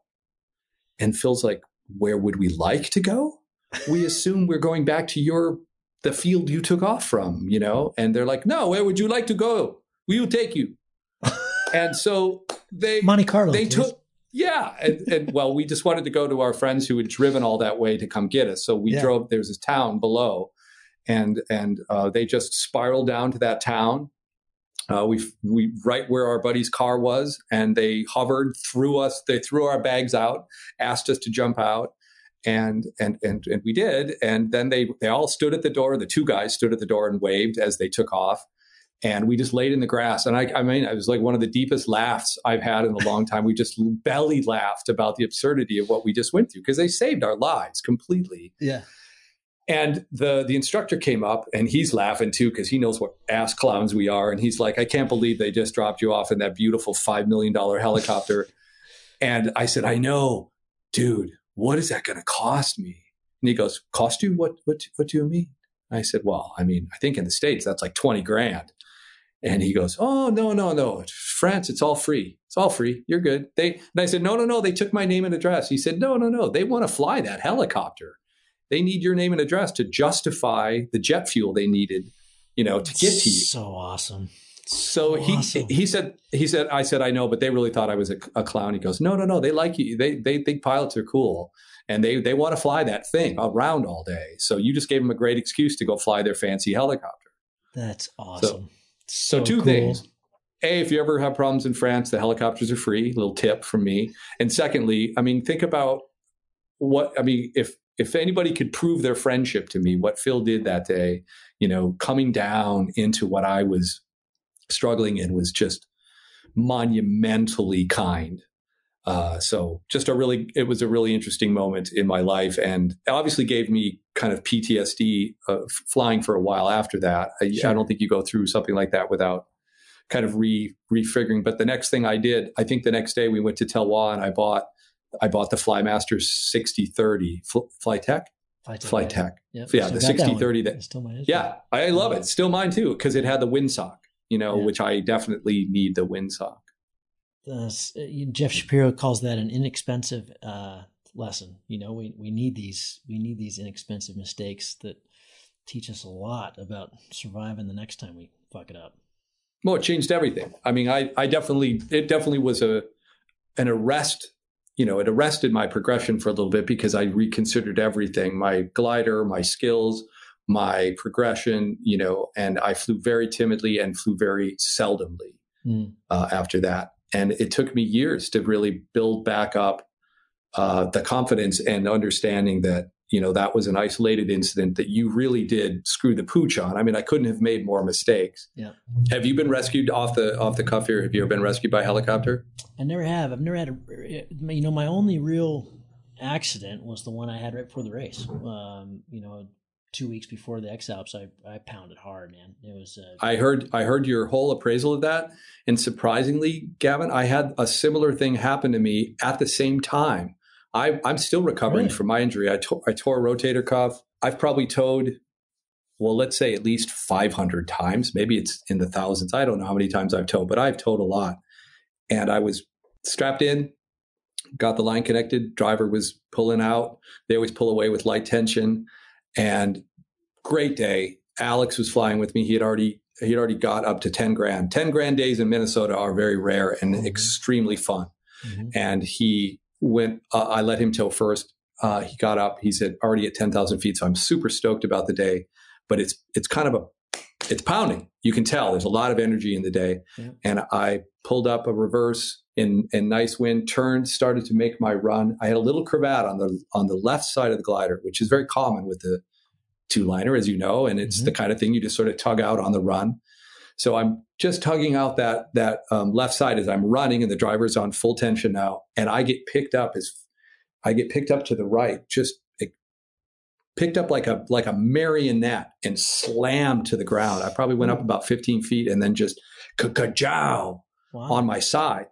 And Phil's like, where would we like to go? We assume we're going back to your the field you took off from, you know? And they're like, no, where would you like to go? We will take you. and so they Monte Carlo. they please. took yeah and, and well we just wanted to go to our friends who had driven all that way to come get us. So we Yeah. drove there's this town below and and uh, they just spiraled down to that town. Uh, we we right where our buddy's car was and they hovered threw us they threw our bags out asked us to jump out and and and and we did. And then they they all stood at the door the two guys stood at the door and waved as they took off and we just laid in the grass. And I, I mean, it was like one of the deepest laughs I've had in a long time. We just belly laughed about the absurdity of what we just went through because they saved our lives completely. Yeah. And the the instructor came up and he's laughing too because he knows what ass clowns we are. And he's like, I can't believe they just dropped you off in that beautiful five million dollar helicopter. and I said, I know, dude. What is that going to cost me? And he goes, Cost you? What? What? What do you mean? I said, Well, I mean, I think in the states that's like twenty grand. And he goes, "Oh no, no, no! France, it's all free. It's all free. You're good." They and I said, "No, no, no! They took my name and address." He said, "No, no, no! They want to fly that helicopter. they need your name and address to justify the jet fuel they needed, you know, to get to you. So awesome. So he awesome. he said he said I said I know, but they really thought I was a, a, clown. He goes, no, no, no, they like you. They they think pilots are cool, and they they want to fly that thing around all day. So you just gave them a great excuse to go fly their fancy helicopter. That's awesome. So, so, so two cool. things. A, if you ever have problems in France, the helicopters are free. Little tip from me. And secondly, I mean, think about what I mean. If if anybody could prove their friendship to me, what Phil did that day, you know, coming down into what I was struggling in was just monumentally kind. Uh, so just a really, it was a really interesting moment in my life, and obviously gave me kind of PTSD uh, flying for a while after that. I, sure. I, don't think you go through something like that without kind of re refiguring. But the next thing I did, I think the next day we went to Terroir and I bought, I bought the Flymaster 6030 Fl- Flytec. Flytec. Flytec. Yep. Yeah, so the 6030 that, that yeah, I love it. Still mine too, because it had the windsock you know, yeah. which I definitely need the windsock. Uh, Jeff Shapiro calls that an inexpensive uh, lesson. You know, we, we need these we need these inexpensive mistakes that teach us a lot about surviving the next time we fuck it up. Well, it changed everything. I mean, I I definitely it definitely was a an arrest. You know, it arrested my progression for a little bit because I reconsidered everything: my glider, my skills, my progression, you know, and I flew very timidly and flew very seldomly mm. uh, after that. And it took me years to really build back up uh, the confidence and understanding that, you know, that was an isolated incident that you really did screw the pooch on. I mean, I couldn't have made more mistakes. Yeah. Have you been rescued off the off the cuff here? Have you ever been rescued by helicopter? I never have. I've never had a, you know, my only real accident was the one I had right before the race. Um, you know, two weeks before the X Alps, I, I pounded hard, man. It was. Uh, I heard I heard your whole appraisal of that, and surprisingly, Gavin, I had a similar thing happen to me at the same time. I, I'm still recovering really? from my injury. I, to, I tore a rotator cuff. I've probably towed, well, let's say at least 500 times. Maybe it's in the thousands. I don't know how many times I've towed, but I've towed a lot. And I was strapped in, got the line connected. Driver was pulling out. They always pull away with light tension and great day. Alex was flying with me. He had already he had already got up to 10 grand. 10 grand days in Minnesota are very rare and mm-hmm. extremely fun. Mm-hmm. And he went, uh, I let him tow first. Uh, he got up, he said, already at 10,000 feet. So I'm super stoked about the day, but it's, it's kind of a, it's pounding. You can tell there's a lot of energy in the day. Yeah. And I pulled up a reverse in, in nice wind, turned, started to make my run. I had a little cravat on the, on the left side of the glider, which is very common with the, two liner, as you know, and it's mm-hmm. the kind of thing you just sort of tug out on the run. So I'm just tugging out that that um, left side as I'm running, and the driver's on full tension now, and I get picked up as I get picked up to the right, just picked up like a like a marionette and slammed to the ground. I probably went up mm. about 15 feet and then just ka-ka-jow wow. on my side.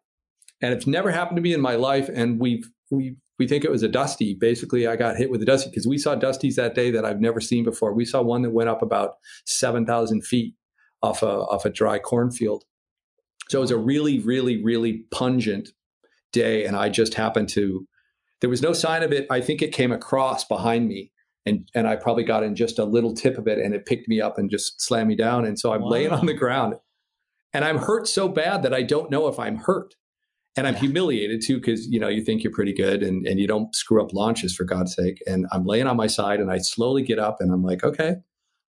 And it's never happened to me in my life. And we've we've we think it was a dusty. Basically, I got hit with a dusty because we saw dusties that day that I've never seen before. We saw one that went up about seven thousand feet off a off a dry cornfield. So it was a really, really, really pungent day, and I just happened to. There was no sign of it. I think it came across behind me, and and I probably got in just a little tip of it, and it picked me up and just slammed me down. And so I'm wow. laying on the ground, and I'm hurt so bad that I don't know if I'm hurt and I'm humiliated too because you know you think you're pretty good and and you don't screw up launches for God's sake. And I'm laying on my side and I slowly get up and I'm like, okay,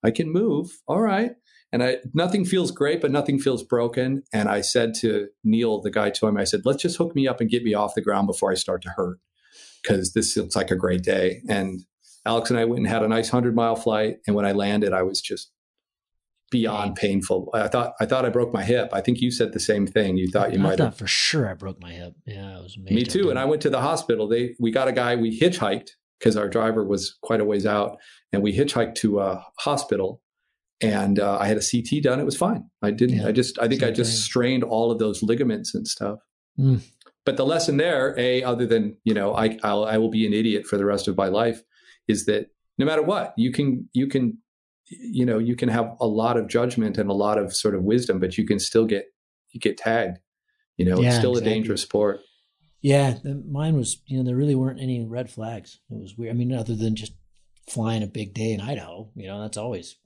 I can move. All right. And I nothing feels great, but nothing feels broken. And I said to Neil, the guy to him, I said, let's just hook me up and get me off the ground before I start to hurt because this looks like a great day. And Alex and I went and had a nice hundred mile flight. And when I landed, I was just beyond painful. I thought I thought I broke my hip. I think you said the same thing. You thought you I might thought have. for sure I broke my hip. Yeah, it was major. Me too. And I went to the hospital. They we got a guy. We hitchhiked because our driver was quite a ways out, and we hitchhiked to a hospital. And uh, I had a CT done. It was fine. I didn't. Yeah, I just. I think I just thing. strained all of those ligaments and stuff. Mm. But the lesson there, a other than you know, I I'll, I will be an idiot for the rest of my life, is that no matter what, you can you can you know you can have a lot of judgment and a lot of sort of wisdom but you can still get you get tagged you know yeah, it's still exactly. a dangerous sport yeah mine was you know there really weren't any red flags it was weird i mean other than just flying a big day in Idaho. You know, that's always.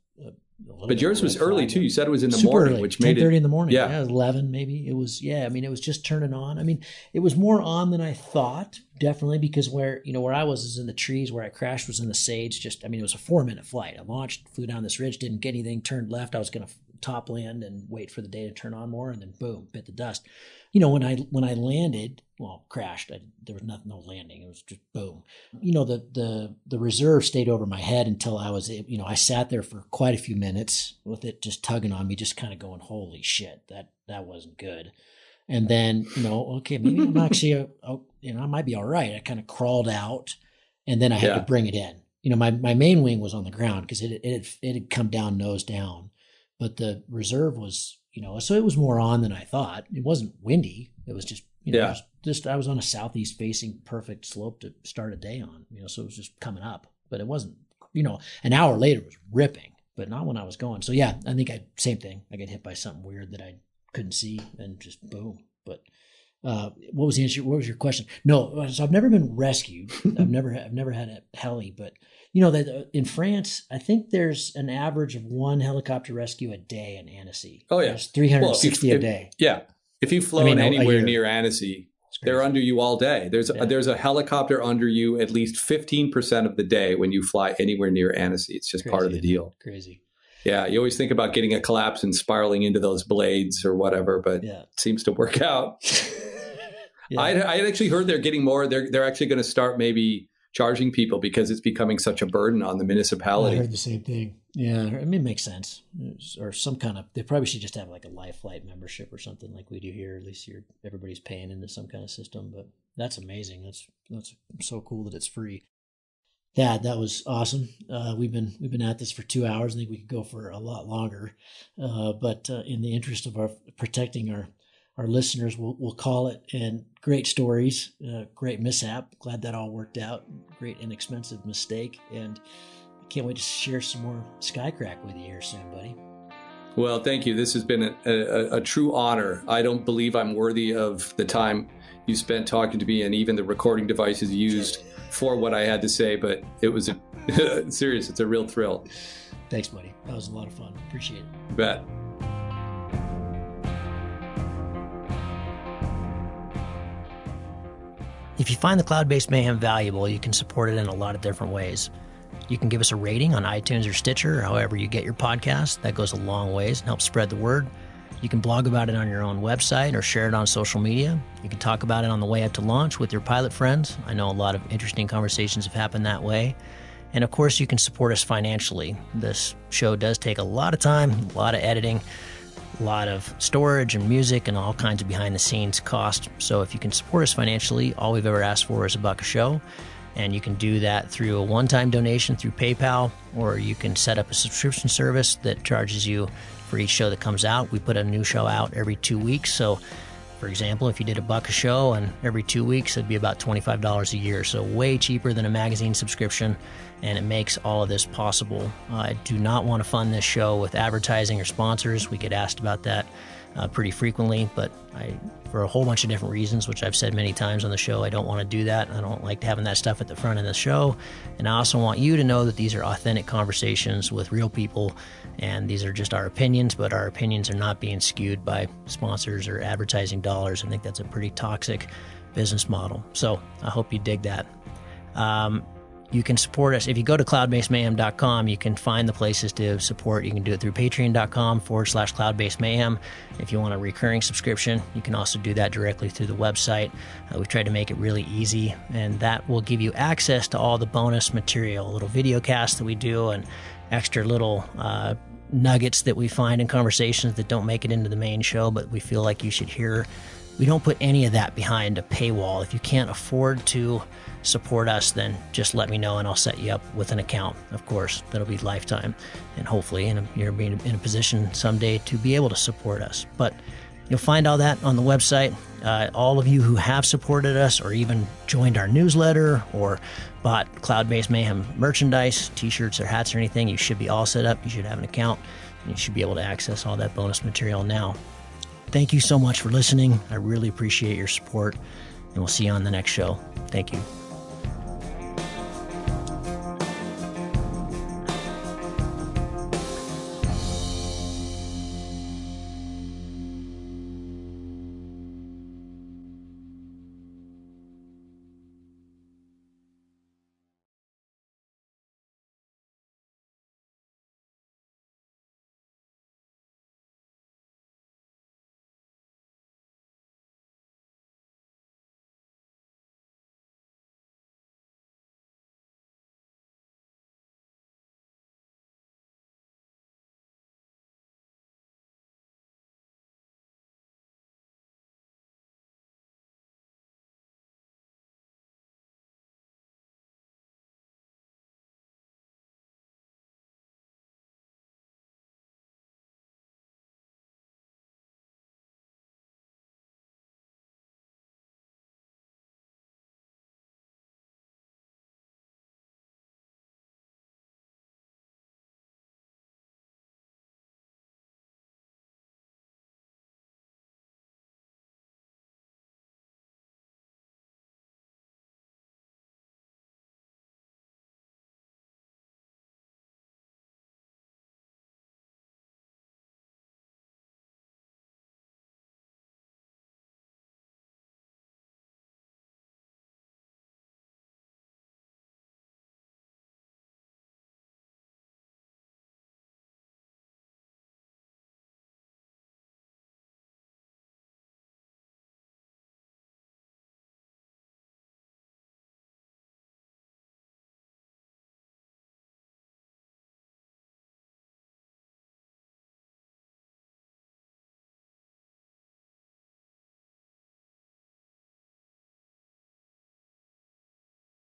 But yours was early too. You said it was in the Super morning, early, which made 10:30 it in the morning. Yeah. Yeah. eleven maybe. It was yeah. I mean, it was just turning on. I mean, it was more on than I thought. Definitely because where you know where I was is in the trees. Where I crashed was in the sage. Just I mean, it was a four minute flight. I launched, flew down this ridge, didn't get anything, turned left. I was going to top land and wait for the day to turn on more, and then boom, bit the dust. You know, when I when I landed, well, crashed. I, there was nothing, no landing. It was just boom. You know, the the the reserve stayed over my head until I was, you know, I sat there for quite a few minutes with it just tugging on me, just kind of going, "Holy shit, that that wasn't good." And then, you know, okay, maybe I'm actually, a, a, you know, I might be all right. I kind of crawled out, and then I had Yeah. to bring it in. You know, my my main wing was on the ground because it it had, it had come down nose down, but the reserve was, you know, so it was more on than I thought. It wasn't windy. It was just, you know, Yeah. was just I was on a southeast facing perfect slope to start a day on. You know, so it was just coming up, but it wasn't. You know, an hour later it was ripping, but not when I was going. So yeah, I think I same thing. I got hit by something weird that I couldn't see and just boom. But uh, what was the answer? What was your question? No, so I've never been rescued. I've never I've never had a heli, but you know that uh, in France, I think there's an average of one helicopter rescue a day in Annecy. Oh, yeah. there's 360 Well, if- a day. Yeah. If you've flown mean, a- a anywhere near Annecy, they're under you all day. There's Yeah. there's a helicopter under you at least 15% of the day when you fly anywhere near Annecy. It's just part of the deal. Crazy. Yeah, you always think about getting a collapse and spiraling into those blades or whatever, but Yeah. it seems to work out. Yeah. I I had actually heard they're getting more. They're they're actually going to start maybe charging people because it's becoming such a burden on the I municipality. heard the same thing. Yeah, I mean, it makes sense. Or some kind of, they probably should just have like a life flight membership or something like we do here. At least you're, everybody's paying into some kind of system. But that's amazing. That's that's so cool that it's free. Yeah, that was awesome. Uh, we've been we've been at this for two hours. I think we could go for a lot longer, uh, but uh, in the interest of our protecting our our listeners, we'll we'll call it. And great stories, uh, great mishap. Glad that all worked out. Great inexpensive mistake, and I can't wait to share some more Skycrack with you here soon, buddy. Well, thank you. This has been a, a, a true honor. I don't believe I'm worthy of the time you spent talking to me and even the recording devices used for what I had to say, but it was a, serious. It's a real thrill. Thanks, buddy. That was a lot of fun. Appreciate it. You bet. If you find the Cloudbase Mayhem valuable, you can support it in a lot of different ways. You can give us a rating on iTunes or Stitcher, or however you get your podcast. That goes a long ways and helps spread the word. You can blog about it on your own website or share it on social media. You can talk about it on the way up to launch with your pilot friends. I know a lot of interesting conversations have happened that way. And of course, you can support us financially. This show does take a lot of time, a lot of editing, a lot of storage and music and all kinds of behind the scenes cost. So if you can support us financially, all we've ever asked for is a buck a show. And you can do that through a one time donation through PayPal, or you can set up a subscription service that charges you for each show that comes out. We put a new show out every two weeks. So, for example, if you did a buck a show and every two weeks, it'd be about $25 a year. So, way cheaper than a magazine subscription. And it makes all of this possible. I do not want to fund this show with advertising or sponsors. We get asked about that uh, pretty frequently, but I, for a whole bunch of different reasons, which I've said many times on the show, I don't want to do that. I don't like having that stuff at the front of the show. And I also want you to know that these are authentic conversations with real people, and these are just our opinions, but our opinions are not being skewed by sponsors or advertising dollars. I think that's a pretty toxic business model. So I hope you dig that. Um, you can support us. If you go to cloudbasemayhem.com, you can find the places to support. You can do it through patreon.com forward slash cloudbasedmayhem. If you want a recurring subscription, you can also do that directly through the website. Uh, we've tried to make it really easy, and that will give you access to all the bonus material, little video casts that we do, and extra little uh, nuggets that we find in conversations that don't make it into the main show, but we feel like you should hear. We don't put any of that behind a paywall. If you can't afford to support us, then just let me know and I'll set you up with an account. Of course, that'll be lifetime, and hopefully, in a, you're being in a position someday to be able to support us. But you'll find all that on the website. Uh, all of you who have supported us, or even joined our newsletter, or bought Cloudbase Mayhem merchandise, T-shirts or hats or anything, you should be all set up. You should have an account, and you should be able to access all that bonus material now. Thank you so much for listening. I really appreciate your support, and we'll see you on the next show. Thank you.